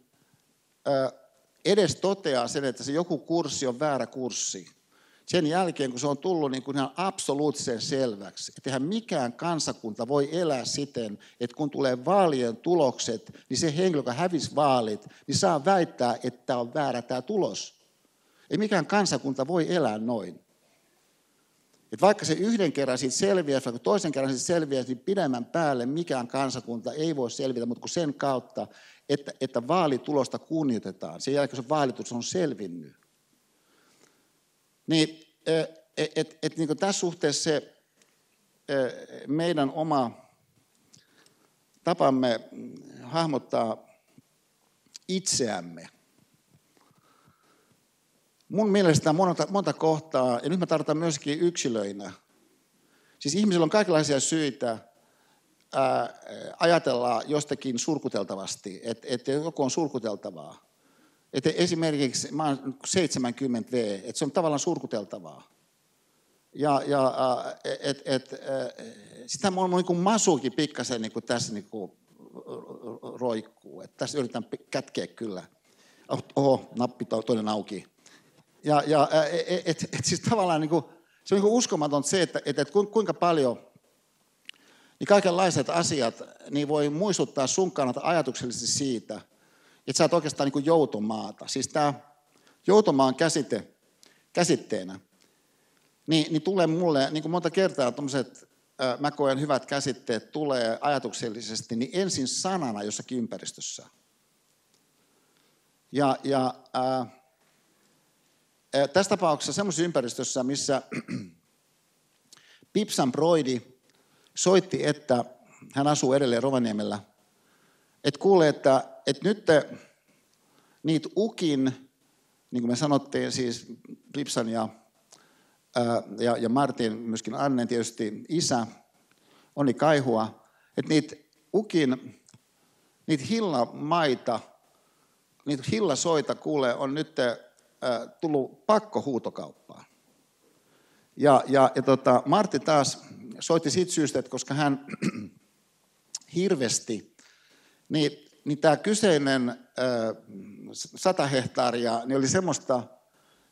[SPEAKER 2] edes toteaa sen, että se joku kurssi on väärä kurssi, sen jälkeen, kun se on tullut niin kuin ihan absoluuttisen selväksi, että eihän mikään kansakunta voi elää siten, että kun tulee vaalien tulokset, niin se henkilö, joka hävisi vaalit, niin saa väittää, että on väärä tämä tulos. Ei mikään kansakunta voi elää noin. Et vaikka se yhden kerran siitä selviää, vaikka toisen kerran siitä selviää, niin pidemmän päälle mikään kansakunta ei voi selvitä, mutta kun sen kautta, että, että vaalitulosta kunnioitetaan, sen jälkeen se vaalitulos on selvinnyt. Niin et, et, et, niin tässä suhteessa se meidän oma tapamme hahmottaa itseämme. Mun mielestä monta, monta kohtaa, ja nyt mä tarkoitan myöskin yksilöinä. Siis ihmisillä on kaikenlaisia syitä ää, ajatella jostakin surkuteltavasti, että et joku on surkuteltavaa. Että esimerkiksi mä oon 70 V, että se on tavallaan surkuteltavaa. Ja, ja et, et, sitä on niin kuin masukin pikkasen niin kuin tässä niin kuin roikkuu. Että tässä yritän kätkeä kyllä. Oho, nappi toinen auki. Ja, ja et, et, et siis tavallaan niin kuin, se on niin uskomaton se, että, että, että kuinka paljon niin kaikenlaiset asiat niin voi muistuttaa sun kannalta ajatuksellisesti siitä, että sä oot oikeastaan niin kuin joutomaata. Siis tämä joutomaan käsite, käsitteenä, niin, niin tulee mulle, niin kuin monta kertaa tuommoiset, mä koen hyvät käsitteet tulee ajatuksellisesti, niin ensin sanana jossakin ympäristössä. Ja, ja ää, tässä tapauksessa semmoisessa ympäristössä, missä Pipsan Broidi soitti, että hän asuu edelleen Rovaniemellä, että kuulee, että, että nyt te, niitä ukin, niin kuin me sanottiin, siis Lipsan ja, ää, ja, ja Martin, myöskin Annen tietysti isä, Onni Kaihua, että niitä ukin, niitä hillamaita, niitä hillasoita kuulee, on nyt ää, tullut pakkohuutokauppaan. Ja, ja, ja tota, Martti taas soitti siitä syystä, että koska hän hirvesti, niin, niin tämä kyseinen sata hehtaaria niin oli semmoista,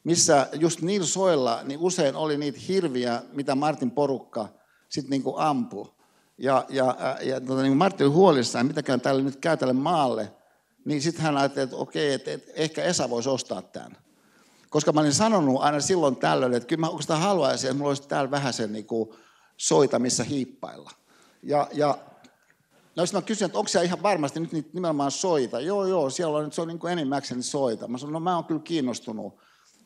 [SPEAKER 2] missä just niillä soilla niin usein oli niitä hirviä, mitä Martin porukka sitten niin ampui. Ja, ja, ja tota, niin Martti oli huolissaan, mitäkään tälle nyt käy tälle maalle. Niin sitten hän ajatteli, että okei, että, että ehkä Esa voisi ostaa tämän. Koska mä olin sanonut aina silloin tällöin, että kyllä mä oikeastaan haluaisin, että mulla olisi täällä vähän sen niin kuin soita, missä hiippailla. Ja, ja no sitten mä kysyin, että onko siellä ihan varmasti nyt niitä nimenomaan soita? Joo, joo, siellä on, se on niin kuin enimmäkseen soita. Mä sanoin, no mä oon kyllä kiinnostunut.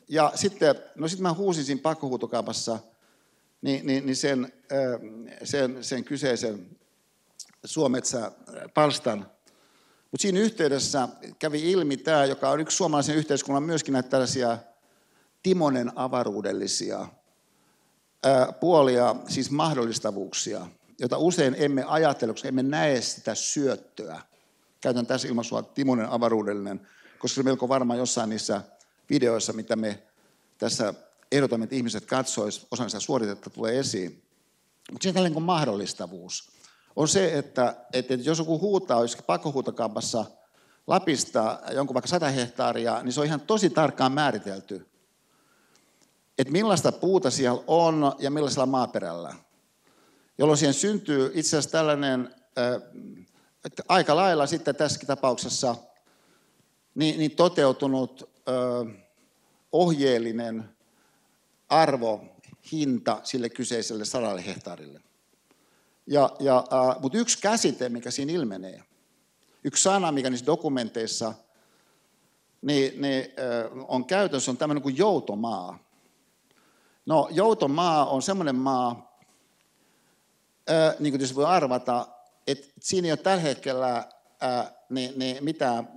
[SPEAKER 2] Ja sitten, no sitten mä huusin siinä pakkohuutokaupassa niin, niin, niin sen, sen, sen kyseisen Suometsä palstan. Mutta siinä yhteydessä kävi ilmi tämä, joka on yksi suomalaisen yhteiskunnan myöskin näitä tällaisia Timonen avaruudellisia puolia, siis mahdollistavuuksia, joita usein emme ajattele, koska emme näe sitä syöttöä. Käytän tässä ilmaisua Timonen avaruudellinen, koska se melko varmaan jossain niissä videoissa, mitä me tässä ehdotamme, että ihmiset katsoisivat, osa sitä suoritetta tulee esiin. Mutta siinä tällainen mahdollistavuus on se, että, että jos joku huutaa, jos pakkohuutokaupassa Lapista jonkun vaikka 100 hehtaaria, niin se on ihan tosi tarkkaan määritelty että millaista puuta siellä on ja millaisella maaperällä. Jolloin siihen syntyy itse asiassa tällainen, että aika lailla sitten tässäkin tapauksessa niin, niin toteutunut ohjeellinen arvo, hinta sille kyseiselle sadalle hehtaarille. Ja, ja, mutta yksi käsite, mikä siinä ilmenee, yksi sana, mikä niissä dokumenteissa niin, niin, on käytössä, on tämmöinen kuin joutomaa. No joutomaa on semmoinen maa, niin kuin tietysti voi arvata, että siinä ei ole tällä hetkellä ää, niin, niin mitään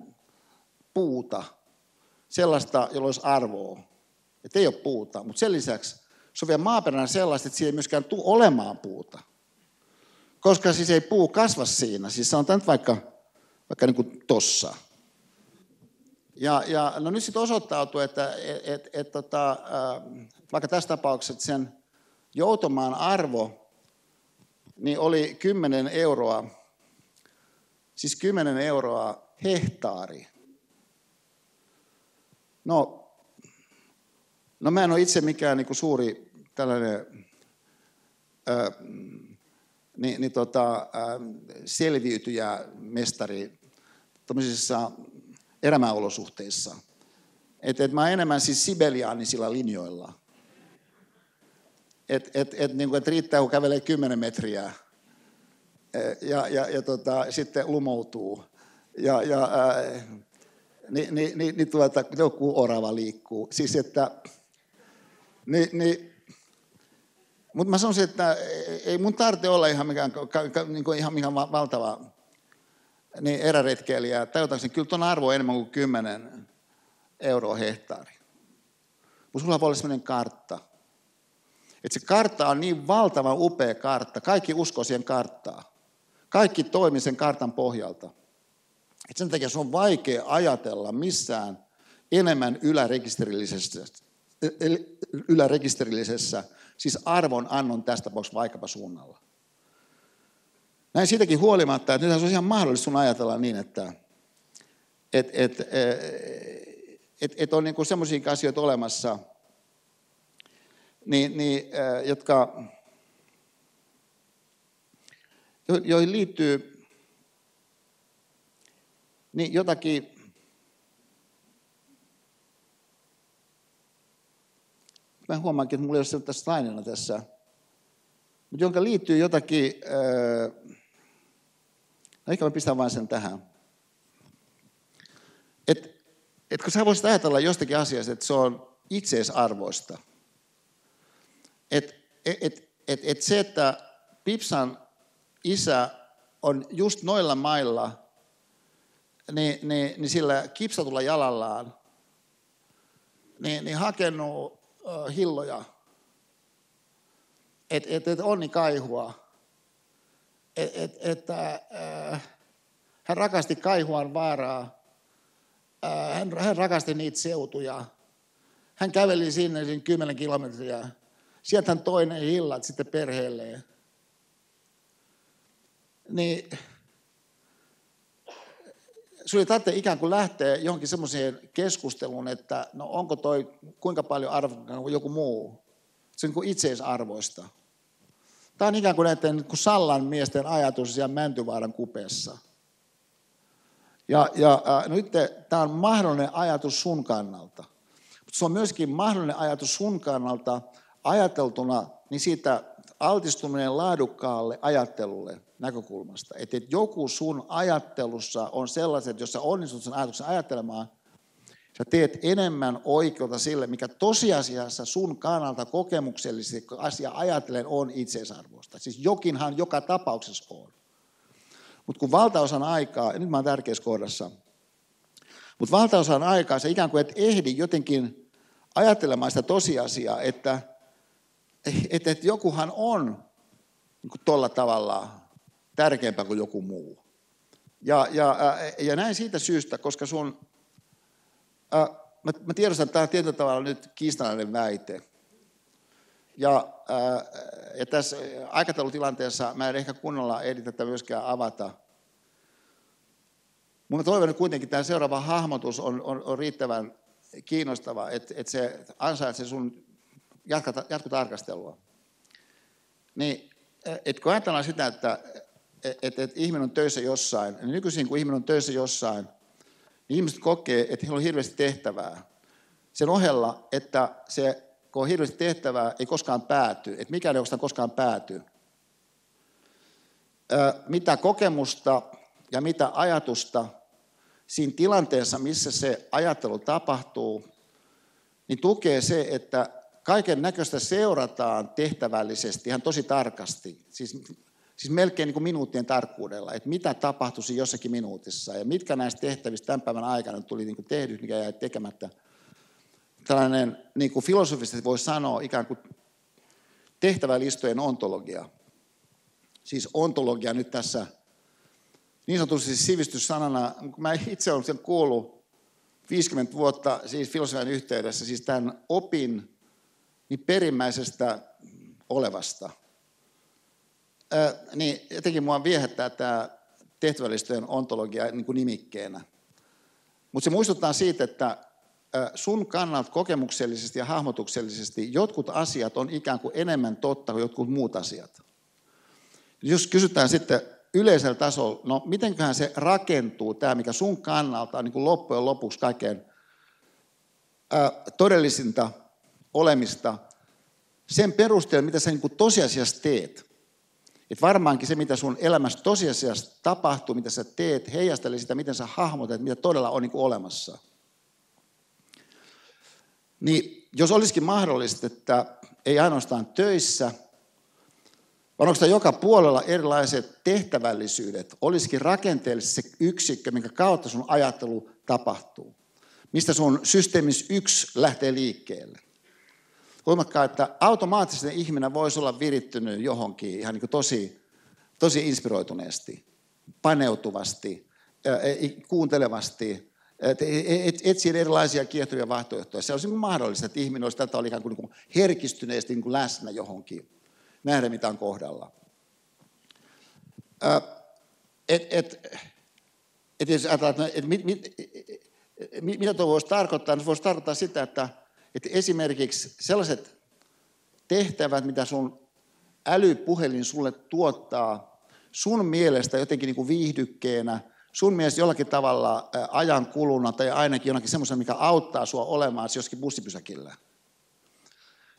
[SPEAKER 2] puuta, sellaista, jolla olisi arvoa. Että ei ole puuta, mutta sen lisäksi se on vielä maaperänä sellaista, että siinä ei myöskään tule olemaan puuta. Koska siis ei puu kasva siinä. Siis sanotaan nyt vaikka, vaikka niin kuin tossa. Ja, ja no nyt sitten osoittautuu, että et, et, et, tota, äh, vaikka tässä tapauksessa sen joutomaan arvo niin oli 10 euroa, siis 10 euroa hehtaari. No, no mä en ole itse mikään niin kuin suuri tällainen ää, niin, niin tota, ää, selviytyjä mestari tämmöisissä elämäolosuhteissa. Että et mä enemmän siis sibeliaanisilla linjoilla. Että et, et, niin et riittää, kun kävelee 10 metriä e, ja, ja, ja tota, sitten lumoutuu. Ja, ja ää, niin, niin, niin, niin tuota, joku orava liikkuu. Siis että, niin, niin, mutta mä sanoisin, että ei mun tarvitse olla ihan mikään, niin kuin ihan mikään valtava niin eräretkeilijä. Tajutaan, kyllä tuon arvo on enemmän kuin 10 euroa hehtaari. Mutta sulla voi olla sellainen kartta, että se kartta on niin valtavan upea kartta. Kaikki uskoo siihen karttaa. Kaikki toimii sen kartan pohjalta. Et sen takia se on vaikea ajatella missään enemmän ylärekisterillisessä, ylärekisterillisessä siis arvon annon tästä tapauksessa vaikkapa suunnalla. Näin siitäkin huolimatta, että nyt on ihan mahdollista sun ajatella niin, että et, et, et, et, et on niin semmoisia asioita olemassa, niin, niin, jotka, joihin liittyy niin jotakin Mä huomaankin, että mulla ei ole tässä lainina tässä, mutta jonka liittyy jotakin, no ehkä mä pistän vain sen tähän. Että et kun sä voisit ajatella jostakin asiasta, että se on itseisarvoista – et, et, et, et se, että Pipsan isä on just noilla mailla niin, niin, niin sillä kipsatulla jalallaan niin, niin hakenut uh, hilloja, että et, et onni kaihua, että et, et, uh, hän rakasti kaihuan vaaraa, uh, hän, hän rakasti niitä seutuja, hän käveli sinne, sinne 10 kilometriä, sieltä toinen hillat sitten perheelleen. Niin sun ei tarvitse ikään kuin lähteä johonkin semmoiseen keskusteluun, että no onko toi kuinka paljon arvokkaan kuin joku muu. Se on niin itseisarvoista. Tämä on ikään kuin näiden niin kuin Sallan miesten ajatus siellä Mäntyvaaran kupeessa. Ja, ja äh, nyt tämä on mahdollinen ajatus sun kannalta. Mutta se on myöskin mahdollinen ajatus sun kannalta ajateltuna niin siitä altistuminen laadukkaalle ajattelulle näkökulmasta. Että joku sun ajattelussa on sellaiset, jos sä onnistut sen ajatuksen ajattelemaan, sä teet enemmän oikeutta sille, mikä tosiasiassa sun kannalta kokemuksellisesti asia ajatellen on itseisarvoista. Siis jokinhan joka tapauksessa on. Mutta kun valtaosan aikaa, ja nyt mä oon tärkeässä kohdassa, mutta valtaosan aikaa sä ikään kuin et ehdi jotenkin ajattelemaan sitä tosiasiaa, että, että, että jokuhan on niin tuolla tavalla tärkeämpää kuin joku muu. Ja, ja, ja näin siitä syystä, koska sun, äh, mä, mä tiedostan, että tämä on tietyllä tavalla nyt kiistanainen väite. Ja, äh, ja tässä aikataulutilanteessa mä en ehkä kunnolla ehdi tätä myöskään avata. Mutta toivon, että kuitenkin tämä seuraava hahmotus on, on, on riittävän kiinnostava, että, että se ansaitsee sun jatkotarkastelua. Niin, että kun ajatellaan sitä, että että, että ihminen on töissä jossain, niin nykyisin kun ihminen on töissä jossain, niin ihmiset kokee, että heillä on hirveästi tehtävää. Sen ohella, että se, kun on hirveästi tehtävää, ei koskaan pääty, että mikään ei oikeastaan koskaan pääty. Mitä kokemusta ja mitä ajatusta siinä tilanteessa, missä se ajattelu tapahtuu, niin tukee se, että kaiken näköistä seurataan tehtävällisesti ihan tosi tarkasti. Siis siis melkein niin kuin minuuttien tarkkuudella, että mitä tapahtuisi jossakin minuutissa ja mitkä näistä tehtävistä tämän päivän aikana tuli niin kuin tehdyt, mikä jäi tekemättä. Tällainen niin kuin filosofisesti voi sanoa ikään kuin tehtävälistojen ontologia. Siis ontologia nyt tässä niin sanotusti siis sivistyssanana, kun mä itse olen sen kuullut 50 vuotta siis filosofian yhteydessä, siis tämän opin niin perimmäisestä olevasta – niin jotenkin mua viehättää tämä tehtävällistojen ontologia niin kuin nimikkeenä. Mutta se muistuttaa siitä, että sun kannalta kokemuksellisesti ja hahmotuksellisesti jotkut asiat on ikään kuin enemmän totta kuin jotkut muut asiat. Jos kysytään sitten yleisellä tasolla, no mitenköhän se rakentuu, tämä mikä sun kannalta on niin kuin loppujen lopuksi kaikkein ää, todellisinta olemista, sen perusteella, mitä sä niin kuin tosiasiassa teet. Et varmaankin se, mitä sun elämässä tosiasiassa tapahtuu, mitä sä teet, heijastelee sitä, miten sä hahmotat, mitä todella on niin kuin olemassa. Niin jos olisikin mahdollista, että ei ainoastaan töissä, vaan onko joka puolella erilaiset tehtävällisyydet, olisikin rakenteellisesti se yksikkö, minkä kautta sun ajattelu tapahtuu. Mistä sun systeemis yksi lähtee liikkeelle. Huomatkaa, että automaattisesti ihminen voisi olla virittynyt johonkin ihan niin tosi, tosi inspiroituneesti, paneutuvasti, kuuntelevasti, etsiä erilaisia kiehtovia vaihtoehtoja. Se olisi mahdollista, että ihminen olisi tätä oli ikään kuin herkistyneesti niin kuin läsnä johonkin, nähdä mitä on kohdalla. Et, et, et että mit, mit, mitä tuo voisi tarkoittaa, niin se voisi tarkoittaa sitä, että että esimerkiksi sellaiset tehtävät, mitä sun älypuhelin sulle tuottaa, sun mielestä jotenkin niin kuin viihdykkeenä, sun mielestä jollakin tavalla ajan kuluna tai ainakin jonakin semmoisen, mikä auttaa sua olemaan joskin bussipysäkillä,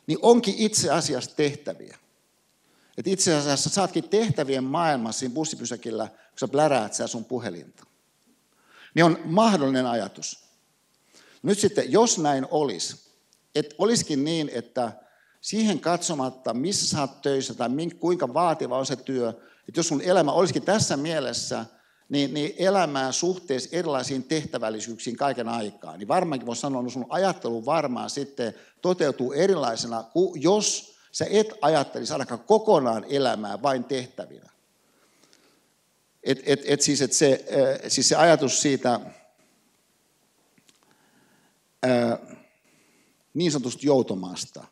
[SPEAKER 2] niin onkin itse asiassa tehtäviä. Et itse asiassa saatkin tehtävien maailmassa siinä bussipysäkillä, kun sä pläräät sä sun puhelinta. Niin on mahdollinen ajatus. Nyt sitten, jos näin olisi, että olisikin niin, että siihen katsomatta, missä sä oot töissä tai kuinka vaativa on se työ, Että jos sun elämä olisikin tässä mielessä, niin, niin elämää suhteessa erilaisiin tehtävällisyyksiin kaiken aikaa, niin varmaankin voisi sanoa, että sun ajattelu varmaan sitten toteutuu erilaisena, kuin jos sä et ajattelisi ainakaan kokonaan elämää vain tehtävinä. Et, et, et siis, et se, siis se ajatus siitä ää, niin sanotusta joutomaasta,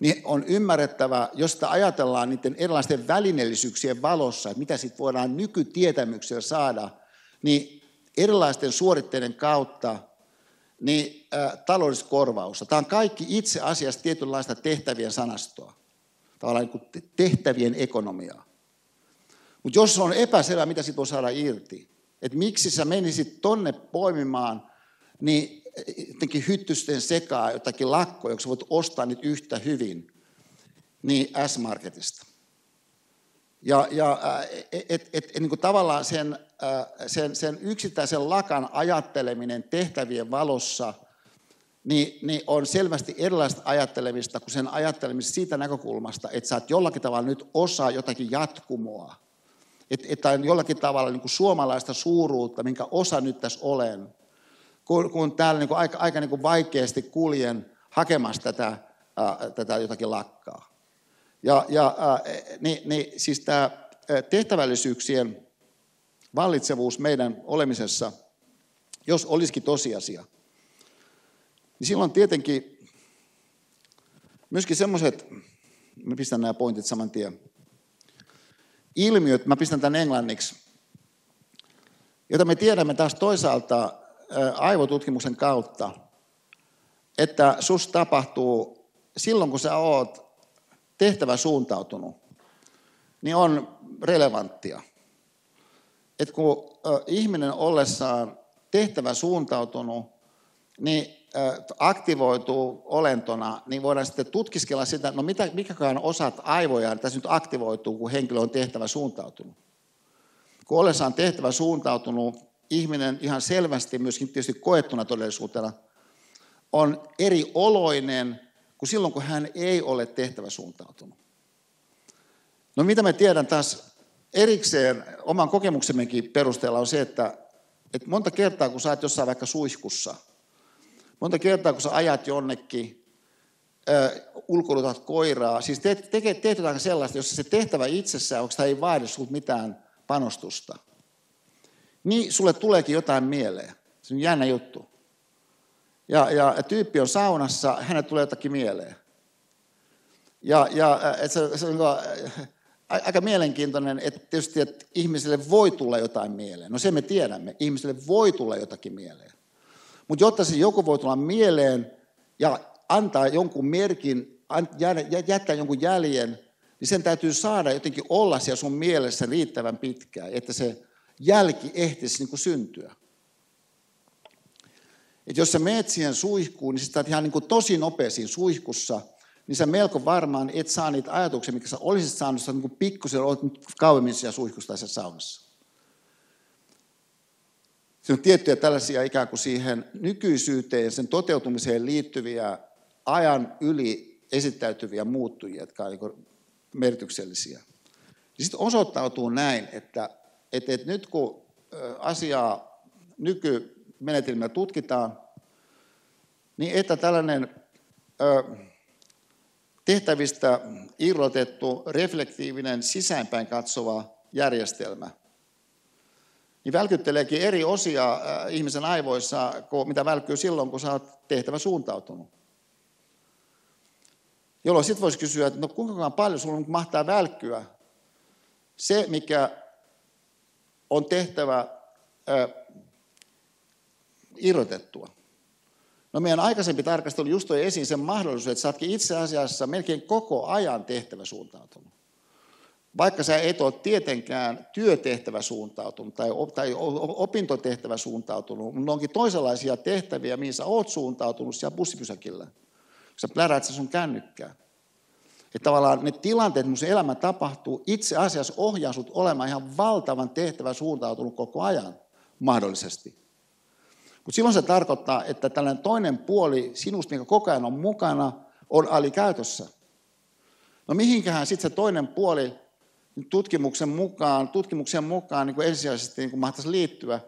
[SPEAKER 2] niin on ymmärrettävä, jos sitä ajatellaan niiden erilaisten välineellisyyksien valossa, että mitä sitten voidaan nykytietämyksellä saada, niin erilaisten suoritteiden kautta niin ää, taloudellista korvausta. Tämä on kaikki itse asiassa tietynlaista tehtävien sanastoa, tavallaan niin tehtävien ekonomiaa. Mutta jos on epäselvä, mitä siitä voi saada irti, että miksi sä menisit tonne poimimaan, niin jotenkin hyttysten sekaa jotakin lakkoa, joka voit ostaa niitä yhtä hyvin, niin S-Marketista. Ja, ja et, et, et, niin kuin tavallaan sen, sen, sen yksittäisen lakan ajatteleminen tehtävien valossa niin, niin on selvästi erilaista ajattelemista kuin sen ajattelemista siitä näkökulmasta, että sä oot jollakin tavalla nyt osa jotakin jatkumoa. Että et on jollakin tavalla niin kuin suomalaista suuruutta, minkä osa nyt tässä olen kun, kun täällä niin kuin aika, aika niin kuin vaikeasti kuljen hakemassa tätä, ää, tätä jotakin lakkaa. Ja, ja ää, niin, niin, siis tämä tehtävällisyyksien vallitsevuus meidän olemisessa, jos olisikin tosiasia, niin silloin tietenkin myöskin semmoiset, mä pistän nämä pointit saman tien, ilmiöt, mä pistän tämän englanniksi, jota me tiedämme taas toisaalta aivotutkimuksen kautta, että sus tapahtuu silloin, kun sä oot tehtävä suuntautunut, niin on relevanttia. Että kun ihminen ollessaan tehtävä suuntautunut, niin aktivoituu olentona, niin voidaan sitten tutkiskella sitä, no mitä, mikäkään osat aivojaan tässä nyt aktivoituu, kun henkilö on tehtävä suuntautunut. Kun ollessaan tehtävä suuntautunut, ihminen ihan selvästi myöskin tietysti koettuna todellisuutena on eri oloinen kuin silloin, kun hän ei ole tehtävä suuntautunut. No mitä me tiedän taas erikseen oman kokemuksemmekin perusteella on se, että, että monta kertaa kun sä oot jossain vaikka suihkussa, monta kertaa kun sä ajat jonnekin, ulkoilutat koiraa, siis teet, teet, teet jotain sellaista, jossa se tehtävä itsessään, onko sitä ei vaadi sinulta mitään panostusta – niin sulle tuleekin jotain mieleen. Se on jännä juttu. Ja, ja, tyyppi on saunassa, hänet tulee jotakin mieleen. Ja, ja et se, se on aika mielenkiintoinen, että tietysti että ihmiselle voi tulla jotain mieleen. No se me tiedämme, ihmiselle voi tulla jotakin mieleen. Mutta jotta se joku voi tulla mieleen ja antaa jonkun merkin, jättää jonkun jäljen, niin sen täytyy saada jotenkin olla siellä sun mielessä riittävän pitkään, että se jälki ehtisi niin kuin syntyä. Et jos sä meet siihen suihkuun, niin sä ihan niin kuin tosi nopea siinä suihkussa, niin sä melko varmaan et saa niitä ajatuksia, mikä sä olisit saanut, sä niin pikkusen olet kauemmin siellä suihkussa tai saunassa. Se on tiettyjä tällaisia ikään kuin siihen nykyisyyteen ja sen toteutumiseen liittyviä ajan yli esittäytyviä muuttujia, jotka ovat niin merkityksellisiä. Sitten osoittautuu näin, että että, että nyt kun asiaa nykymenetelmillä tutkitaan, niin että tällainen tehtävistä irrotettu, reflektiivinen, sisäänpäin katsova järjestelmä, niin välkytteleekin eri osia ihmisen aivoissa, mitä välkkyy silloin, kun sä oot tehtävä suuntautunut. Jolloin sitten voisi kysyä, että no kuinka paljon sulla mahtaa välkkyä se, mikä on tehtävä ö, irrotettua. No meidän aikaisempi tarkastelu just toi esiin sen mahdollisuuden, että sä ootkin itse asiassa melkein koko ajan tehtävä suuntautunut. Vaikka sä et ole tietenkään työtehtävä suuntautunut tai, tai opintotehtävä suuntautunut, mutta onkin toisenlaisia tehtäviä, mihin sä oot suuntautunut siellä bussipysäkillä. Sä pläräät sun kännykkää. Että tavallaan ne tilanteet, missä elämä tapahtuu, itse asiassa ohjaa sut olemaan ihan valtavan tehtävä suuntautunut koko ajan, mahdollisesti. Mutta silloin se tarkoittaa, että tällainen toinen puoli sinusta, mikä koko ajan on mukana, on alikäytössä. No mihinkähän sitten se toinen puoli tutkimuksen mukaan, tutkimuksen mukaan niin kuin ensisijaisesti niin kuin mahtaisi liittyä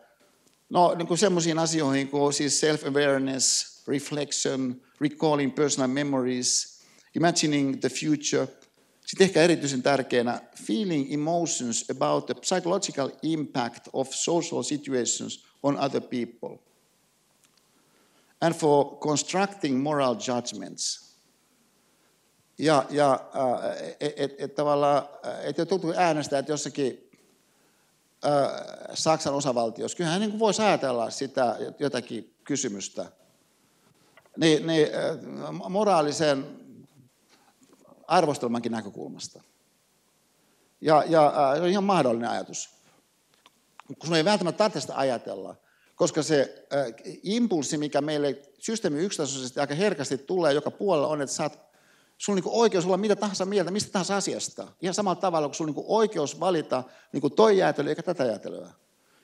[SPEAKER 2] no, niin kuin semmoisiin asioihin kuin siis self-awareness, reflection, recalling personal memories, imagining the future. Sitten ehkä erityisen tärkeänä, feeling emotions about the psychological impact of social situations on other people. And for constructing moral judgments. Ja, ja että et, et tavallaan, että tuntuu äänestää, että jossakin ä, Saksan osavaltiossa, kyllähän niin voisi ajatella sitä jotakin kysymystä, niin, niin moraalisen arvostelmankin näkökulmasta. Ja, ja se on ihan mahdollinen ajatus. Kun sun ei välttämättä tarvitse sitä ajatella, koska se äh, impulssi, mikä meille systeemi yksitasoisesti aika herkästi tulee joka puolella on, että saat, sulla on niin oikeus olla mitä tahansa mieltä, mistä tahansa asiasta. Ihan samalla tavalla, kun sulla on niin oikeus valita niin toi jäätelö eikä tätä jäätelöä.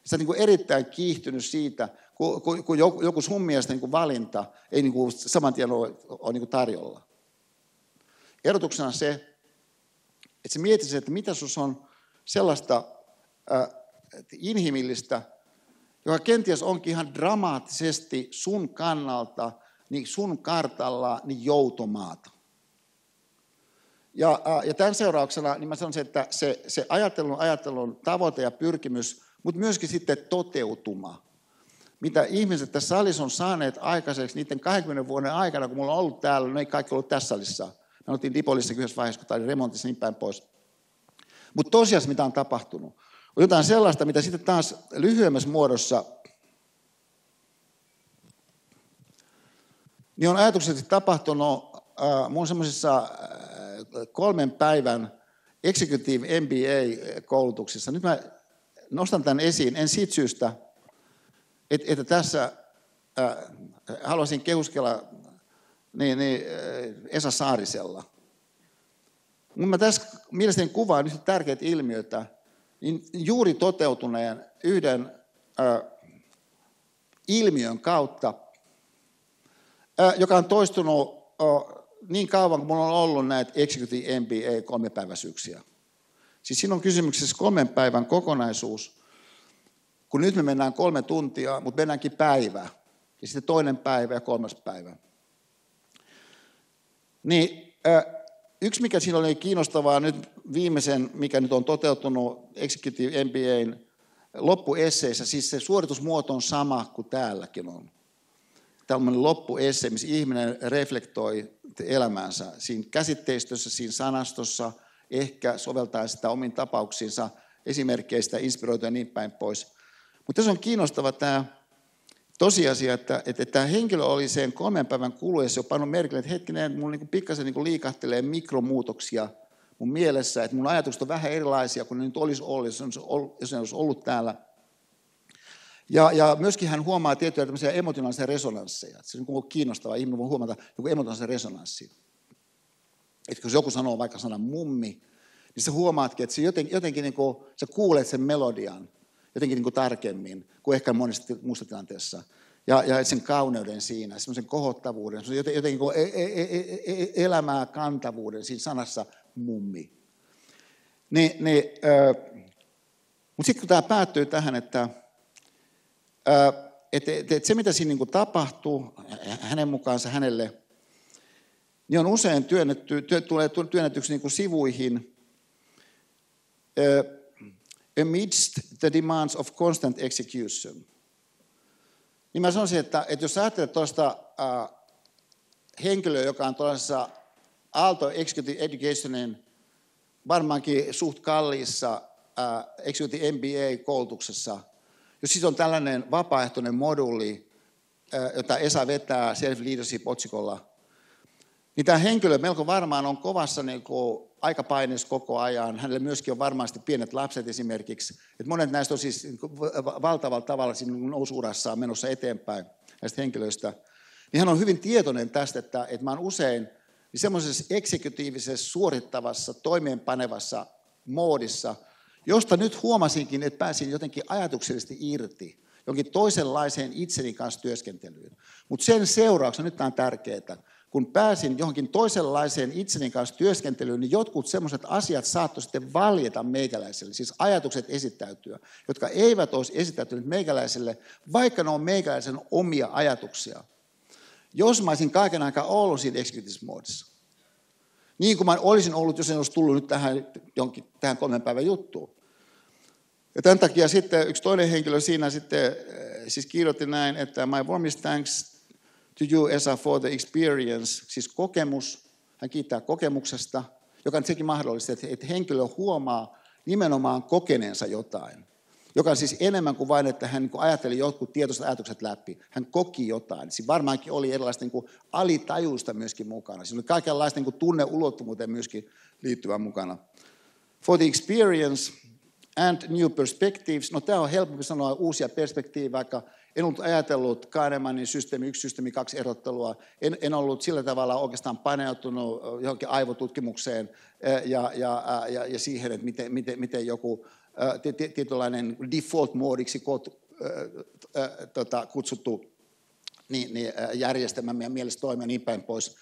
[SPEAKER 2] Sä oot niin erittäin kiihtynyt siitä, kun, kun, kun joku, joku sun mielestä niin valinta ei niin kuin saman tien ole, ole niin tarjolla. Erotuksena se, että sä mietisit, että mitä sus on sellaista äh, inhimillistä, joka kenties onkin ihan dramaattisesti sun kannalta, niin sun kartalla, niin joutomaata. Ja, ja tämän seurauksena niin mä sanoisin, että se, se ajattelun, ajattelun tavoite ja pyrkimys, mutta myöskin sitten toteutuma, mitä ihmiset tässä salissa on saaneet aikaiseksi niiden 20 vuoden aikana, kun mulla on ollut täällä, no ei kaikki ollut tässä salissa. Me oltiin Dipolissa yhdessä vaiheessa, kun tämä oli remontissa niin päin pois. Mutta tosiasiassa, mitä on tapahtunut, on jotain sellaista, mitä sitten taas lyhyemmässä muodossa niin on ajatuksellisesti tapahtunut äh, mun semmoisissa äh, kolmen päivän Executive MBA-koulutuksissa. Nyt mä nostan tämän esiin, en siitä syystä, että, että tässä äh, haluaisin kehuskella niin, niin, äh, Esa Saarisella. Mutta tässä mielestäni kuvaan nyt tärkeitä ilmiöitä, niin juuri toteutuneen yhden äh, ilmiön kautta, äh, joka on toistunut äh, niin kauan kuin minulla on ollut näitä Executive MBA kolmepäiväisyyksiä. Siis siinä on kysymyksessä kolmen päivän kokonaisuus, kun nyt me mennään kolme tuntia, mutta mennäänkin päivä, ja sitten toinen päivä ja kolmas päivä. Niin yksi, mikä siinä oli kiinnostavaa nyt viimeisen, mikä nyt on toteutunut Executive MBAn loppuesseissä, siis se suoritusmuoto on sama kuin täälläkin on. Tällainen loppuesse, missä ihminen reflektoi elämäänsä siinä käsitteistössä, siinä sanastossa, ehkä soveltaa sitä omiin tapauksiinsa, esimerkkeistä, inspiroitua ja niin päin pois. Mutta tässä on kiinnostava tämä tosiasia, että, että, että tämä henkilö oli sen kolmen päivän kuluessa jo pannut merkille, että hetkinen, mulla niin pikkasen niin liikahtelee mikromuutoksia mun mielessä, että mun ajatukset on vähän erilaisia kuin ne nyt olisi ollut, jos ne olisi, ollut täällä. Ja, ja myöskin hän huomaa tiettyjä tämmöisiä emotionaalisia resonansseja. Se on niin kiinnostavaa, ihminen voi huomata joku emotionaalisen resonanssi. Että jos joku sanoo vaikka sanan mummi, niin sä huomaatkin, että se jotenkin, jotenkin niin kuin, sä kuulet sen melodian jotenkin niin kuin tarkemmin kuin ehkä monessa muussa tilanteessa. Ja, ja sen kauneuden siinä, semmoisen kohottavuuden, jotenkin, jotenkin kuin e, e, e, elämää kantavuuden siinä sanassa mummi. Niin, niin, äh, mutta sitten kun tämä päättyy tähän, että äh, et, et, et se mitä siinä niin kuin tapahtuu hänen mukaansa hänelle, niin on usein työnnetty, työ, tulee työnnetyksi niin kuin sivuihin, äh, amidst the demands of constant execution. Niin mä sanoisin, että, että jos ajattelet tuosta äh, henkilöä, joka on tuollaisessa Aalto Executive Educationin varmaankin suht kalliissa äh, Executive MBA-koulutuksessa, jos siis on tällainen vapaaehtoinen moduuli, äh, jota Esa vetää Self-Leadership-otsikolla, niin tämä henkilö melko varmaan on kovassa niin kuin, aikapaineessa koko ajan. Hänelle myöskin on varmasti pienet lapset esimerkiksi. Et monet näistä on siis niin valtavalla tavalla siinä nousuurassaan menossa eteenpäin näistä henkilöistä. Niin hän on hyvin tietoinen tästä, että, että mä oon usein niin semmoisessa eksekutiivisessa, suorittavassa, toimeenpanevassa moodissa, josta nyt huomasinkin, että pääsin jotenkin ajatuksellisesti irti jonkin toisenlaiseen itseni kanssa työskentelyyn. Mutta sen seurauksena, nyt tämä on tärkeää, kun pääsin johonkin toisenlaiseen itseni kanssa työskentelyyn, niin jotkut semmoiset asiat saattoi sitten valjeta meikäläiselle, siis ajatukset esittäytyä, jotka eivät olisi esittäytyneet meikäläiselle, vaikka ne on meikäläisen omia ajatuksia. Jos mä olisin kaiken aikaa ollut siinä executive-moodissa, niin kuin mä olisin ollut, jos en olisi tullut nyt tähän, jonkin, tähän kolmen päivän juttuun. Ja tämän takia sitten yksi toinen henkilö siinä sitten eh, siis kirjoitti näin, että my warmest thanks to you, Esa, for the experience, siis kokemus, hän kiittää kokemuksesta, joka on sekin mahdollista, että henkilö huomaa nimenomaan kokeneensa jotain. Joka on siis enemmän kuin vain, että hän niin ajatteli jotkut tietoiset ajatukset läpi. Hän koki jotain. Siinä varmaankin oli erilaista niin alitajuista myöskin mukana. Siinä oli kaikenlaista niin tunneulottuvuuteen myöskin liittyvää mukana. For the experience and new perspectives. No tämä on helpompi sanoa uusia perspektiivejä, vaikka en ollut ajatellut Kahnemanin systeemi, yksi systeemi, kaksi erottelua. En, en ollut sillä tavalla oikeastaan paneutunut johonkin aivotutkimukseen ja, ja, ja, ja siihen, että miten, miten, miten joku tietynlainen default moodiksi tota, kutsuttu niin, niin, järjestelmä meidän mielestä toimii niin päin pois.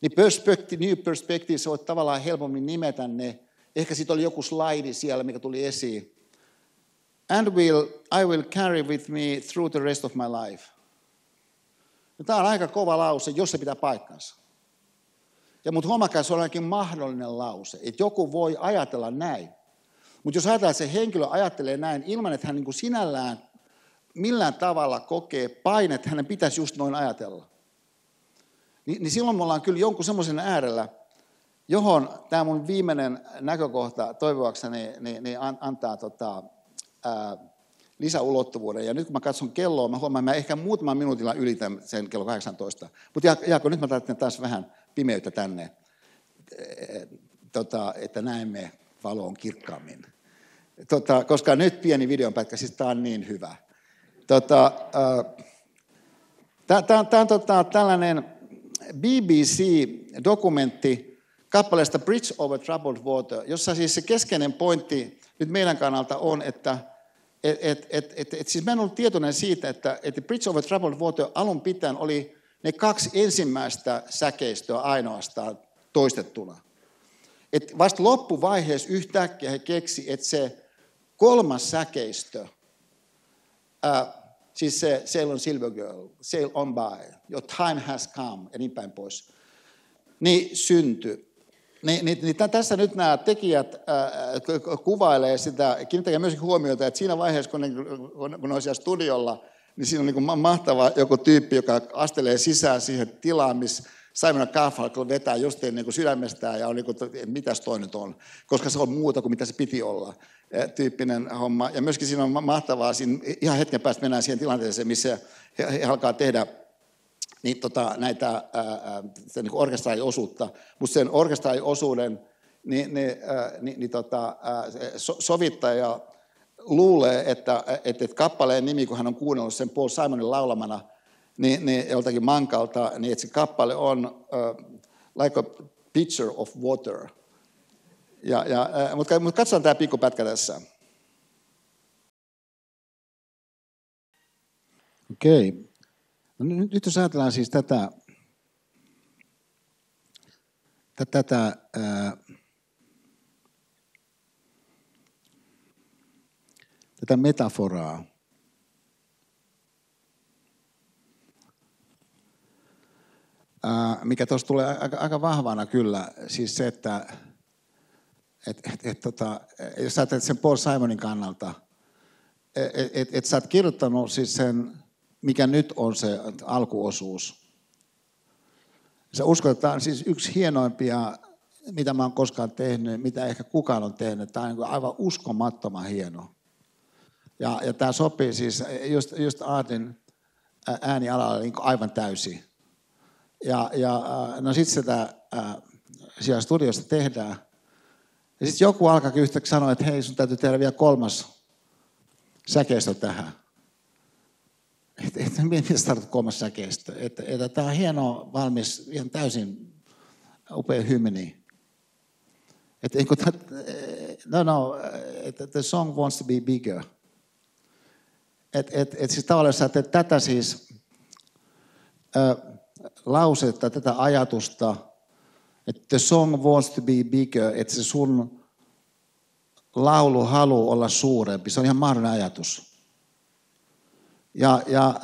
[SPEAKER 2] Niin perspective, new perspectives on tavallaan helpommin nimetä ne. Ehkä sitten oli joku slaidi siellä, mikä tuli esiin and will, I will carry with me through the rest of my life. Ja tämä on aika kova lause, jos se pitää paikkansa. Ja mutta huomakaa, se on ainakin mahdollinen lause, että joku voi ajatella näin. Mutta jos ajatellaan, että se henkilö ajattelee näin ilman, että hän niin kuin sinällään millään tavalla kokee paine, että hänen pitäisi just noin ajatella, niin, niin silloin me ollaan kyllä jonkun semmoisen äärellä, johon tämä mun viimeinen näkökohta toivoakseni niin, niin antaa tota, ää, lisäulottuvuuden. Ja nyt kun mä katson kelloa, mä huomaan, että mä ehkä muutaman minuutilla ylitän sen kello 18. Mutta Jaakko, nyt mä tarvitsen taas vähän pimeyttä tänne, tota, että näemme valoon kirkkaammin. Tota, koska nyt pieni videonpätkä, siis tämä on niin hyvä. Tota, tämä on tota, tällainen BBC-dokumentti kappaleesta Bridge over Troubled Water, jossa siis se keskeinen pointti nyt meidän kannalta on, että et, et, et, et, et, siis mä en ollut tietoinen siitä, että, että Bridge over Troubled Water alun pitäen oli ne kaksi ensimmäistä säkeistöä ainoastaan toistettuna. Et vasta loppuvaiheessa yhtäkkiä he keksi, että se kolmas säkeistö, ää, siis se Sail on Silver Girl, Sail on by, Your time has come ja niin päin pois, niin syntyi. Niin, niin, niin tässä nyt nämä tekijät äh, kuvailee sitä, kiinnittäkää myöskin huomiota, että siinä vaiheessa, kun ne, kun ne on siellä studiolla, niin siinä on niin mahtava joku tyyppi, joka astelee sisään siihen tilaan, missä Simon Garfunkel vetää justiin niin kuin sydämestään ja on niin kuin, mitäs toi nyt on, koska se on muuta kuin mitä se piti olla tyyppinen homma. Ja myöskin siinä on mahtavaa, siinä ihan hetken päästä mennään siihen tilanteeseen, missä he, he alkaa tehdä niin tota, näitä ää, niin orkestraariosuutta, mutta sen orkestraariosuuden niin, niin, ää, niin, niin tota, ää, so, sovittaja luulee, että, että, että kappaleen nimi, kun hän on kuunnellut sen Paul Simonin laulamana, niin, niin joltakin mankalta, niin että se kappale on uh, like a pitcher of water. Ja, ja, äh, mutta, mutta katsotaan tämä pikkupätkä tässä. Okei. Okay. No nyt, jos ajatellaan siis tätä, tätä ää, tätä metaforaa, mikä tuossa tulee aika, aika vahvana kyllä, siis se, että et, et, et, tota, jos ajattelet sen Paul Simonin kannalta, että et, et sä oot kirjoittanut siis sen mikä nyt on se alkuosuus. Se uskotetaan siis yksi hienoimpia, mitä mä oon koskaan tehnyt, mitä ehkä kukaan on tehnyt. Tämä on niin aivan uskomattoman hieno. Ja, ja tämä sopii siis just, just Aartin äänialalla niin aivan täysin. Ja, ja no sitten sitä äh, siellä studiossa tehdään. Ja sitten joku alkaa yhtäkkiä sanoa, että hei, sun täytyy tehdä vielä kolmas säkeistö tähän että, että miten tarvitset kolmas säkeistä. Että, että tämä on hieno, valmis, ihan täysin upea hymni. Että, no, no, että the song wants to be bigger. Että et, et siis tavallaan teet tätä siis äh, lausetta, tätä ajatusta, että the song wants to be bigger, että se sun laulu haluaa olla suurempi. Se on ihan mahdollinen ajatus. Ja, ja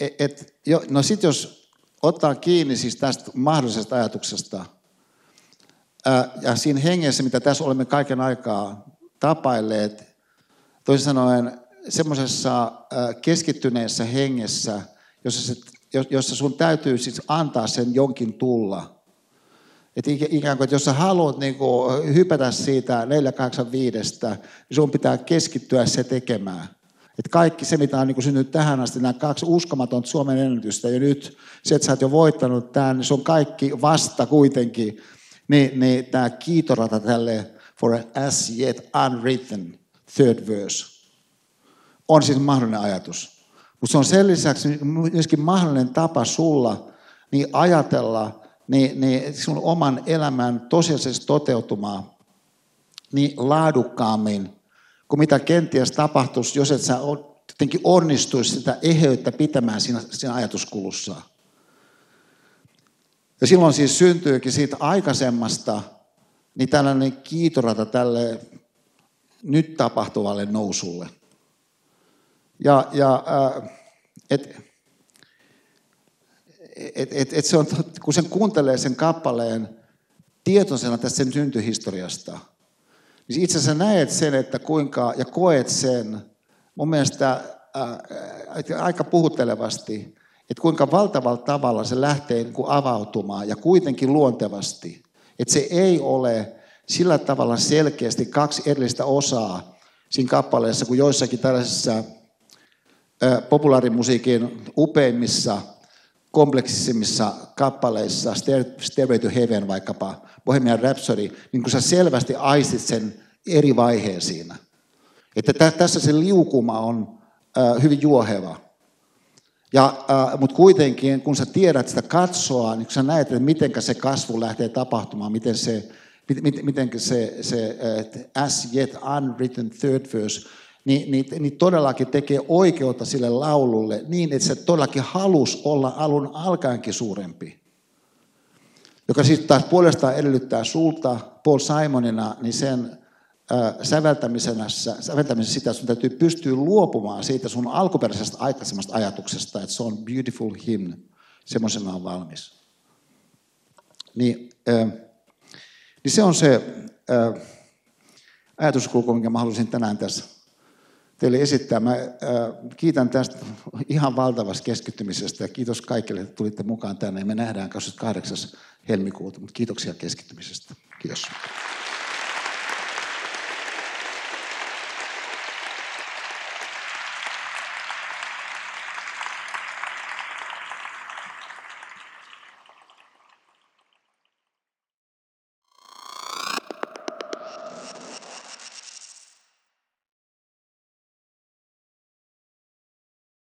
[SPEAKER 2] et, et, jo, no sitten jos ottaa kiinni siis tästä mahdollisesta ajatuksesta, ja siinä hengessä, mitä tässä olemme kaiken aikaa tapailleet, toisin sanoen semmoisessa keskittyneessä hengessä, jossa, se, jossa sun täytyy siis antaa sen jonkin tulla – että ikään kuin, että jos sä haluat niin kuin, hypätä siitä 485, niin sun pitää keskittyä se tekemään. Että kaikki se, mitä on niin syntynyt tähän asti, nämä kaksi uskomatonta Suomen ennätystä, ja nyt se, että sä oot jo voittanut tämän, niin se on kaikki vasta kuitenkin. Niin, niin tämä kiitorata tälle for as yet unwritten third verse on siis mahdollinen ajatus. Mutta se on sen lisäksi myöskin mahdollinen tapa sulla niin ajatella, niin, niin sun oman elämän tosiasiassa toteutumaan niin laadukkaammin kuin mitä kenties tapahtuisi, jos et sä jotenkin onnistuisi sitä eheyttä pitämään siinä, siinä ajatuskulussa. Ja silloin siis syntyykin siitä aikaisemmasta niin tällainen kiitorata tälle nyt tapahtuvalle nousulle. Ja, ja äh, et, et, et, et se on, kun sen kuuntelee sen kappaleen tietoisena tästä sen syntyhistoriasta, niin itse asiassa näet sen, että kuinka, ja koet sen, mun mielestä ää, aika puhuttelevasti, että kuinka valtavalla tavalla se lähtee niin kuin avautumaan ja kuitenkin luontevasti. Että se ei ole sillä tavalla selkeästi kaksi erillistä osaa siinä kappaleessa kuin joissakin tällaisissa populaarimusiikin upeimmissa kompleksisimmissa kappaleissa, Stairway to Heaven vaikkapa, Bohemian Rhapsody, niin kun sä selvästi aistit sen eri vaiheen siinä. Että tä, tässä se liukuma on äh, hyvin juoheva. Ja, äh, Mutta kuitenkin, kun sä tiedät sitä katsoa, niin kun sä näet, että miten se kasvu lähtee tapahtumaan, miten se, miten, miten se, se uh, as yet unwritten third verse niin, niin, niin todellakin tekee oikeutta sille laululle niin, että se todellakin halus olla alun alkaenkin suurempi. Joka sitten taas puolestaan edellyttää sulta Paul Simonina niin sen säveltämisessä, säveltämisessä sitä, että sun täytyy pystyä luopumaan siitä sun alkuperäisestä aikaisemmasta ajatuksesta, että se on beautiful hymn, semmoisena on valmis. Niin, äh, niin se on se äh, ajatuskulku, minkä mä haluaisin tänään tässä teille esittää. Mä äh, kiitän tästä ihan valtavasta keskittymisestä ja kiitos kaikille, että tulitte mukaan tänne. Me nähdään 28. helmikuuta, mutta kiitoksia keskittymisestä. Kiitos.